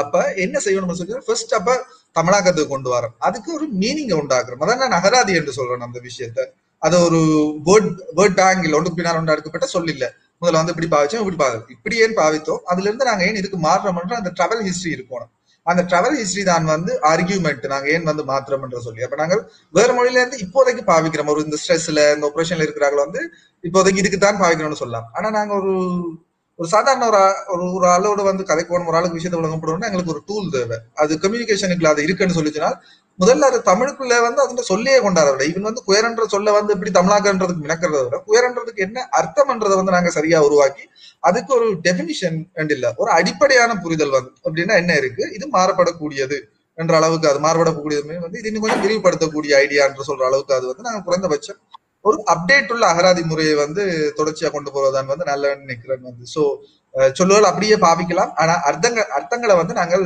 அப்ப என்ன செய்யணும்னு சொல்லி ஃபர்ஸ்ட் அப்ப தமிழாக்கத்துக்கு கொண்டு வரோம் அதுக்கு ஒரு மீனிங் உண்டாக்குறோம் அதான் நான் நகராதி என்று சொல்றேன் அந்த விஷயத்த. அது ஒரு வேர்ட் வேர்ட் பேங்கில் ஒன்று பின்னால் ஒன்று அடுக்கப்பட்ட சொல்லில்லை. முதல்ல வந்து இப்படி பாவிச்சோம் இப்படி பாவி இப்படி ஏன் பாவித்தோம். அதுல இருந்து நாங்க ஏன் இதுக்கு மாற்றோம்ன்ற அந்த டிராவல் ஹிஸ்டரி இருக்கணும் அந்த டிராவல் ஹிஸ்டரி தான் வந்து ஆர்கியூமெண்ட் நாங்க ஏன் வந்து மாத்திரம்ன்ற சொல்லி. அப்ப நாங்கள் வேற மொழியில இருந்து இப்போதைக்கு பாவிக்கிறோம். ஒரு இந்த ஸ்ட்ரெஸ்ல இந்த ஆப்ரேஷன்ல இருக்கிறாங்க வந்து இப்போதைக்கு இதுக்கு தான் பாவிக்கணும்னு சொல்லலாம். ஆனா நாங்க ஒரு ஒரு சாதாரண ஒரு ஒரு ஒரு ஆளோட வந்து கதைக்கு போகணும் ஒரு ஆளுக்கு விஷயத்தை விளங்கப்படணும்னா எங்களுக்கு ஒரு டூல் தேவை. அது கம்யூனிகேஷனுக்குள்ள அது இருக்குன்னு சொல்லிச்சுன்னா முதல்ல அது தமிழுக்குள்ள வந்து அதுல சொல்லியே கொண்டாட விட இவன் வந்து குயரன்ற சொல்ல வந்து இப்படி தமிழாக்கன்றதுக்கு மினக்கிறத விட குயரன்றதுக்கு என்ன அர்த்தம்ன்றதை வந்து நாங்க சரியா உருவாக்கி அதுக்கு ஒரு டெபினிஷன் இல்ல ஒரு அடிப்படையான புரிதல் வந்து அப்படின்னா என்ன இருக்கு? இது மாறப்படக்கூடியது என்ற அளவுக்கு அது மாறுபடக்கூடியதுமே வந்து இது இன்னும் கொஞ்சம் விரிவுபடுத்தக்கூடிய ஐடியான்ற சொல்ற அளவுக்கு அது வந்து நாங்க குறைந்தபட்சம் ஒரு அப்டேட் உள்ள அகராதி முறையை வந்து தொடர்ச்சியா கொண்டு போறதான் வந்து நல்ல நினைக்கிறேன் வந்து. சோ சொல்லுகள் அப்படியே பாவிக்கலாம். ஆனா அர்த்தங்கள் அர்த்தங்களை வந்து நாங்கள்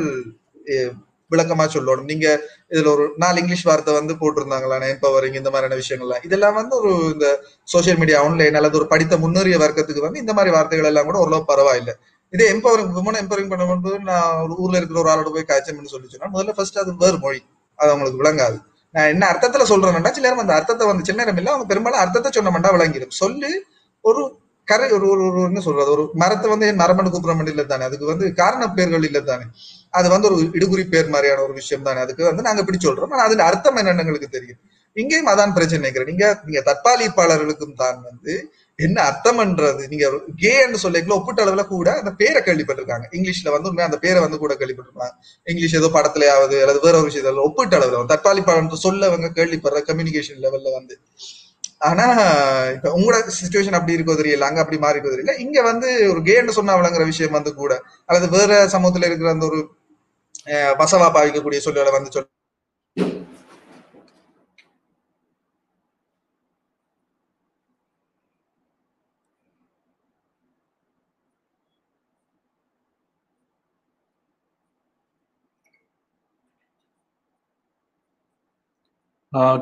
விளக்கமா சொல்லணும். நீங்க இதுல ஒரு நாலு இங்கிலீஷ் வார்த்தை வந்து போட்டிருந்தாங்களா எம்பவரிங் இந்த மாதிரியான விஷயங்கள்லாம். இதெல்லாம் வந்து ஒரு இந்த சோசியல் மீடியா ஆன்லைன் அல்லது ஒரு படித்த முன்னேறிய வர்க்கத்துக்கு வந்து இந்த மாதிரி வார்த்தைகள் எல்லாம் கூட ஓரளவு பரவாயில்லை. இதே எம்பவரிங் விமன் எம்பவரிங் பண்ணும்போது நான் ஒரு ஊர்ல இருக்கிற ஒரு ஆளோட போய் காய்ச்சம்னு சொல்லி சொன்னா முதல்ல ஃபர்ஸ்ட் அது வேறு மொழி. அது அவங்களுக்கு விளங்காது. நான் என்ன அர்த்தத்துல சொல்றேன்னா சில நேரம் அந்த அர்த்தத்தை வந்து சின்ன நேரம் இல்லை அவங்க பெரும்பாலும் அர்த்தத்தை சொன்னமெண்டா விளங்கிடும். சொல்லி ஒரு கரை ஒரு ஒரு ஒரு என்ன சொல்றது ஒரு மரத்தை வந்து என் மரமண்டு கூப்பிட இல்லை தானே அதுக்கு வந்து காரண பேர்கள் இல்லை தானே அது வந்து ஒரு இடுகுறி பேர் மாதிரியான ஒரு விஷயம் தானே. அதுக்கு வந்து நாங்க இப்படி சொல்றோம். ஆனா அதுல அர்த்தம் என்னன்னு எங்களுக்கு தெரியும். இங்கேயும் அதான் பிரச்சனை நினைக்கிறேன். நீங்க நீங்க தற்பாலிப்பாளர்களுக்கும் தான் வந்து என்ன அர்த்தம்ன்றது நீங்க கேன்னு சொல்லிக்கல ஒப்பிட்ட அளவுல கூட அந்த பேரை கேள்விப்பட்டிருக்காங்க. இங்கிலீஷ்ல வந்து உண்மையா அந்த பேரை வந்து கூட கேள்விப்பட்டிருப்பாங்க. இங்கிலீஷ் ஏதோ படத்துலயாவது அல்லது வேற ஒரு விஷயத்துல ஒப்பிட்ட அளவுல தற்பாலிப்பாளர் சொல்லவங்க கேள்விப்படுற கம்யூனிகேஷன் லெவல்ல வந்து. ஆனா இப்ப உங்களோட சுச்சுவேஷன் அப்படி இருக்கோ தெரியல அங்க அப்படி மாறி இருக்கோ தெரியல. இங்க வந்து ஒரு கேன்னு சொன்னா விளங்குற விஷயம் வந்து கூட அல்லது வேற சமூகத்துல இருக்கிற அந்த ஒரு வசமா பாவிக்கக்கூடிய சொல்லுகளை வந்து சொல்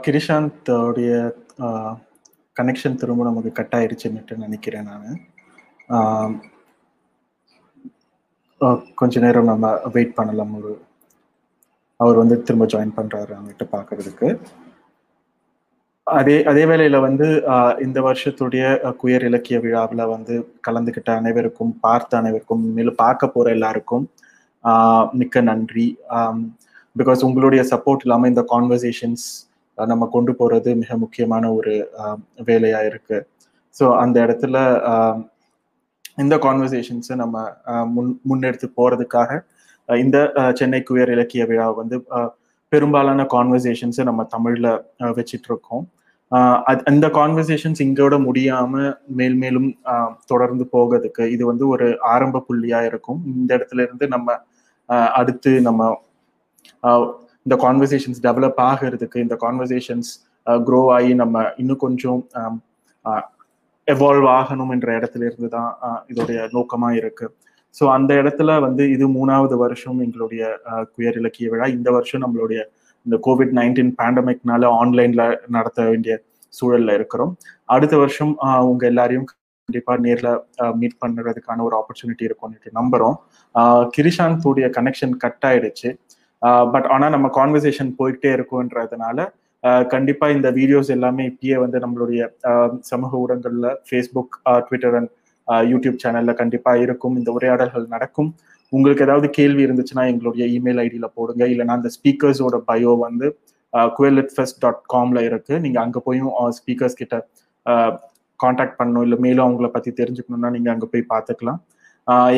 கிரிஷாந்த் உடைய கனெக்ஷன் திரும்ப நமக்கு கட் ஆயிடுச்சுன்னுட்டு நினைக்கிறேன் நான். கொஞ்ச நேரம் நம்ம வெயிட் பண்ணலாம். ஒரு அவர் வந்து திரும்ப ஜாயின் பண்றாரு அவங்ககிட்ட பாக்குறதுக்கு அதே அதே வேளையில வந்து இந்த வருஷத்துடைய குயர் இலக்கிய விழாவில் வந்து கலந்துகிட்ட அனைவருக்கும் பார்த்த அனைவருக்கும் மேலும் பார்க்க போற எல்லாருக்கும் மிக்க நன்றி. பிகாஸ் உங்களுடைய சப்போர்ட் இல்லாமல் இந்த கான்வர்சேஷன்ஸ் நம்ம கொண்டு போறது மிக முக்கியமான ஒரு வேலையா இருக்கு. ஸோ அந்த இடத்துல இந்த கான்வர்சேஷன்ஸை நம்ம முன் முன்னெடுத்து போறதுக்காக இந்த சென்னை குயர் இலக்கிய விழா வந்து பெரும்பாலான கான்வர்சேஷன்ஸை நம்ம தமிழ்ல வச்சிட்டு இருக்கோம் அந்த கான்வர்சேஷன்ஸ் இங்கோட முடியாம மேல் மேலும் தொடர்ந்து போகிறதுக்கு இது வந்து ஒரு ஆரம்ப புள்ளியா இருக்கும். இந்த இடத்துல இருந்து நம்ம அடுத்து நம்ம இந்த கான்வர்சேஷன்ஸ் டெவலப் ஆகிறதுக்கு இந்த கான்வர்சேஷன்ஸ் க்ரோ ஆகி நம்ம இன்னும் கொஞ்சம் எவால்வ் ஆகணும் என்ற இடத்துல இருந்து தான் இதோடைய நோக்கமா இருக்கு. ஸோ அந்த இடத்துல வந்து இது மூணாவது வருஷம் எங்களுடைய குயர் இலக்கிய விழா. இந்த வருஷம் நம்மளுடைய இந்த கோவிட் நைன்டீன் பேண்டமிக்னால ஆன்லைன்ல நடத்த வேண்டிய சூழல்ல இருக்கிறோம். அடுத்த வருஷம் உங்க எல்லாரையும் கண்டிப்பா நேர்ல மீட் பண்ணுறதுக்கான ஒரு ஆப்பர்ச்சுனிட்டி இருக்கும்னு நம்புறோம். கிரிஷாந்த் உடைய கனெக்ஷன் கட் ஆயிடுச்சு. பட் ஆனா நம்ம கான்வர்சேஷன் போயிட்டே இருக்கும்ன்றதுனால கண்டிப்பா இந்த வீடியோஸ் எல்லாமே இப்பயே வந்து நம்மளுடைய சமூக ஊடகங்கள்ல ஃபேஸ்புக் ட்விட்டர் அண்ட் யூடியூப் சேனல்ல கண்டிப்பா இருக்கும். இந்த உரையாடல்கள் நடக்கும். உங்களுக்கு ஏதாவது கேள்வி இருந்துச்சுன்னா எங்களுடைய இமெயில் ஐடியில போடுங்க. இல்லைன்னா அந்த ஸ்பீக்கர்ஸோட பயோ வந்து குவெல்லிட் ஃபெஸ்ட் டாட் காம்ல இருக்கு. நீங்க அங்க போயும் ஸ்பீக்கர்ஸ் கிட்ட காண்டாக்ட் பண்ணணும். இல்லை மேலும் அவங்கள பத்தி தெரிஞ்சுக்கணும்னா நீங்க அங்க போய் பார்த்துக்கலாம்.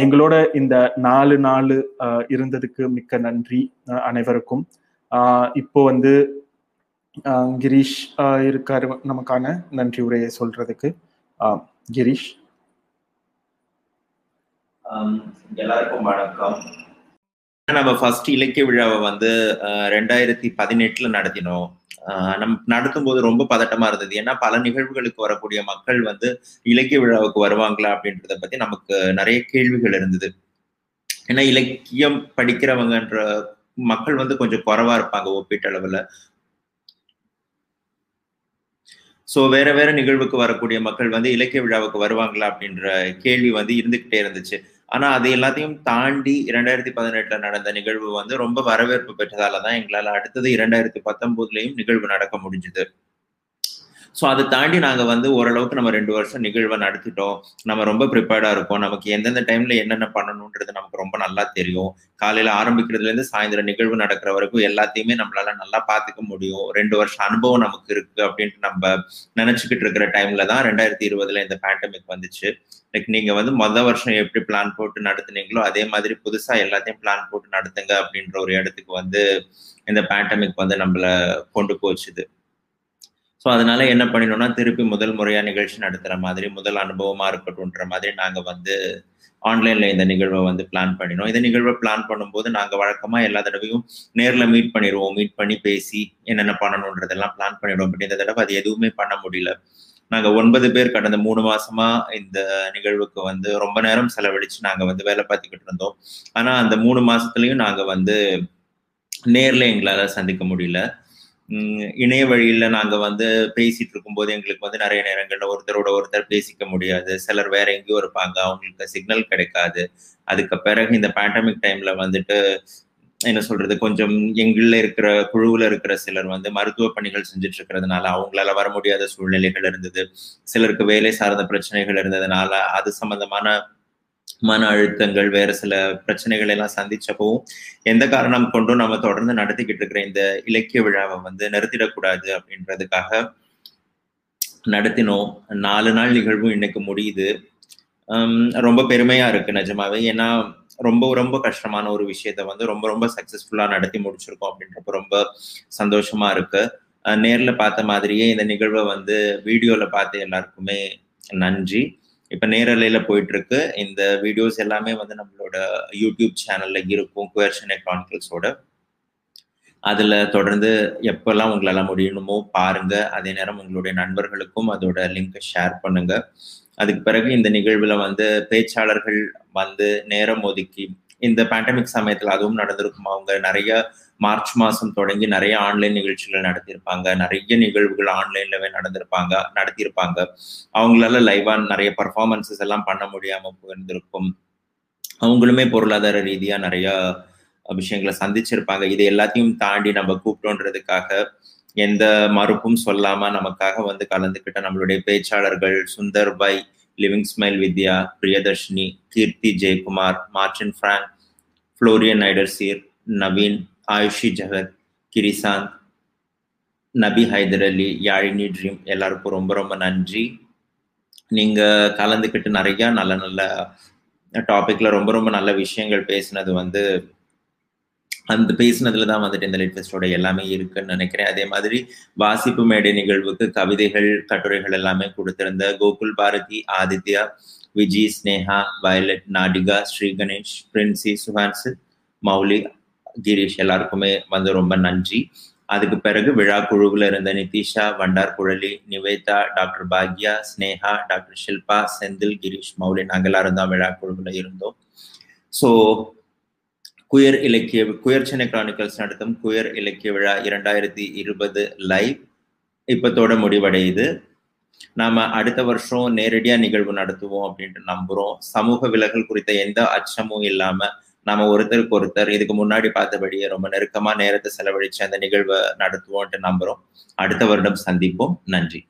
எங்களோட இந்த நாலு நாள் இருந்ததுக்கு மிக்க நன்றி அனைவருக்கும். இப்போ வந்து கிரீஷ் இருக்காரு நமக்கான நன்றி உரையை சொல்றதுக்கு. கிரீஷ். எல்லாருக்கும் வணக்கம். நம்ம ஃபர்ஸ்ட் இலக்கிய விழாவை வந்து ரெண்டாயிரத்தி பதினெட்டுல நடத்தினோம். நம் நடத்தும் போது ரொம்ப பதட்டமா இருந்தது. ஏன்னா பல நிகழ்வுகளுக்கு வரக்கூடிய மக்கள் வந்து இலக்கிய விழாவுக்கு வருவாங்களா அப்படின்றத பத்தி நமக்கு நிறைய கேள்விகள் இருந்தது. ஏன்னா இலக்கியம் படிக்கிறவங்கன்ற மக்கள் வந்து கொஞ்சம் குறைவா இருப்பாங்க ஒப்பீட்டளவுல. ஸோ வேற வேற நிகழ்வுக்கு வரக்கூடிய மக்கள் வந்து இலக்கிய விழாவுக்கு வருவாங்களா அப்படின்ற கேள்வி வந்து இருந்துகிட்டே இருந்துச்சு. ஆனா அது எல்லாத்தையும் தாண்டி இரண்டாயிரத்தி பதினெட்டுல நடந்த நிகழ்வு வந்து ரொம்ப வரவேற்பு பெற்றதால தான் எங்களால் அடுத்தது இரண்டாயிரத்தி பத்தொன்பதுலயும் நிகழ்வு நடக்க முடிஞ்சது. ஸோ அதை தாண்டி நாங்கள் வந்து ஓரளவுக்கு நம்ம ரெண்டு வருஷம் நிகழ்வை நடத்திட்டோம். நம்ம ரொம்ப ப்ரிப்பேர்டாக இருக்கோம் நமக்கு எந்தெந்த டைம்ல என்னென்ன பண்ணணுன்றது நமக்கு ரொம்ப நல்லா தெரியும். காலையில் ஆரம்பிக்கிறதுலேருந்து சாயந்தரம் நிகழ்வு நடக்கிற வரைக்கும் எல்லாத்தையுமே நம்மளால நல்லா பார்த்துக்க முடியும். ரெண்டு வருஷம் அனுபவம் நமக்கு இருக்கு அப்படின்ட்டு நம்ம நினைச்சுக்கிட்டு இருக்கிற டைம்ல தான் ரெண்டாயிரத்தி இருபதுல இந்த பேண்டமிக் வந்துச்சு. லைக் நீங்க வந்து மொதல் வருஷம் எப்படி பிளான் போட்டு நடத்துனீங்களோ அதே மாதிரி புதுசா எல்லாத்தையும் பிளான் போட்டு நடத்துங்க அப்படின்ற ஒரு இடத்துக்கு வந்து இந்த பேண்டமிக் வந்து நம்மள கொண்டு போச்சுது. ஸோ அதனால என்ன பண்ணினோம்னா திருப்பி முதல் முறையாக நிகழ்ச்சி நடத்துகிற மாதிரி முதல் அனுபவமாக இருக்கட்டும்ன்ற மாதிரி நாங்கள் வந்து ஆன்லைன்ல இந்த நிகழ்வை வந்து பிளான் பண்ணினோம். இந்த நிகழ்வை பிளான் பண்ணும்போது நாங்கள் வழக்கமாக எல்லா தடவையும் நேரில் மீட் பண்ணிடுவோம் மீட் பண்ணி பேசி என்னென்ன பண்ணணுன்றதெல்லாம் பிளான் பண்ணிடுவோம். பட் இந்த தடவை அது எதுவுமே பண்ண முடியல. நாங்கள் ஒன்பது பேர் கடந்த மூணு மாசமா இந்த நிகழ்வுக்கு வந்து ரொம்ப நேரம் செலவழிச்சு நாங்கள் வந்து வேலை பார்த்துக்கிட்டு இருந்தோம். ஆனால் அந்த மூணு மாசத்துலயும் நாங்கள் வந்து நேரில் எங்களால் சந்திக்க முடியல. இணைய வழியில நாங்க வந்து பேசிட்டு இருக்கும்போது எங்களுக்கு வந்து நிறைய நேரங்கள்ல ஒருத்தரோட ஒருத்தர் பேசிக்க முடியாது. சிலர் வேற எங்கேயோ இருப்பாங்க. அவங்களுக்கு சிக்னல் கிடைக்காது. அதுக்கு பிறகு இந்த பேண்டமிக் டைம்ல வந்துட்டு என்ன சொல்றது? கொஞ்சம் எங்கள்ல இருக்கிற குழுவுல இருக்கிற சிலர் வந்து மருத்துவ பணிகள் செஞ்சுட்டு இருக்கிறதுனால அவங்களால வர முடியாத சூழ்நிலைகள் இருந்தது. சிலருக்கு வேலை சார்ந்த பிரச்சனைகள் இருந்ததுனால அது சம்பந்தமான மன அழுத்தங்கள் வேற சில பிரச்சனைகள் எல்லாம் சந்திச்சப்பவும் எந்த காரணம் கொண்டும் நம்ம தொடர்ந்து நடத்திக்கிட்டு இருக்கிற இந்த இலக்கிய விழாவை வந்து நிறுத்திடக்கூடாது அப்படின்றதுக்காக நடத்தினோம். நாலு நாள் நிகழ்வும் இன்னைக்கு முடியுது. ரொம்ப பெருமையா இருக்கு நிஜமாவே. ஏன்னா ரொம்ப ரொம்ப கஷ்டமான ஒரு விஷயத்த வந்து ரொம்ப ரொம்ப சக்சஸ்ஃபுல்லா நடத்தி முடிச்சிருக்கோம் அப்படின்றப்ப ரொம்ப சந்தோஷமா இருக்கு. நேர்ல பார்த்த மாதிரியே இந்த நிகழ்வை வந்து வீடியோல பார்த்த எல்லாருக்குமே நன்றி. இப்ப நேரலையில போயிட்டு இருக்கு இந்த வீடியோஸ் எல்லாமே வந்து நம்மளோட யூடியூப் சேனல்ல இருக்கும் குவேர்ஷனை கிரானிக்கல்ஸோட அதில் தொடர்ந்து எப்பெல்லாம் உங்களால் முடியணுமோ பாருங்க. அதே நேரம் உங்களுடைய நண்பர்களுக்கும் அதோட லிங்கை ஷேர் பண்ணுங்க. அதுக்கு பிறகு இந்த நிகழ்வில் வந்து பேச்சாளர்கள் வந்து நேரம் ஒதுக்கி இந்த பேண்டமிக் சமயத்தில் அதுவும் நடந்திருக்கும்? அவங்க நிறைய மார்ச் மாதம் தொடங்கி நிறைய ஆன்லைன் நிகழ்ச்சிகள் நடத்தியிருப்பாங்க. நிறைய நிகழ்வுகள் ஆன்லைன்லவே நடந்திருப்பாங்க நடத்தியிருப்பாங்க. அவங்களால லைவா நிறைய பர்ஃபார்மன்சஸ் எல்லாம் பண்ண முடியாம போயிருந்திருக்கும். அவங்களுமே பொருளாதார ரீதியா நிறைய விஷயங்களை சந்திச்சிருப்பாங்க. இது எல்லாத்தையும் தாண்டி நம்ம கூப்பிட்டோன்றதுக்காக எந்த மறுப்பும் சொல்லாம நமக்காக வந்து கலந்துக்கிட்ட நம்மளுடைய பேச்சாளர்கள் Sundar Pai Living Smile Vidya Priyadarshini Keerthi Jayakumar Martin Frank Florian ஐடர்சீர் Naveen Ayushi Jagath Krisanth Nabi Haider அலி யாழினி ட்ரீம் எல்லாருக்கும் ரொம்ப ரொம்ப நன்றி நீங்கள் கலந்துக்கிட்டு நிறையா நல்ல நல்ல டாப்பிக்கில் ரொம்ப ரொம்ப நல்ல விஷயங்கள் பேசினது வந்து அந்த பேசினதுல தான் வந்துட்டு இந்த லிட் எல்லாமே இருக்குன்னு நினைக்கிறேன் அதே மாதிரி வாசிப்பு மேடை நிகழ்வுக்கு கவிதைகள் கட்டுரைகள் எல்லாமே கொடுத்திருந்த கோகுல் பாரதி ஆதித்யா விஜி ஸ்னேகா வயலட் நாடிகா ஸ்ரீ கணேஷ் பிரின்சி சுஹான்சு மௌலி கிரீஷ் எல்லாருக்குமே வந்து ரொம்ப நன்றி. அதுக்கு பிறகு விழா குழுவில் இருந்த நிதிஷா வண்டார் குழலி நிவேதா டாக்டர் பாக்யா ஸ்னேகா டாக்டர் ஷில்பா செந்தில் கிரீஷ் மௌலி நாங்கள் எல்லாரும் தான் விழா குழுவில் இருந்தோம். ஸோ குயர் இலக்கிய குயர் சென்னை கிரானிக்கல்ஸ் நடத்தும் குயர் இலக்கிய விழா இரண்டாயிரத்தி இருபது லைவ் இப்பத்தோட முடிவடையுது. நாம அடுத்த வருஷம் நேரடியா நிகழ்வு நடத்துவோம் அப்படின்ட்டு நம்புறோம். சமூக விலகல் குறித்த எந்த அச்சமும் இல்லாம நாம ஒருத்தருக்கு ஒருத்தர் இதுக்கு முன்னாடி பார்த்தபடியே ரொம்ப நெருக்கமா நேரத்தை செலவழிச்சு அந்த நிகழ்வை நடத்துவோம்ட்டு நம்புறோம். அடுத்த வருடம் சந்திப்போம். நன்றி.